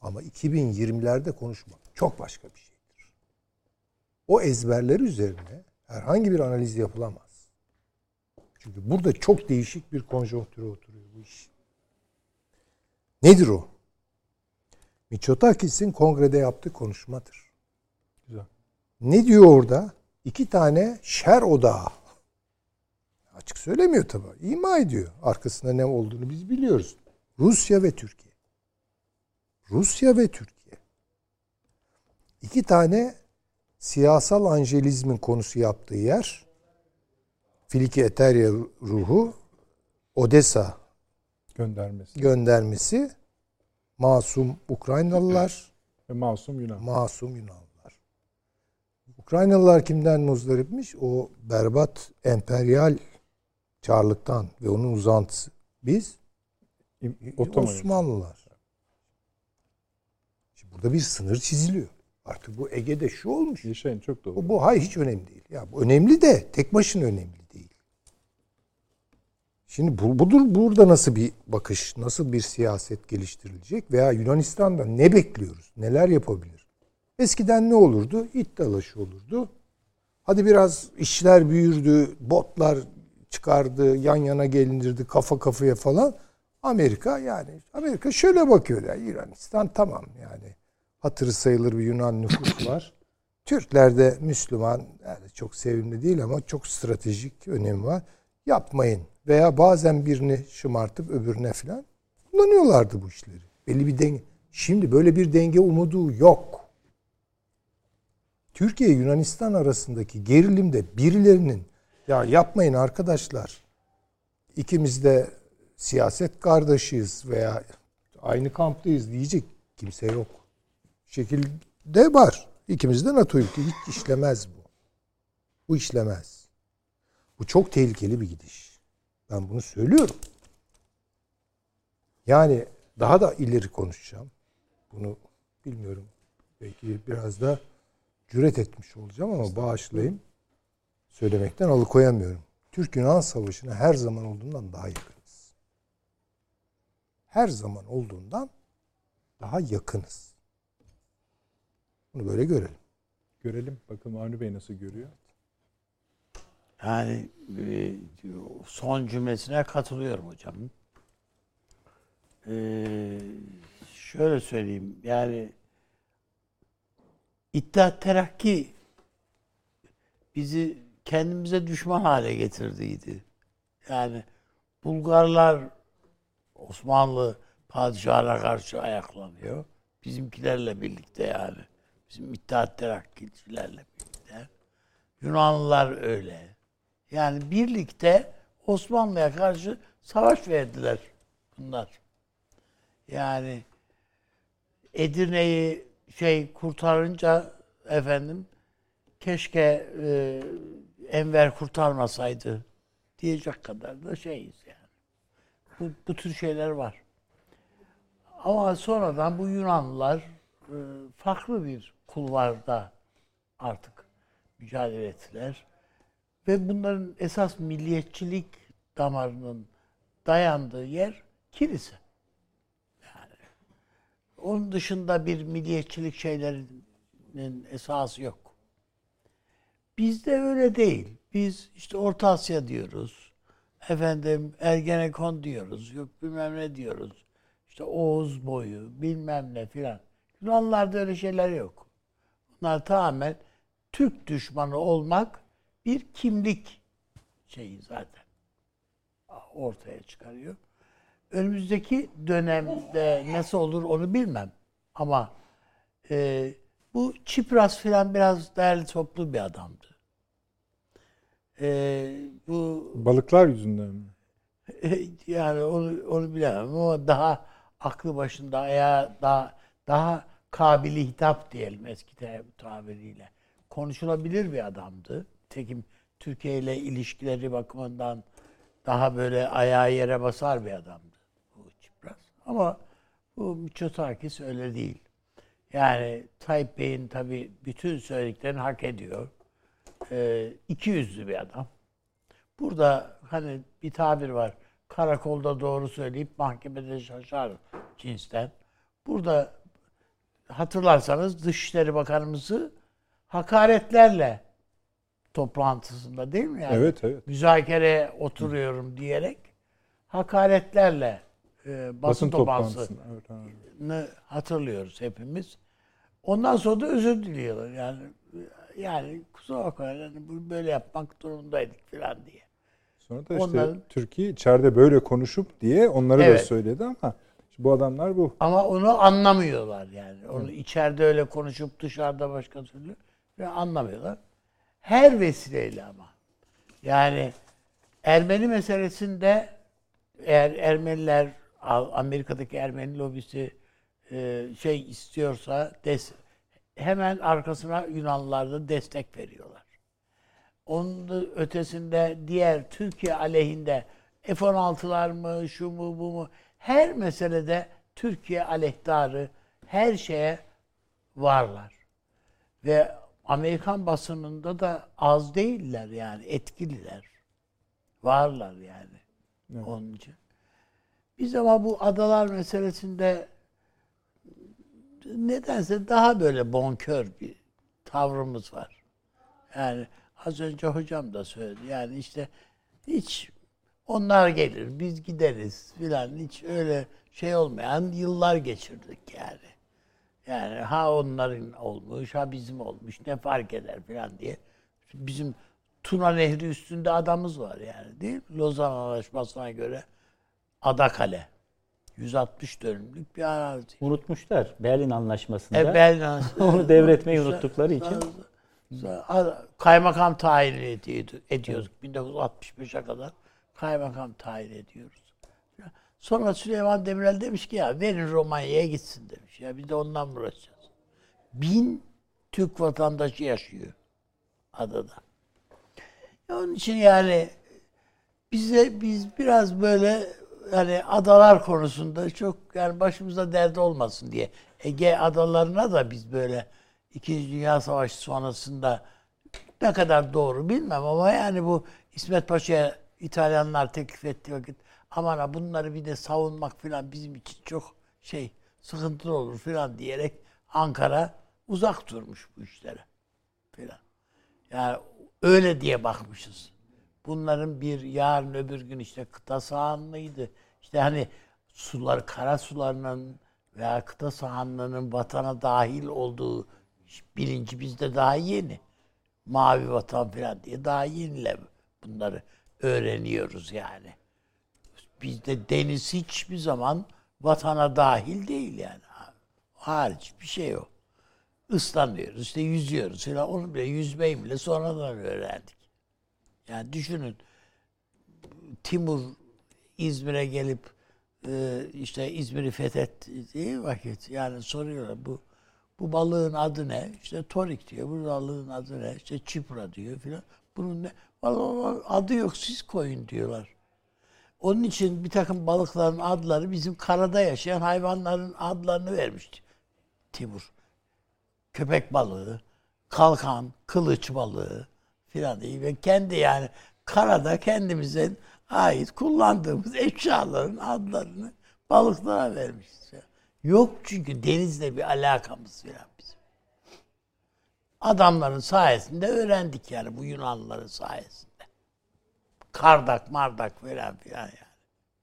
Ama 2020'lerde konuşmak çok başka bir şeydir. O ezberler üzerine herhangi bir analiz yapılamaz. Çünkü burada çok değişik bir konjonktüre oturuyor. Nedir o? Mitsotakis'in kongrede yaptığı konuşmadır. Güzel. Ne diyor orada? İki tane şer odağı. Açık söylemiyor tabi. İma ediyor. Arkasında ne olduğunu biz biliyoruz. Rusya ve Türkiye. Rusya ve Türkiye. İki tane siyasal anjelizmin konusu yaptığı yer Filiki Eterya ruhu Odessa Göndermesi. göndermesi masum Ukraynalılar Ve masum Yunan. masum Yunanlılar. Ukraynalılar kimden muzdaripmiş? O berbat emperyal çarlıktan ve onun uzantısı. Biz Otoman. Osmanlılar. Şimdi burada bir sınır çiziliyor. Artık bu Ege'de şu olmuş. Yaşayın çok doğru. Bu, bu hayır hiç önemli değil. Ya bu önemli de tek başına önemli. Şimdi bu, budur burada nasıl bir bakış, nasıl bir siyaset geliştirilecek veya Yunanistan'da ne bekliyoruz? Neler yapabilir? Eskiden ne olurdu? İt olurdu. Hadi biraz işler büyürdü, botlar çıkardı, yan yana gelindirdi, kafa kafaya falan. Amerika yani Amerika şöyle bakıyor ya Yunanistan tamam yani hatırı sayılır bir Yunan nüfus var. [CLEARS THROAT] Türkler de Müslüman yani çok sevimli değil ama çok stratejik önemi var. Yapmayın veya bazen birini şımartıp öbürüne falan kullanıyorlardı bu işleri. Belli bir denge. Şimdi böyle bir denge umudu yok. Türkiye Yunanistan arasındaki gerilimde birilerinin ya yapmayın arkadaşlar ikimiz de siyaset kardeşiyiz veya aynı kamptayız diyecek kimse yok. Şekilde var. İkimiz de NATO ülke. Hiç işlemez bu. Bu işlemez. Bu çok tehlikeli bir gidiş. Ben bunu söylüyorum. Yani daha da ileri konuşacağım. Bunu bilmiyorum. Belki biraz da cüret etmiş olacağım ama bağışlayın. Söylemekten alıkoyamıyorum. Türk-Yunan Savaşı'na her zaman olduğundan daha yakınız. Her zaman olduğundan daha yakınız. Bunu böyle görelim. Görelim. Bakalım Avni Bey nasıl görüyor? Yani e, son cümlesine katılıyorum hocam. Ee, şöyle söyleyeyim. Yani İttihat Terakki bizi kendimize düşman hale getirdiydi. Yani Bulgarlar Osmanlı padişahına karşı ayaklanıyor. Bizimkilerle birlikte yani. Bizim İttihat Terakkiçilerle birlikte. Yunanlılar öyle. Yani birlikte Osmanlı'ya karşı savaş verdiler bunlar. Yani Edirne'yi şey kurtarınca efendim keşke e, Enver kurtarmasaydı diyecek kadar da şeyiz yani. Bu, bu tür şeyler var. Ama sonradan bu Yunanlılar e, farklı bir kulvarda artık mücadele ettiler. Ve bunların esas milliyetçilik damarının dayandığı yer kilise. Yani onun dışında bir milliyetçilik şeylerinin esası yok. Bizde öyle değil. Biz işte Orta Asya diyoruz. Efendim Ergenekon diyoruz. Yok bilmem ne diyoruz. İşte Oğuz boyu bilmem ne filan. Yunanlılarda öyle şeyler yok. Bunlar tamamen Türk düşmanı olmak bir kimlik şeyi zaten ortaya çıkarıyor. Önümüzdeki dönemde nasıl olur onu bilmem. Ama e, bu Çipras filan biraz değerli toplu bir adamdı. E, bu Balıklar yüzünden mi? yani onu onu bilemem ama daha aklı başında ayağı daha daha kabili hitap diyelim eski tabiriyle. Konuşulabilir bir adamdı. Tekim Türkiye ile ilişkileri bakımından daha böyle ayağı yere basar bir adamdı bu Çipras. Ama bu Mitsotakis öyle değil. Yani Tayyip Bey'in tabii bütün söylediklerini hak ediyor. Ee, iki yüzlü bir adam. Burada hani bir tabir var. Karakolda doğru söyleyip mahkemede şaşar cinsten. Burada hatırlarsanız Dışişleri Bakanımızı hakaretlerle toplantısında değil mi? Yani Evet, evet. Müzakere oturuyorum diyerek hakaretlerle e, basın, Basın toplantısını toplantısını. Evet, evet. hatırlıyoruz hepimiz. Ondan sonra da özür diliyorlar. Yani yani kusura bakmayın yani böyle yapmak durumundaydık falan diye. Sonra da işte Onların- Türkiye içeride böyle konuşup diye onları da Evet. söyledi ama bu adamlar bu. Ama onu anlamıyorlar yani. Onu içeride öyle konuşup dışarıda başka türlü ve anlamıyorlar. Her vesileyle ama. Yani Ermeni meselesinde eğer Ermeniler Amerika'daki Ermeni lobisi e, şey istiyorsa des, hemen arkasına Yunanlılar da destek veriyorlar. Onun ötesinde diğer Türkiye aleyhinde F-16'lar mı, şu mu, bu mu her meselede Türkiye aleyhtarı her şeye varlar. Ve Amerikan basınında da az değiller yani etkililer. Varlar yani. Onun için. Biz ama bu adalar meselesinde nedense daha böyle bonkör bir tavrımız var. Yani az önce hocam da söyledi. Yani işte hiç onlar gelir, biz gideriz filan hiç öyle şey olmayan yıllar geçirdik yani. Yani ha onların olmuş, ha bizim olmuş, ne fark eder filan diye. Bizim Tuna Nehri üstünde adamız var yani değil mi? Lozan Anlaşması'na göre Adakale. 160 dönümlük bir arazi. Unutmuşlar Berlin Anlaşması'nda. E, Berlin- [LAUGHS] Onu devretmeyi unuttukları için. Kaymakam tayin ediyordu, ediyorduk 1965'e kadar. Kaymakam tayin ediyoruz. Sonra Süleyman Demirel demiş ki ya verin Romanya'ya gitsin demiş. Ya biz de ondan uğraşacağız? Bin Türk vatandaşı yaşıyor adada. Onun için yani bize biz biraz böyle yani adalar konusunda çok yani başımıza dert olmasın diye Ege adalarına da biz böyle İkinci Dünya Savaşı sonrasında ne kadar doğru bilmem ama yani bu İsmet Paşa'ya İtalyanlar teklif ettiği vakit aman ha bunları bir de savunmak falan bizim için çok şey sıkıntılı olur falan diyerek Ankara uzak durmuş bu işlere falan. Yani öyle diye bakmışız. Bunların bir yarın öbür gün işte kıta sahanlığıydı. İşte hani sular, kara sularının veya kıta sahanlığının vatana dahil olduğu bilinci bizde daha yeni. Mavi vatan falan diye daha yeniyle bunları öğreniyoruz yani. Bizde deniz hiçbir zaman vatana dahil değil yani. Hariç bir şey yok. ıslanıyoruz, işte yüzüyoruz falan. Onu bile yüzmeyi bile sonradan öğrendik. Yani düşünün Timur İzmir'e gelip e, işte İzmir'i fethettiği vakit yani soruyorlar bu bu balığın adı ne? İşte torik diyor. Bu balığın adı ne? İşte çipra diyor filan. Bunun ne? Vallahi adı yok siz koyun diyorlar. Onun için bir takım balıkların adları bizim karada yaşayan hayvanların adlarını vermişti Timur. Köpek balığı, kalkan, kılıç balığı filan diye ve kendi yani karada kendimize ait kullandığımız eşyaların adlarını balıklara vermişiz. Yok çünkü denizle bir alakamız filan bizim. Adamların sayesinde öğrendik yani bu Yunanlıların sayesinde. Kardak, mardak falan filan yani.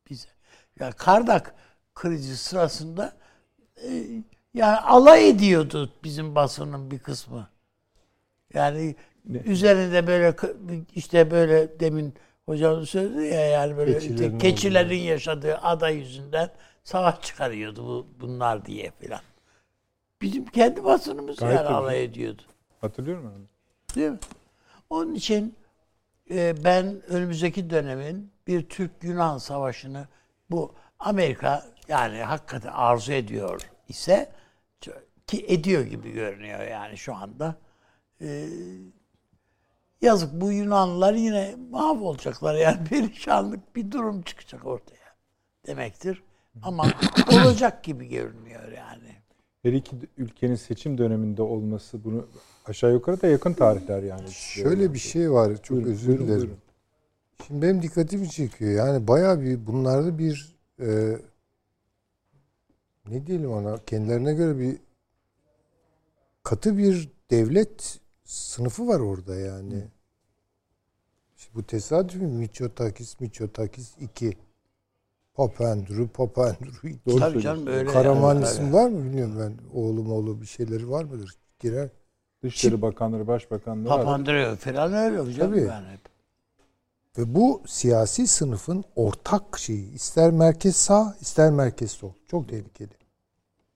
Bize. Ya Kardak krizi sırasında e, yani alay ediyordu bizim basının bir kısmı. Yani üzerinde böyle işte böyle demin hocam söyledi ya yani böyle Keçilerin keçilerin yaşadığı ada yüzünden savaş çıkarıyordu bu bunlar diye filan. Bizim kendi basınımız Gayet yani alay ediyordu. Hatırlıyorum abi. Değil mi? Onun için e, ben önümüzdeki dönemin bir Türk-Yunan savaşını bu Amerika yani hakikaten arzu ediyor ise ki ediyor gibi görünüyor yani şu anda. E, yazık bu Yunanlılar yine mahvolacaklar yani [LAUGHS] perişanlık bir durum çıkacak ortaya demektir. Ama [COUGHS] olacak gibi görünüyor yani. Her iki ülkenin seçim döneminde olması bunu aşağı yukarı da yakın tarihler yani. Şöyle bir şey var. Çok Buyurun, özür dilerim. buyurun. Şimdi benim dikkatimi çekiyor. Yani bayağı bir bunlarda bir e, ne diyelim ona kendilerine göre bir katı bir devlet sınıfı var orada yani. İşte bu tesadüf mü? Mitsotakis, Mitsotakis 2. Papandreou, Papandreou 2. Doğru Tabii canım öyle. Karaman yani. isim var mı bilmiyorum ben. Oğlum oğlu bir şeyleri var mıdır? Girer. Dışişleri Bakanları, Başbakanları var. Papandreou falan öyle hocam Tabii. yani hep. Ve bu siyasi sınıfın ortak şeyi. ister merkez sağ, ister merkez sol. Çok tehlikeli.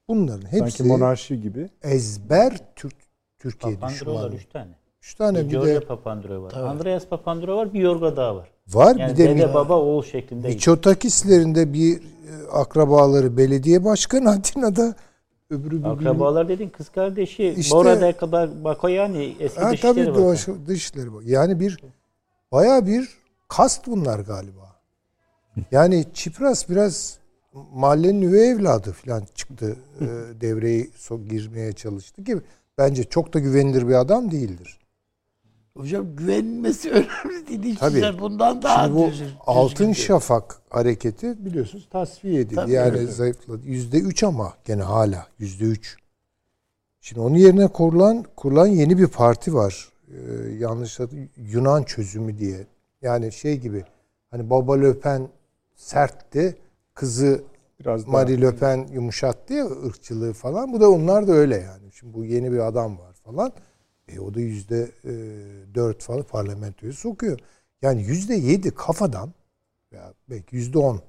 Bunların hepsi Sanki monarşi gibi. ezber Türk Türkiye düşmanı. üç tane. Üç tane Bir bir George de Papandreou var. Tabii. Andreas Papandreou var. Bir Yorga daha var. var. Yani bir de dede Mi- baba oğul şeklinde. Miçotakislerin de bir e, akrabaları belediye başkanı [LAUGHS] Atina'da öbürü bir Akrabalar dedin kız kardeşi. İşte- Bora de kadar Bakoyani eski Ha, dışişleri tabii bakanı. dış, dışişleri bak. Yani bir baya bir kast bunlar galiba. Yani Çipras biraz mahallenin üvey evladı falan çıktı. e, devreye girmeye çalıştı ki bence çok da güvenilir bir adam değildir. Hocam güvenilmesi [LAUGHS] önemli değil. Tabii. Bundan daha Şimdi bu düzgün- Altın düzgün Şafak hareketi biliyorsunuz tasfiye edildi. Tabii, yani evet. zayıfladı. Yüzde üç ama gene hala yüzde üç. Şimdi onun yerine kurulan kurulan yeni bir parti var. Ee, yanlış Yunan çözümü diye. Yani şey gibi hani Baba Le Pen sertti. Kızı Biraz daha. Marie Le Pen yumuşattı ya ırkçılığı falan. Bu da onlar da öyle yani. Şimdi bu yeni bir adam var falan. E o da yüzde e, dört falan parlamentoyu sokuyor. Yani yüzde yedi kafadan veya belki yüzde on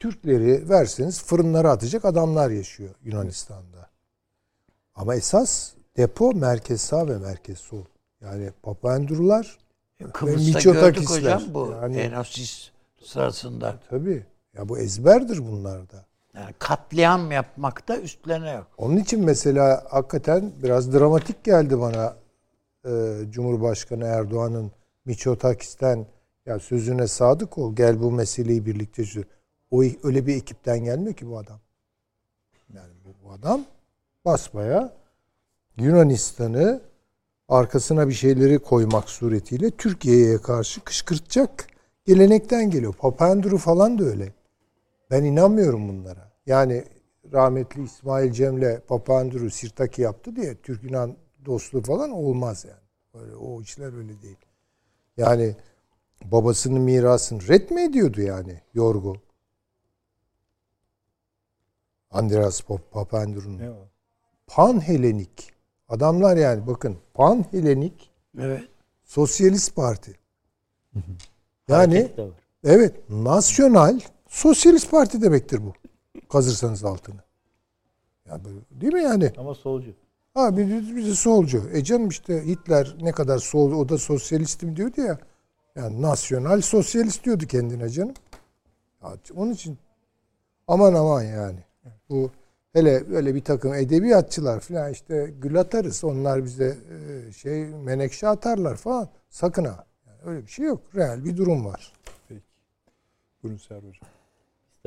Türkleri verseniz fırınlara atacak adamlar yaşıyor Yunanistan'da. Ama esas depo merkez sağ ve merkez sol. Yani Papandrular Kıbrıs'ta Mitsotakisler. gördük hocam bu Yani- Enosis sırasında. tabii. Ya bu ezberdir bunlarda. Yani katliam yapmakta üstlerine yok. Onun için mesela hakikaten biraz dramatik geldi bana e, Cumhurbaşkanı Erdoğan'ın Miçotakis'ten ya sözüne sadık ol gel bu meseleyi birlikte çöz. O öyle bir ekipten gelmiyor ki bu adam. Yani bu, bu adam basbaya Yunanistan'ı arkasına bir şeyleri koymak suretiyle Türkiye'ye karşı kışkırtacak gelenekten geliyor. Papandreou falan da öyle. Ben inanmıyorum bunlara. Yani rahmetli İsmail Cem'le Papandreou Sirtaki yaptı diye Türk-Yunan dostluğu falan olmaz yani. Öyle, o işler öyle değil. Yani babasının mirasını red mi ediyordu yani Yorgo? Andreas Pap- Papandreou'nun. Ne o? Pan-Helenik. Adamlar yani bakın Pan-Helenik Evet. Sosyalist Parti. Yani. Evet, nasyonal sosyalist parti demektir bu. Kazırsanız altını. Ya böyle, değil mi yani? Ama solcu. Ha bir, bir de solcu. E canım işte Hitler ne kadar sol, o da sosyalistim diyordu ya. Yani nasyonal sosyalist diyordu kendine canım. Ya onun için aman aman yani. Bu hele öyle bir takım edebiyatçılar falan işte gül atarız. Onlar bize e, şey menekşe atarlar falan. Sakın ha. Yani öyle bir şey yok. Real bir durum var. Buyurun Serhat Hocam.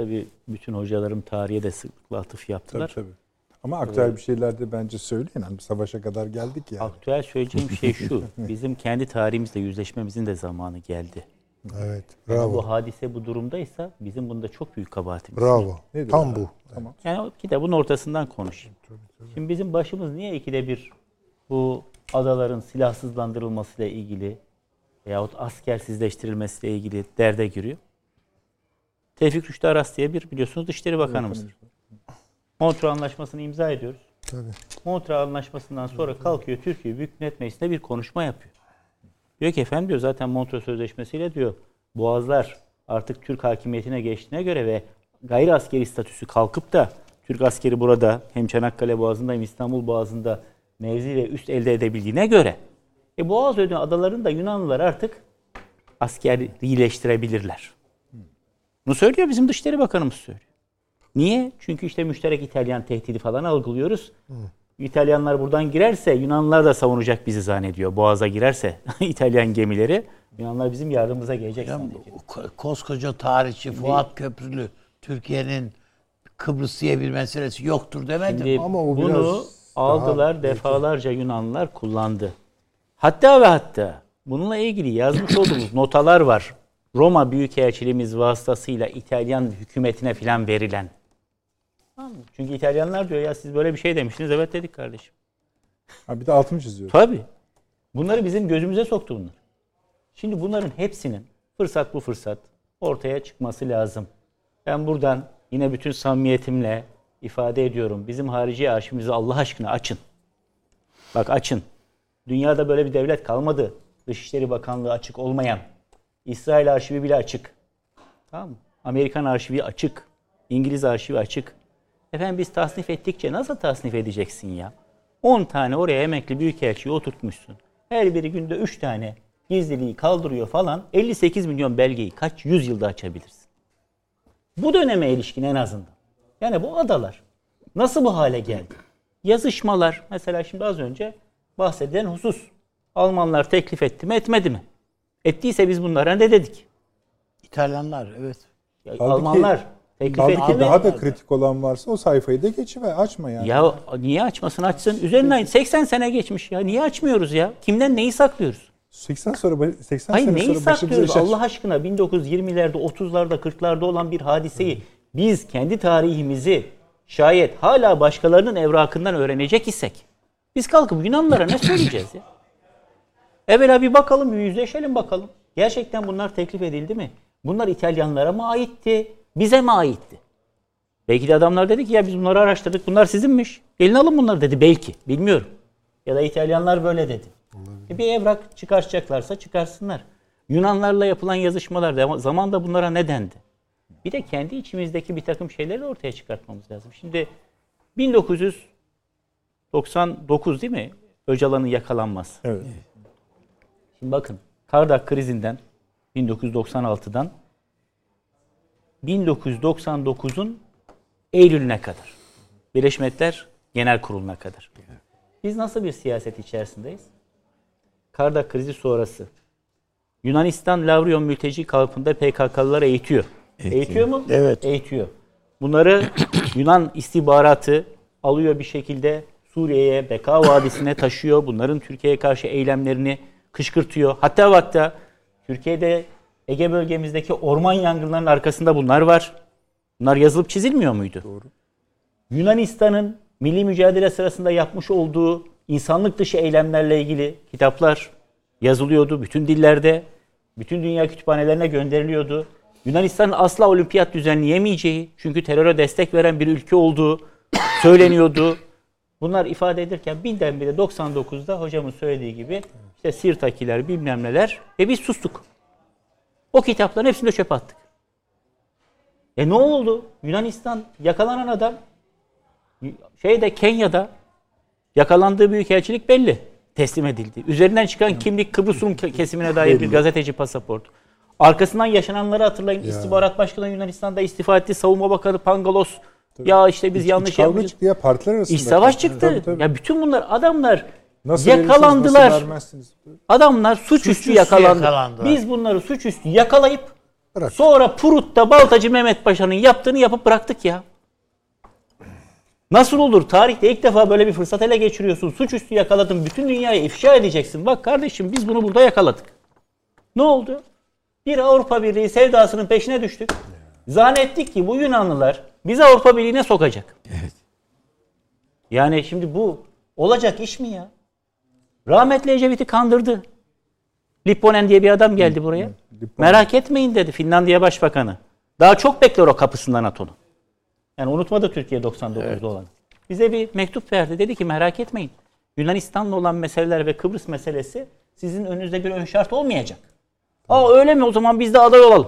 Tabii bütün hocalarım tarihe de sıklıkla atıf Tabii yaptılar. tabii. Ama aktüel bir şeyler de bence söyleyin. Hani savaşa kadar geldik ya. Aktüel söyleyeceğim şey [LAUGHS] şu. Bizim kendi tarihimizle yüzleşmemizin de zamanı geldi. Evet. Yani Bravo. bu hadise bu durumdaysa bizim bunda çok büyük kabahatimiz. var. Bravo. Nedir Tam bu. Tamam. Yani kitabın ortasından konuşayım. Şimdi bizim başımız niye ikide bir bu adaların silahsızlandırılmasıyla ilgili veyahut askersizleştirilmesiyle ilgili derde giriyor? Tevfik Rüştü Aras diye bir biliyorsunuz Dışişleri Bakanımız. Montreux Anlaşması'nı imza ediyoruz. Tabii. Anlaşması'ndan sonra kalkıyor Türkiye Büyük Millet Meclisi'nde bir konuşma yapıyor. Diyor ki efendim diyor zaten Montreux Sözleşmesi'yle diyor Boğazlar artık Türk hakimiyetine geçtiğine göre ve gayri askeri statüsü kalkıp da Türk askeri burada hem Çanakkale Boğazı'nda hem İstanbul Boğazı'nda mevzi ve üst elde edebildiğine göre e, Boğaz ödü adalarını da Yunanlılar artık askerileştirebilirler. Bunu söylüyor bizim Dışişleri Bakanımız söylüyor. Niye? Çünkü işte müşterek İtalyan tehdidi falan algılıyoruz. İtalyanlar buradan girerse Yunanlılar da savunacak bizi zannediyor. Boğaza girerse [LAUGHS] İtalyan gemileri Yunanlar bizim yardımımıza gelecek Ya zannediyor. koskoca tarihçi Fuat Köprülü Türkiye'nin Kıbrıs diye bir meselesi yoktur demedi. Şimdi Ama o bunu aldılar defalarca Yunanlılar kullandı. Hatta ve hatta bununla ilgili yazmış olduğumuz [COUGHS] notalar var. Roma Büyükelçiliğimiz vasıtasıyla İtalyan hükümetine filan verilen. Tamam mı? Çünkü İtalyanlar diyor ya siz böyle bir şey demiştiniz. Evet dedik kardeşim. Ha, bir de altını çiziyor. Tabii. Bunları bizim gözümüze soktu bunlar. Şimdi bunların hepsinin fırsat bu fırsat ortaya çıkması lazım. Ben buradan yine bütün samimiyetimle ifade ediyorum. Bizim harici arşivimizi Allah aşkına açın. Bak açın. Dünyada böyle bir devlet kalmadı. Dışişleri Bakanlığı açık olmayan. İsrail arşivi bile açık. Tamam mı? Amerikan arşivi açık. İngiliz arşivi açık. Efendim biz tasnif ettikçe nasıl tasnif edeceksin ya? 10 tane oraya emekli büyükelçiyi oturtmuşsun. Her biri günde 3 tane gizliliği kaldırıyor falan. 58 milyon belgeyi kaç yüzyılda açabilirsin? Bu döneme ilişkin en azından. Yani bu adalar nasıl bu hale geldi? Yazışmalar mesela şimdi az önce bahsedilen husus. Almanlar teklif etti mi etmedi mi? Ettiyse biz bunlara ne dedik? İtalyanlar evet. Ya Halbuki- Almanlar teklif etti Halbuki mi? daha da kritik olan varsa o sayfayı da geçiver. Açma yani. Ya niye açmasın açsın. Üzerinden 80 sene geçmiş ya. Niye açmıyoruz ya? Kimden neyi saklıyoruz? 80 sonra 80 Hayır sene neyi sonra başımıza saklıyoruz iş aç- Allah aşkına 1920'lerde 30'larda 40'larda olan bir hadiseyi biz kendi tarihimizi şayet hala başkalarının evrakından öğrenecek isek biz kalkıp Yunanlılara ne söyleyeceğiz ya? Evvela bir bakalım bir yüzleşelim bakalım. Gerçekten bunlar teklif edildi mi? Bunlar İtalyanlara mı aitti? Bize mi aitti? Belki de adamlar dedi ki ya biz bunları araştırdık bunlar sizinmiş. Gelin alın bunları dedi belki. Bilmiyorum. Ya da İtalyanlar böyle dedi. E bir evrak çıkartacaklarsa çıkarsınlar. Yunanlarla yapılan yazışmalar da zamanda bunlara ne dendi? Bir de kendi içimizdeki bir takım şeyleri ortaya çıkartmamız lazım. Şimdi 1999 değil mi? Öcalan'ın yakalanması. Evet. Şimdi bakın Kardak krizinden 1996'dan 1999'un Eylül'üne kadar. Birleşmiş Milletler Genel Kurulu'na kadar. Biz nasıl bir siyaset içerisindeyiz? Kardak krizi sonrası. Yunanistan Lavrion mülteci kampında PKK'lıları eğitiyor. Eğitiyor, mu? Evet. Eğitiyor. Bunları [COUGHS] Yunan istihbaratı alıyor bir şekilde Suriye'ye, Beka Vadisi'ne taşıyor. Bunların Türkiye'ye karşı eylemlerini kışkırtıyor. Hatta ve hatta Türkiye'de Ege bölgemizdeki orman yangınlarının arkasında bunlar var. Bunlar yazılıp çizilmiyor muydu? Doğru. Yunanistan'ın milli mücadele sırasında yapmış olduğu insanlık dışı eylemlerle ilgili kitaplar yazılıyordu bütün dillerde. Bütün dünya kütüphanelerine gönderiliyordu. Yunanistan'ın asla olimpiyat düzenleyemeyeceği, çünkü teröre destek veren bir ülke olduğu söyleniyordu. Bunlar ifade edilirken birdenbire 99'da hocamın söylediği gibi işte Sirtakiler bilmem neler ve biz sustuk. O kitapların hepsini de çöpe attık. E ne oldu? Yunanistan yakalanan adam şeyde Kenya'da Yakalandığı büyükelçilik belli. Teslim edildi. Üzerinden çıkan kimlik Kıbrıs Rum ke- kesimine dair bir gazeteci pasaportu. Arkasından yaşananları hatırlayın. İstihbarat Başkanı Yunanistan'da istifa etti. Savunma Bakanı Pangalos ya işte biz yanlış İç kavga yapmışız. çıktı ya partiler arasında. İç savaş çıktı. Tabii, tabii. Ya bütün bunlar adamlar Nasıl yakalandılar. nasıl vermezsiniz? Adamlar suçüstü Suçüstü yakalandı. yakalandılar. Biz bunları suçüstü yakalayıp Bırak. sonra Purut'ta Baltacı Mehmet Paşa'nın yaptığını yapıp bıraktık ya. Nasıl olur? Tarihte ilk defa böyle bir fırsat ele geçiriyorsun. Suçüstü yakaladın. Bütün dünyaya ifşa edeceksin. Bak kardeşim biz bunu burada yakaladık. Ne oldu? Bir Avrupa Birliği sevdasının peşine düştük. Zannettik ki bu Yunanlılar bizi Avrupa Birliği'ne sokacak. Evet. Yani şimdi bu olacak iş mi ya? Rahmetli Ecevit'i kandırdı. Lipponen diye bir adam geldi buraya. Lipponen. Merak etmeyin dedi Finlandiya Başbakanı. Daha çok bekler o kapısından NATO'nun. Yani unutmadı Türkiye 99'da olan. Bize bir mektup verdi. Dedi ki merak etmeyin. Yunanistan'la olan meseleler ve Kıbrıs meselesi sizin önünüzde bir ön şart olmayacak. Aa öyle mi? O zaman biz de aday olalım.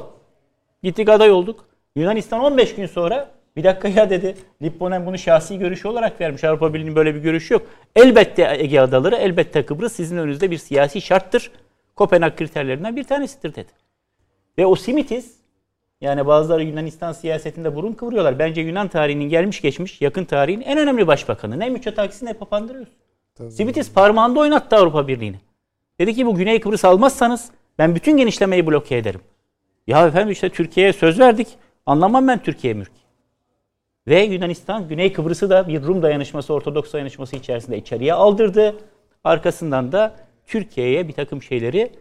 Gittik aday olduk. Yunanistan 15 gün sonra bir dakika ya dedi. Lipponen bunu şahsi görüşü olarak vermiş. Avrupa Birliği'nin böyle bir görüşü yok. Elbette Ege Adaları, elbette Kıbrıs sizin önünüzde bir siyasi şarttır. Kopenhag kriterlerinden bir tanesidir dedi. Ve o Simitis yani bazıları Yunanistan siyasetinde burun kıvırıyorlar. Bence Yunan tarihinin gelmiş geçmiş yakın tarihin en önemli başbakanı. Ne Mitsotakis'i ne Papandreou. Simitis parmağında oynattı Avrupa Birliği'ni. Dedi ki bu Güney Kıbrıs almazsanız ben bütün genişlemeyi bloke ederim. Ya efendim işte Türkiye'ye söz verdik. Anlamam ben Türkiye mülki. Ve Yunanistan Güney Kıbrıs'ı da bir Rum dayanışması, Ortodoks dayanışması içerisinde içeriye aldırdı. Arkasından da Türkiye'ye bir takım şeyleri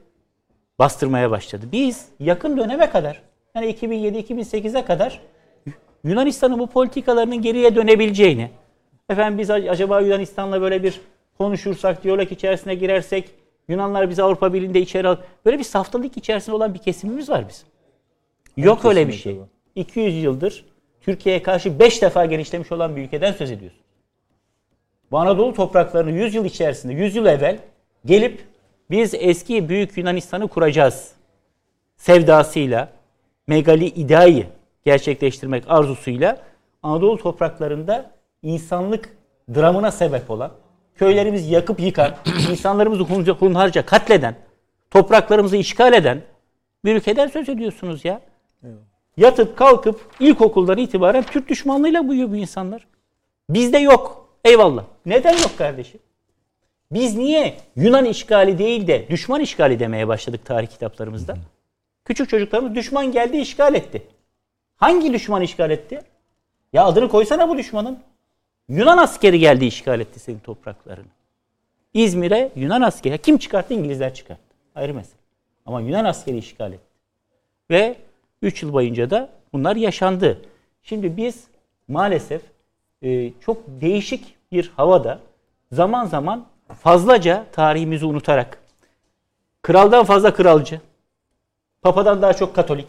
bastırmaya başladı. Biz yakın döneme kadar yani 2007-2008'e kadar Yunanistan'ın bu politikalarının geriye dönebileceğini, efendim biz acaba Yunanistan'la böyle bir konuşursak, diyalog içerisine girersek, Yunanlar bizi Avrupa Birliği'nde içeri al. Böyle bir saftalık içerisinde olan bir kesimimiz var bizim. Yok öyle bir şey. 200 yıldır Türkiye'ye karşı 5 defa genişlemiş olan bir ülkeden söz ediyorsun. Bu Anadolu topraklarını 100 yıl içerisinde, 100 yıl evvel gelip biz eski büyük Yunanistan'ı kuracağız sevdasıyla, megali iddiayı gerçekleştirmek arzusuyla Anadolu topraklarında insanlık dramına sebep olan, köylerimizi yakıp yıkan, [COUGHS] insanlarımızı hunharca katleden, topraklarımızı işgal eden bir ülkeden söz ediyorsunuz ya. Yatıp kalkıp ilkokuldan itibaren Türk düşmanlığıyla büyüyor bu insanlar. Bizde yok. Eyvallah. Neden yok kardeşim? Biz niye Yunan işgali değil de düşman işgali demeye başladık tarih kitaplarımızda? Küçük çocuklarımız düşman geldi işgal etti. Hangi düşman işgal etti? Ya adını koysana bu düşmanın. Yunan askeri geldi işgal etti senin topraklarını. İzmir'e Yunan askeri. Kim çıkarttı? İngilizler çıkarttı. Ayrı mesele. Ama Yunan askeri işgal etti. Ve 3 yıl boyunca da bunlar yaşandı. Şimdi biz maalesef e, çok değişik bir havada zaman zaman fazlaca tarihimizi unutarak kraldan fazla kralcı, papadan daha çok katolik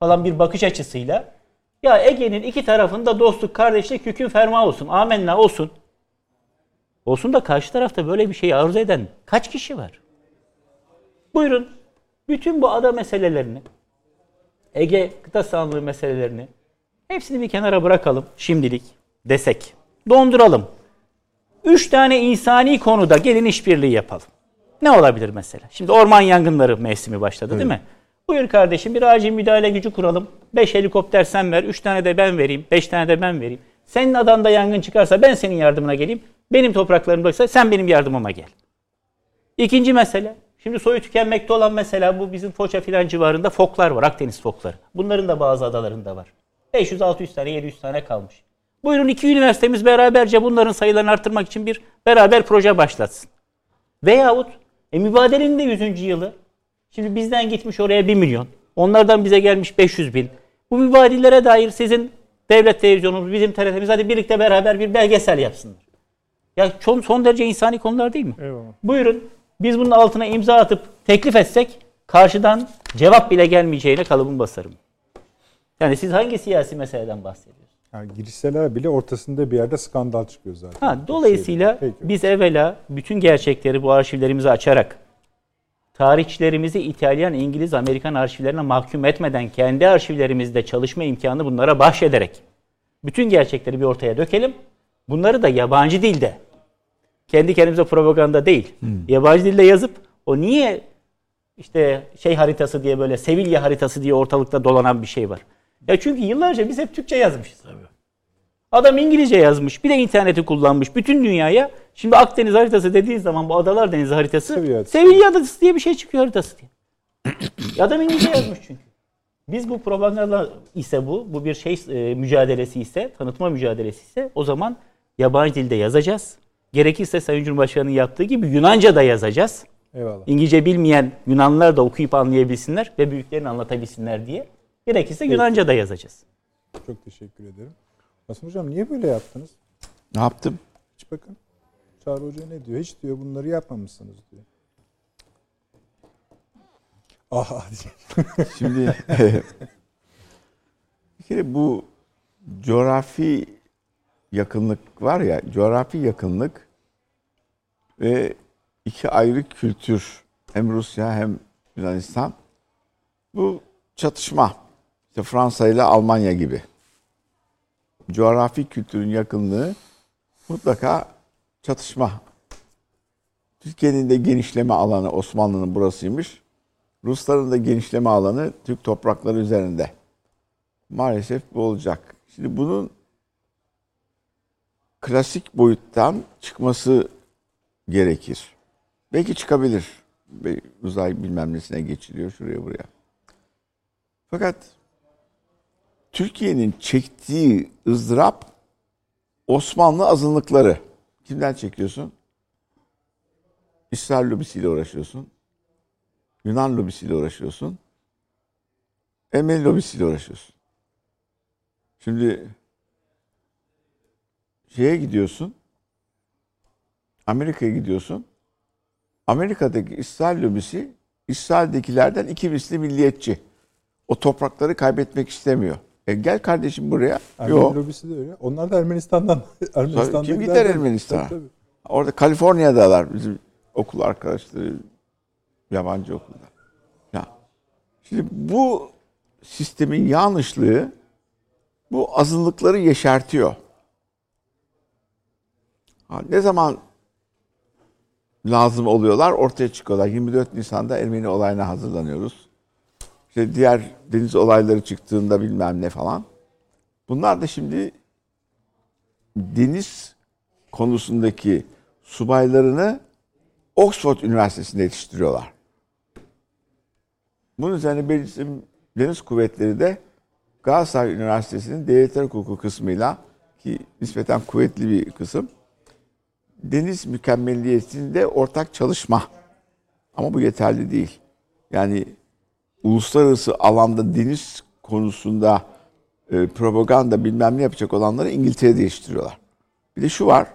falan bir bakış açısıyla ya Ege'nin iki tarafında dostluk, kardeşlik, hüküm ferma olsun, amenna olsun. Olsun da karşı tarafta böyle bir şeyi arzu eden kaç kişi var? Buyurun bütün bu ada meselelerini, Ege kıta sahanlığı meselelerini hepsini bir kenara bırakalım şimdilik desek. Donduralım. Üç tane insani konuda gelin işbirliği yapalım. Ne olabilir mesela? Şimdi orman yangınları mevsimi başladı değil mi? Buyur kardeşim bir acil müdahale gücü kuralım. Beş helikopter sen ver, üç tane de ben vereyim, beş tane de ben vereyim. Senin adanda yangın çıkarsa ben senin yardımına geleyim. Benim topraklarımdaysa sen benim yardımıma gel. İkinci mesele. Şimdi soyu tükenmekte olan mesela bu bizim Foça filan civarında foklar var. Akdeniz fokları. Bunların da bazı adalarında var. 500-600 tane 700 tane kalmış. Buyurun iki üniversitemiz beraberce bunların sayılarını arttırmak için bir beraber proje başlatsın. Veyahut e, mübadelenin de 100. yılı. Şimdi bizden gitmiş oraya 1 milyon. Onlardan bize gelmiş 500 bin. Bu mübadelelere dair sizin devlet televizyonunuz, bizim TRT'miz hadi birlikte beraber bir belgesel yapsınlar. Ya son derece insani konular değil mi? Eyvallah. Buyurun biz bunun altına imza atıp teklif etsek karşıdan cevap bile gelmeyeceğine kalıbım basarım. Yani siz hangi siyasi meseleden bahsediyorsunuz? Yani girişseler bile ortasında bir yerde skandal çıkıyor zaten. Ha, dolayısıyla Peki. biz evvela bütün gerçekleri bu arşivlerimizi açarak tarihçilerimizi İtalyan, İngiliz, Amerikan arşivlerine mahkum etmeden kendi arşivlerimizde çalışma imkanı bunlara bahşederek bütün gerçekleri bir ortaya dökelim. Bunları da yabancı dilde kendi kendimize propaganda değil. Yabancı dilde yazıp o niye işte şey haritası diye böyle Sevilla haritası diye ortalıkta dolanan bir şey var. Ya çünkü yıllarca biz hep Türkçe yazmışız. Adam İngilizce yazmış. Bir de interneti kullanmış. Bütün dünyaya. Şimdi Akdeniz haritası dediği zaman bu Adalar Denizi haritası Sevilla haritası. Sevilla haritası diye bir şey çıkıyor haritası diye. [COUGHS] Adam İngilizce yazmış çünkü. Biz bu propaganda ise bu, bu bir şey e, mücadelesi ise, tanıtma mücadelesi ise o zaman yabancı dilde yazacağız. Gerekirse Sayın Cumhurbaşkanı'nın yaptığı gibi Yunanca da yazacağız. Eyvallah. İngilizce bilmeyen Yunanlılar da okuyup anlayabilsinler ve büyüklerini anlatabilsinler diye. Gerekirse Yunanca da yazacağız. Çok teşekkür ederim. Hasan Hocam niye böyle yaptınız? Ne yaptım? Hiç bakın. Çağrı Hoca ne diyor? Hiç diyor bunları yapmamışsınız diyor. Aha Şimdi [LAUGHS] bir kere bu coğrafi yakınlık var ya, coğrafi yakınlık ve iki ayrı kültür hem Rusya hem Yunanistan bu çatışma. İşte Fransa ile Almanya gibi. Coğrafi kültürün yakınlığı mutlaka çatışma. Türkiye'nin de genişleme alanı Osmanlı'nın burasıymış. Rusların da genişleme alanı Türk toprakları üzerinde. Maalesef bu olacak. Şimdi bunun klasik boyuttan çıkması gerekir. Belki çıkabilir. Uzay bilmem nesine geçiliyor şuraya buraya. Fakat Türkiye'nin çektiği ızdırap Osmanlı azınlıkları. Kimden çekiyorsun? İsrail lobisiyle uğraşıyorsun. Yunan lobisiyle uğraşıyorsun. Ermeni lobisiyle uğraşıyorsun. Şimdi şeye gidiyorsun. Amerika'ya gidiyorsun. Amerika'daki İsrail lobisi İsrail'dekilerden iki misli milliyetçi. O toprakları kaybetmek istemiyor. E gel kardeşim buraya. Ermeni Yok. lobisi de öyle. Onlar da Ermenistan'dan. Ermenistan'dan kim gider Ermenistan'a? Orada Kaliforniya'dalar bizim okul arkadaşları yabancı okulda. Ya şimdi bu sistemin yanlışlığı bu azınlıkları yeşertiyor. Ne zaman lazım oluyorlar ortaya çıkıyorlar. 24 Nisan'da Ermeni olayına hazırlanıyoruz. İşte diğer deniz olayları çıktığında bilmem ne falan. Bunlar da şimdi deniz konusundaki subaylarını Oxford Üniversitesi'nde yetiştiriyorlar. Bunun üzerine bizim deniz kuvvetleri de Galatasaray Üniversitesi'nin devletler hukuku kısmıyla ki nispeten kuvvetli bir kısım deniz mükemmelliyetinde ortak çalışma. Ama bu yeterli değil. Yani uluslararası alanda deniz konusunda e, propaganda bilmem ne yapacak olanları İngiltere'de yetiştiriyorlar. Bir de şu var.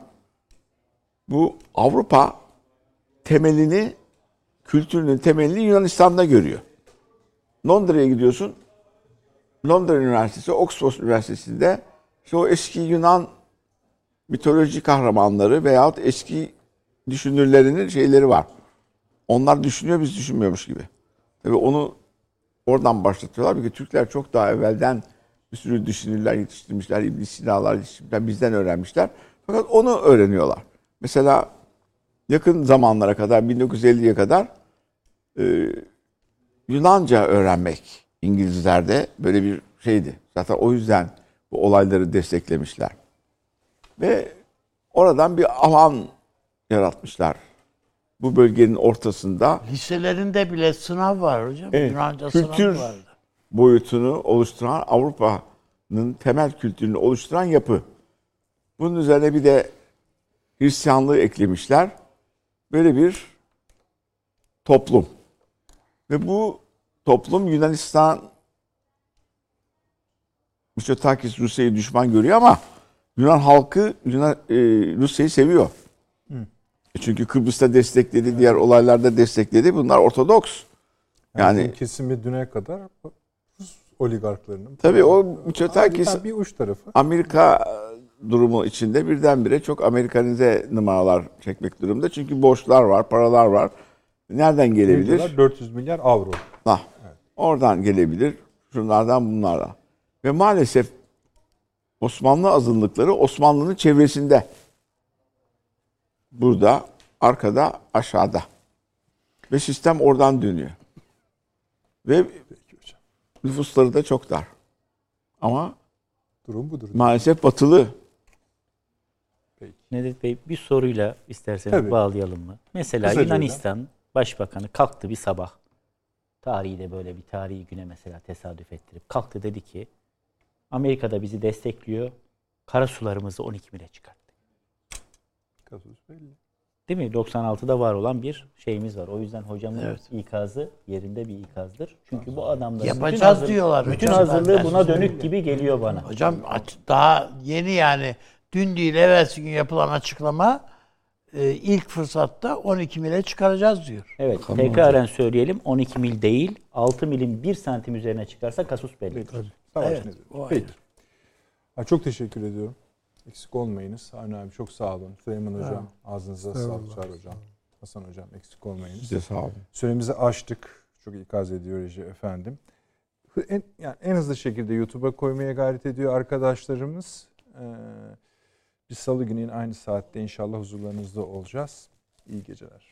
Bu Avrupa temelini, kültürünün temelini Yunanistan'da görüyor. Londra'ya gidiyorsun. Londra Üniversitesi, Oxford Üniversitesi'nde işte o eski Yunan mitoloji kahramanları veyahut eski düşünürlerinin şeyleri var. Onlar düşünüyor, biz düşünmüyormuş gibi. Tabii onu oradan başlatıyorlar. Çünkü Türkler çok daha evvelden bir sürü düşünürler yetiştirmişler, İbn Sina'lar yetiştirmişler, bizden öğrenmişler. Fakat onu öğreniyorlar. Mesela yakın zamanlara kadar, 1950'ye kadar e, Yunanca öğrenmek İngilizlerde böyle bir şeydi. Zaten o yüzden bu olayları desteklemişler. Ve oradan bir alan yaratmışlar. Bu bölgenin ortasında Liselerinde bile sınav var hocam. Evet, Yunanca kültür- sınavı vardı. boyutunu oluşturan Avrupa'nın temel kültürünü oluşturan yapı. Bunun üzerine bir de Hristiyanlığı eklemişler. Böyle bir toplum. Ve bu toplum Yunanistan Mitsotakis Rusya'yı düşman görüyor ama Yunan halkı Yunan, e, Rusya'yı seviyor. E Çünkü Kıbrıs'ta destekledi, diğer olaylarda destekledi. Bunlar Ortodoks. Yani, Yani kesimi düne kadar Rus oligarklarının. tabii o Mitsotakis bir uç tarafı. Amerika durumu içinde birdenbire çok Amerikanize numaralar çekmek durumda. Çünkü borçlar var, paralar var. Nereden Ne gelebilir? diyorlar? 400 milyar avro. Ha, oradan gelebilir. Şunlardan bunlardan. Ve maalesef Osmanlı azınlıkları Osmanlı'nın çevresinde. burada, arkada, aşağıda. Ve sistem oradan dönüyor. Ve nüfusları da çok dar. Ama Durum budur. maalesef batılı. Nedret Bey bir soruyla isterseniz Tabii. bağlayalım mı? Mesela Kısaca Yunanistan Başbakanı kalktı bir sabah. Tarihi de böyle bir tarihi güne mesela tesadüf ettirip kalktı dedi ki Amerika'da bizi destekliyor. Kara sularımızı 12 mile çıkarttı. Kasus belli. Değil mi? 96'da var olan bir şeyimiz var. O yüzden hocamın Evet. ikazı yerinde bir ikazdır. Çünkü bu adamların Yapacağız bütün, hazır- diyorlar bütün hocam. hazırlığı buna dönük gibi geliyor bana. Hocam daha yeni yani dün değil evvelsi gün yapılan açıklama e, ilk fırsatta 12 mile çıkaracağız diyor. Evet, tekraren söyleyelim 12 mil değil, 6 milin 1 santim üzerine çıkarsa kasus belli. Savaş Evet, nedir? o. Peki. Ha, çok teşekkür ediyorum. Eksik olmayınız. Avni abi çok sağ olun. Süleyman Hocam ağzınıza sağlık. Çağrı Hocam. Hasan Hocam eksik olmayınız. Size sağ olun. Süremizi aştık. Çok ikaz ediyor Reji efendim. En, yani en hızlı şekilde YouTube'a koymaya gayret ediyor arkadaşlarımız. Ee, biz salı günü yine aynı saatte inşallah huzurlarınızda olacağız. İyi geceler.